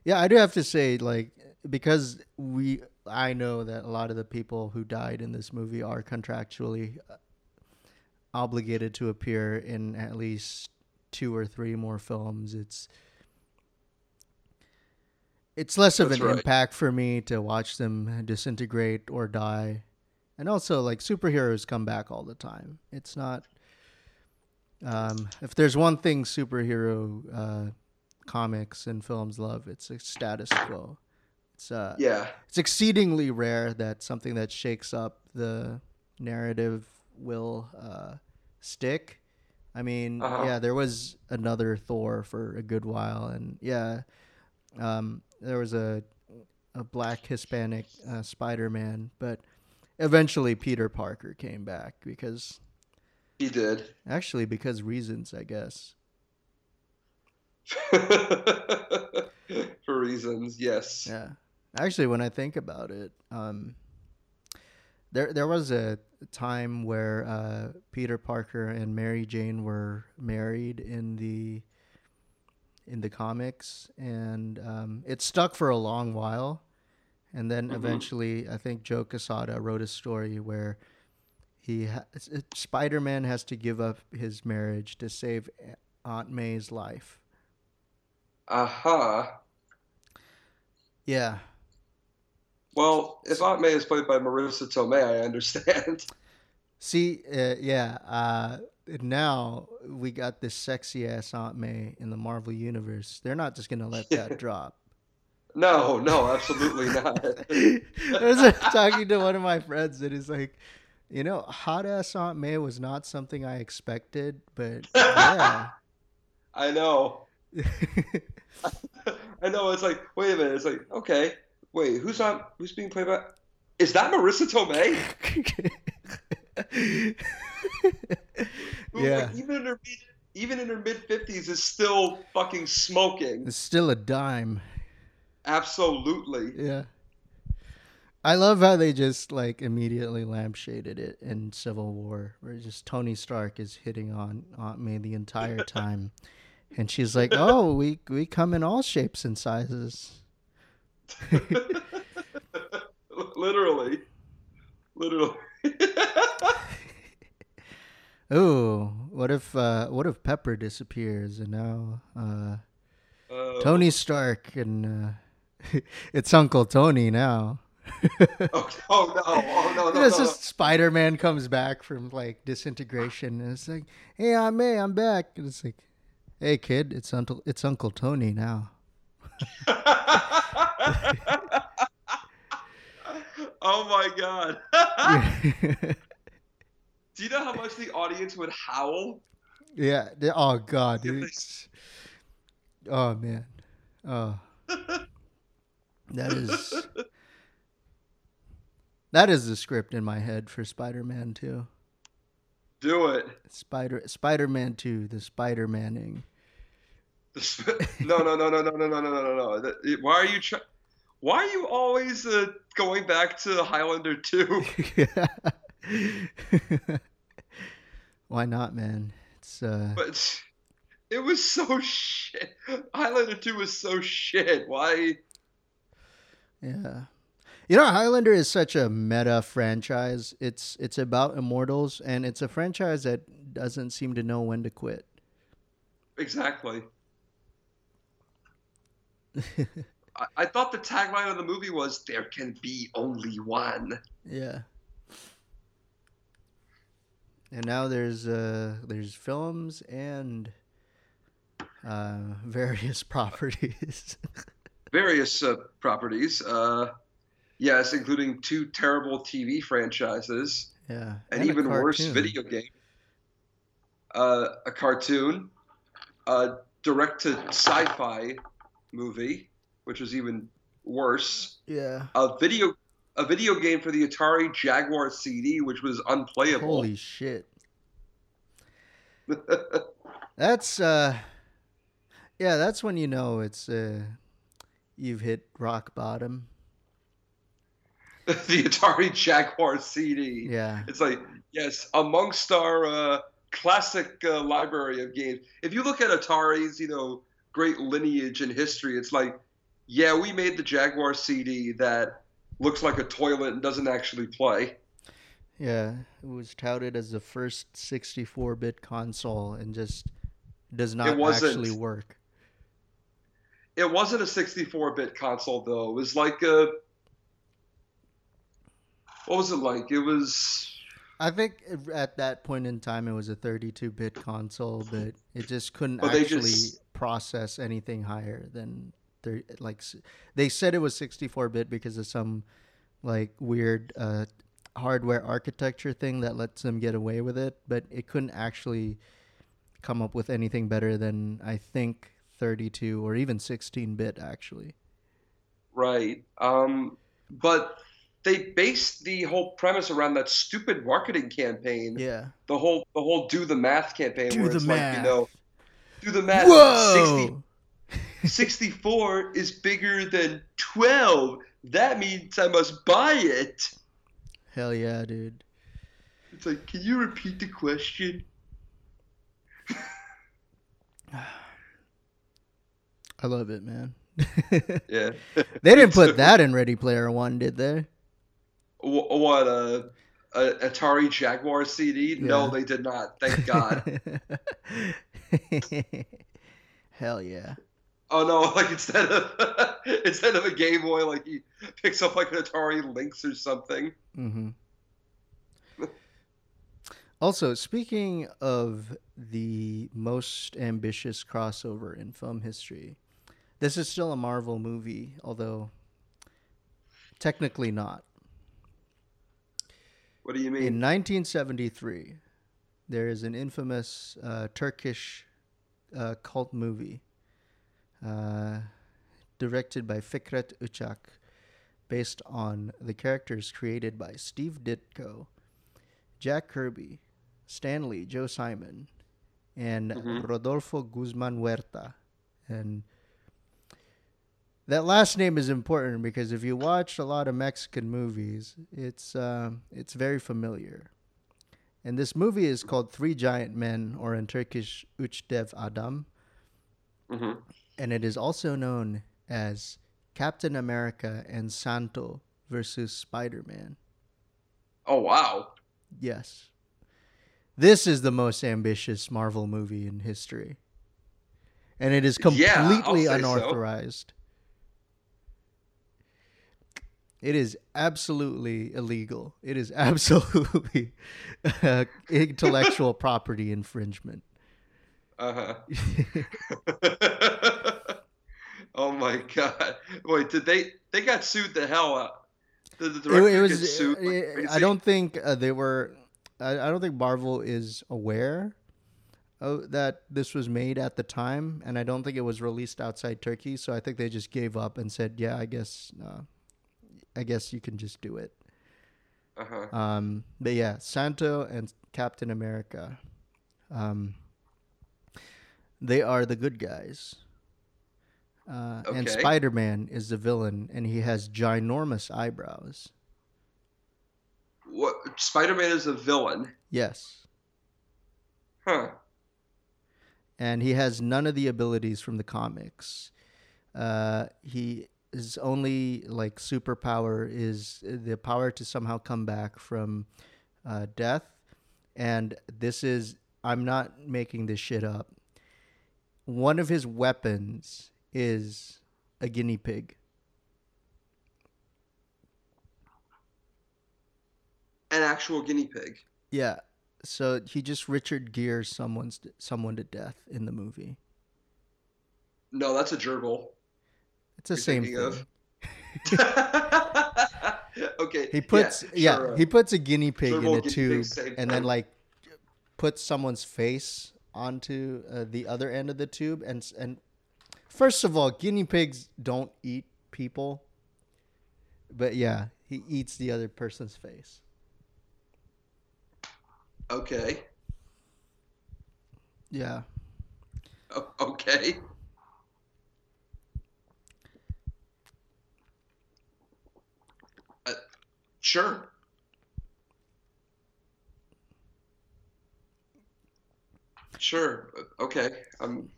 Speaker 2: yeah, I do have to say like because we I know that a lot of the people who died in this movie are contractually uh, obligated to appear in at least two or three more films. It's it's less of That's an right. impact for me to watch them disintegrate or die. And also, like superheroes come back all the time. It's not. Um, if there's one thing superhero uh, comics and films love, it's a status quo. It's uh,
Speaker 1: yeah.
Speaker 2: It's exceedingly rare that something that shakes up the narrative will uh, stick. I mean, uh-huh. yeah, there was another Thor for a good while, and yeah, um, there was a a black Hispanic uh, Spider Man, but eventually Peter Parker came back because
Speaker 1: he did.
Speaker 2: Actually, because reasons, I guess. (laughs)
Speaker 1: For reasons, yes.
Speaker 2: Yeah. Actually, when I think about it, um, there there was a time where uh, Peter Parker and Mary Jane were married in the in the comics, and um, it stuck for a long while. And then mm-hmm. eventually, I think Joe Quesada wrote a story where he ha- Spider-Man has to give up his marriage to save Aunt May's life.
Speaker 1: Aha. Uh-huh.
Speaker 2: Yeah.
Speaker 1: Well, if Aunt May is played by Marisa Tomei, I understand. (laughs)
Speaker 2: See, uh, yeah. Uh, now we got this sexy ass Aunt May in the Marvel universe. They're not just gonna let that (laughs) drop.
Speaker 1: No, no, absolutely not. (laughs)
Speaker 2: I was talking to one of my friends, and he's like, you know, hot ass Aunt May was not something I expected, but yeah.
Speaker 1: I know. I know. It's like, wait a minute. It's like, okay, wait, who's on? Who's being played by? Is that Marisa Tomei? (laughs)
Speaker 2: yeah.
Speaker 1: Like, even in her even in her mid fifties is still fucking smoking.
Speaker 2: It's still a dime.
Speaker 1: Absolutely.
Speaker 2: Yeah. I love how they just like immediately lampshaded it in Civil War, where just Tony Stark is hitting on Aunt May the entire (laughs) time, and she's like, "Oh, we we come in all shapes and sizes." (laughs)
Speaker 1: literally, literally. (laughs)
Speaker 2: Ooh, what if uh, what if Pepper disappears and now uh, uh, Tony Stark and uh, (laughs) it's Uncle Tony now.
Speaker 1: oh, oh, no! Oh no! No!
Speaker 2: It's
Speaker 1: no,
Speaker 2: just Spider Man comes back from like disintegration, and it's like, "Hey, I'm May, I'm back." And it's like, "Hey, kid, it's Uncle it's Uncle Tony now." (laughs)
Speaker 1: oh my god! (laughs) Do you know how much the audience would howl?
Speaker 2: Yeah. They, Oh God, dude. Oh man. Oh. That is. (laughs) That is the script in my head for Spider-Man 2.
Speaker 1: Do it.
Speaker 2: Spider Spider-Man 2, the Spider-Maning.
Speaker 1: no, no, no, no, no, no, no, no, no, no. Why are you trying? Why are you always uh, going back to Highlander 2? (laughs)
Speaker 2: Why not, man? It's uh
Speaker 1: But it was so shit. Highlander 2 was so shit. Why
Speaker 2: Yeah. You know, Highlander is such a meta franchise. It's it's about immortals, and it's a franchise that doesn't seem to know when to quit.
Speaker 1: Exactly. (laughs) I, I thought the tagline of the movie was "There can be only one."
Speaker 2: Yeah. And now there's uh there's films and uh (laughs) various properties. (laughs)
Speaker 1: various uh, properties. Uh yes, including two terrible TV franchises.
Speaker 2: Yeah.
Speaker 1: And, and even worse video game. Uh, a cartoon, a direct to sci-fi movie, which was even worse.
Speaker 2: Yeah.
Speaker 1: A video a video game for the Atari Jaguar CD, which was unplayable.
Speaker 2: Holy shit. (laughs) that's uh yeah, that's when you know it's uh you've hit rock bottom. (laughs)
Speaker 1: the Atari Jaguar CD.
Speaker 2: Yeah.
Speaker 1: It's like, yes, amongst our uh, classic uh, library of games. If you look at Atari's, you know, great lineage and history, it's like, yeah, we made the Jaguar CD that looks like a toilet and doesn't actually play.
Speaker 2: Yeah, it was touted as the first 64-bit console and just does not actually work.
Speaker 1: It wasn't a 64-bit console though. It was like a what was it like? It was
Speaker 2: I think at that point in time it was a 32-bit console, but it just couldn't actually just... process anything higher than like they said it was 64-bit because of some like weird uh, hardware architecture thing that lets them get away with it, but it couldn't actually come up with anything better than I think 32 or even 16-bit actually.
Speaker 1: Right. Um, but they based the whole premise around that stupid marketing campaign.
Speaker 2: Yeah.
Speaker 1: The whole the whole do the math campaign
Speaker 2: do
Speaker 1: where
Speaker 2: it's math.
Speaker 1: like, you know, do the math.
Speaker 2: Whoa!
Speaker 1: 60, 64 is bigger than 12. That means I must buy it.
Speaker 2: Hell yeah, dude.
Speaker 1: It's like, can you repeat the question? (sighs)
Speaker 2: I love it, man. (laughs)
Speaker 1: yeah.
Speaker 2: they didn't (laughs) put that in Ready Player One, did they?
Speaker 1: what a, a Atari Jaguar CD? Yeah. No, they did not. Thank God. (laughs)
Speaker 2: Hell yeah.
Speaker 1: Oh no! (laughs) Like instead of (laughs) instead of a Game Boy, like he picks up like an Atari Lynx or something.
Speaker 2: Mm-hmm. (laughs) also, speaking of the most ambitious crossover in film history, this is still a Marvel movie, although technically not.
Speaker 1: What do you mean?
Speaker 2: In 1973, there is an infamous uh, Turkish uh, cult movie uh, directed by Fikret Uçak, based on the characters created by Steve Ditko, Jack Kirby, Stan Lee Joe Simon, and mm-hmm. Rodolfo Guzman Huerta. And that last name is important because if you watch a lot of Mexican movies, it's uh, it's very familiar. And this movie is called Three Giant Men, or in Turkish, Üç Dev Adam.
Speaker 1: Mm-hmm.
Speaker 2: And it is also known as Captain America and Santo versus Spider Man.
Speaker 1: Oh, wow.
Speaker 2: Yes. This is the most ambitious Marvel movie in history. And it is completely yeah, unauthorized. So. It is absolutely illegal. It is (laughs) absolutely uh, intellectual (laughs) property infringement.
Speaker 1: Uh huh. (laughs) oh my (laughs) god! Wait, did they? They got sued the hell out. Did the director it, it was, get sued?
Speaker 2: Like I don't think uh, they were. I, I don't think Marvel is aware that this was made at the time, and I don't think it was released outside Turkey. So I think they just gave up and said, "Yeah, I guess uh, I guess you can just do it.
Speaker 1: Uh-huh.
Speaker 2: Um, but yeah, Santo and Captain America, um, they are the good guys. Uh, okay. And Spider Man is the villain, and he has ginormous eyebrows.
Speaker 1: What? Spider Man is a villain?
Speaker 2: Yes.
Speaker 1: Huh.
Speaker 2: And he has none of the abilities from the comics. Uh, he his only like superpower is the power to somehow come back from uh, death, and this is I'm not making this shit up. One of his weapons is a guinea pig.
Speaker 1: An actual guinea pig.
Speaker 2: Yeah. So he just Richard Gears someone's someone to death in the movie.
Speaker 1: No, that's a gerbil.
Speaker 2: It's the same thing. Of. (laughs)
Speaker 1: okay.
Speaker 2: He puts yeah, sure, uh, he puts a guinea pig in a tube and then like puts someone's face onto uh, the other end of the tube and and first of all, guinea pigs don't eat people. But yeah, he eats the other person's face.
Speaker 1: Okay.
Speaker 2: Yeah.
Speaker 1: okay. Uh, sure. Sure. Okay. Um.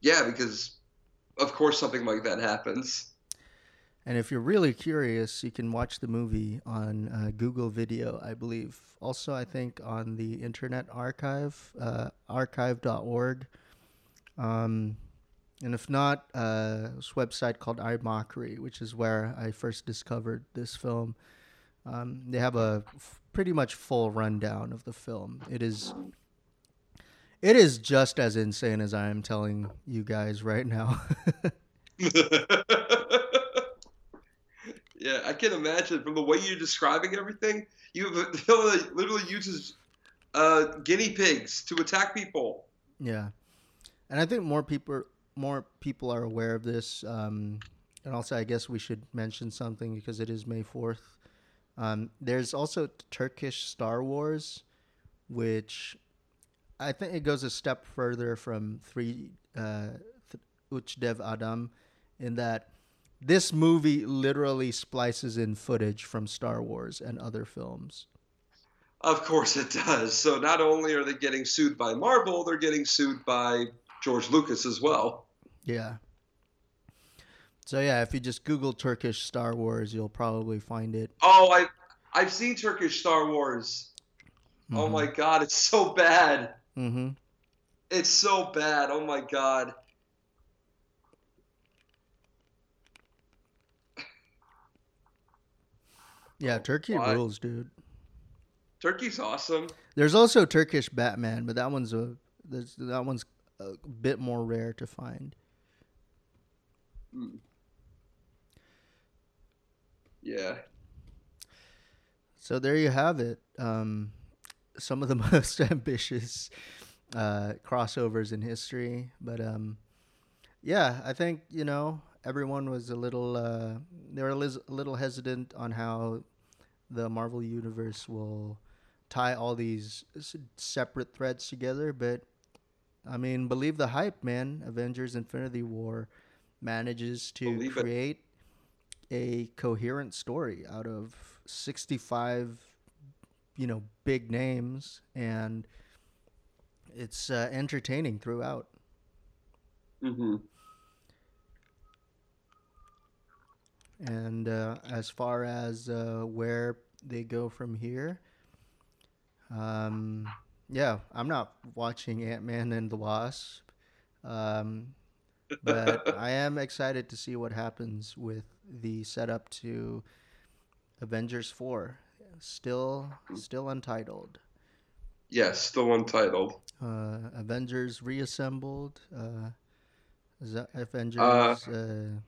Speaker 1: Yeah, because of course something like that happens.
Speaker 2: And if you're really curious, you can watch the movie on uh, Google Video, I believe. Also, I think on the Internet Archive, uh, archive.org. Um, and if not, uh, this website called iMockery, which is where I first discovered this film. Um, they have a f- pretty much full rundown of the film. It is it is just as insane as I am telling you guys right now. (laughs)
Speaker 1: yeah, I can imagine from the way you're describing everything. You (laughs) literally uses uh, guinea pigs to attack people.
Speaker 2: Yeah, and I think more people more people are aware of this. Um, and also, I guess we should mention something because it is May fourth. Um, there's also Turkish Star Wars, which I think it goes a step further from three uh, Üç Dev Adam, in that this movie literally splices in footage from Star Wars and other films.
Speaker 1: Of course it does. So not only are they getting sued by Marvel, they're getting sued by George Lucas as well.
Speaker 2: Yeah. So yeah, if you just Google Turkish Star Wars, you'll probably find it.
Speaker 1: Oh, I I've seen Turkish Star Wars. Oh mm-hmm. Oh my god, it's so bad.
Speaker 2: Mm-hmm.
Speaker 1: It's so bad. Oh my god.
Speaker 2: Yeah, Turkey what? rules, dude.
Speaker 1: Turkey's awesome.
Speaker 2: There's also Turkish Batman, but that one's a that one's a bit more rare to find.
Speaker 1: Mm. Yeah.
Speaker 2: So there you have it. Um, some of the (laughs) most ambitious uh, crossovers in history. But um, yeah, I think you know everyone was a little uh, they were a little hesitant on how the Marvel universe will tie all these separate threads together. But I mean, believe the hype, man. Avengers: Infinity War manages to believe create it. a coherent story out of 65 you know big names and it's uh, entertaining throughout.
Speaker 1: Mm-hmm.
Speaker 2: And uh, as far as uh, where they go from here, um, yeah, I'm not watching Ant Man and the Wasp, um, but (laughs) I am excited to see what happens with the setup to Avengers Four still still untitled.
Speaker 1: Yes, still untitled.
Speaker 2: Uh, Avengers reassembled. Uh, Avengers uh, uh,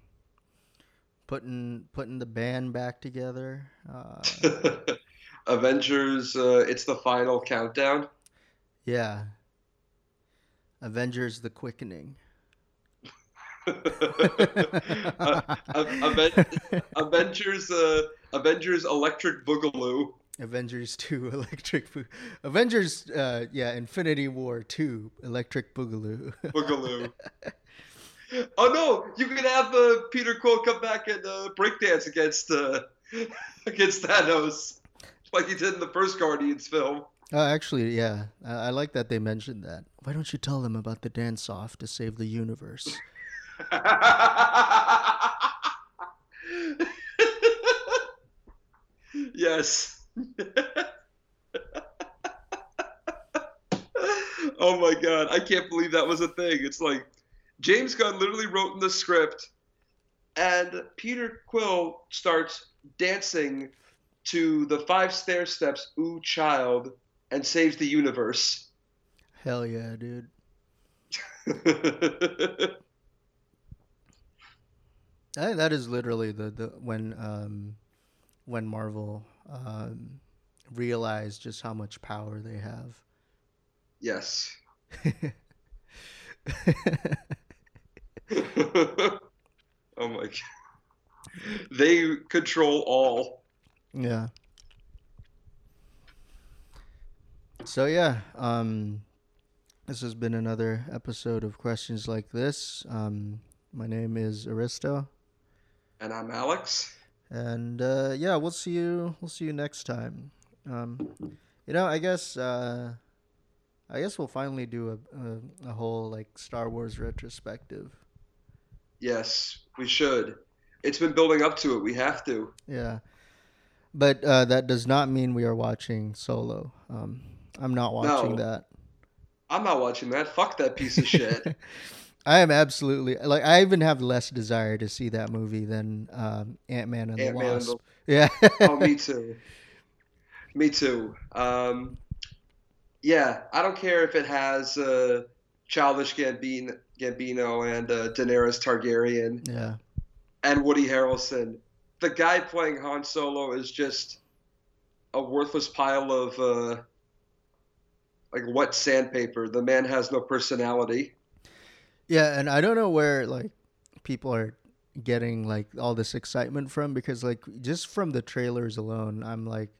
Speaker 2: putting putting the band back together. (laughs) Uh,
Speaker 1: Avengers. Uh, it's the final countdown.
Speaker 2: Yeah. Avengers: The Quickening. (laughs)
Speaker 1: uh, (laughs) Avengers, uh, Avengers Electric Boogaloo.
Speaker 2: Avengers 2 (laughs) Electric Bo- Avengers uh, yeah, Infinity War 2 Electric Boogaloo. (laughs)
Speaker 1: Boogaloo. oh no, you can have uh, Peter Quill come back and uh, breakdance against uh, (laughs) against Thanos like he did in the first Guardians film.
Speaker 2: Oh, actually, yeah. I, I like that they mentioned that. Why don't you tell them about the dance off to save the universe?
Speaker 1: Yes. oh my god, I can't believe that was a thing. It's like James Gunn literally wrote in the script, and Peter Quill starts dancing to the five Stairsteps, Ooh Child, and saves the universe.
Speaker 2: Hell yeah, dude. (laughs) I, that is literally the, the when um, when Marvel um, realized just how much power they have.
Speaker 1: Yes. (laughs) oh my god. They control all.
Speaker 2: Yeah. So yeah, um this has been another episode of Questions Like This. Um my name is Aristo.
Speaker 1: And I'm Alex.
Speaker 2: And uh yeah, we'll see you we'll see you next time. Um you know, I guess uh I guess we'll finally do a, a, a whole like Star Wars retrospective.
Speaker 1: Yes, we should. It's been building up to it. We have to.
Speaker 2: Yeah, but uh, that does not mean we are watching Solo. Um, I'm not watching no, that.
Speaker 1: I'm not watching that. Fuck that piece of shit. (laughs)
Speaker 2: I am absolutely like I even have less desire to see that movie than um, Ant Man and Ant-Man the Wasp. And the... Yeah.
Speaker 1: oh, me (laughs) too. Me too. Um, yeah, I don't care if it has uh, childish Gambino, Gambino and uh, Daenerys Targaryen.
Speaker 2: Yeah.
Speaker 1: And Woody Harrelson. The guy playing Han Solo is just a worthless pile of uh, like wet sandpaper. The man has no personality.
Speaker 2: Yeah, and I don't know where like people are getting like all this excitement from because like just from the trailers alone, I'm like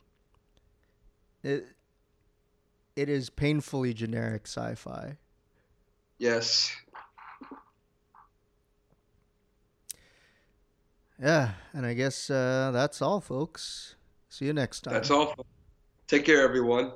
Speaker 2: it it is painfully generic sci-fi.
Speaker 1: Yes.
Speaker 2: Yeah, and I guess uh, that's all, folks. See you next time.
Speaker 1: That's all. Take care, everyone.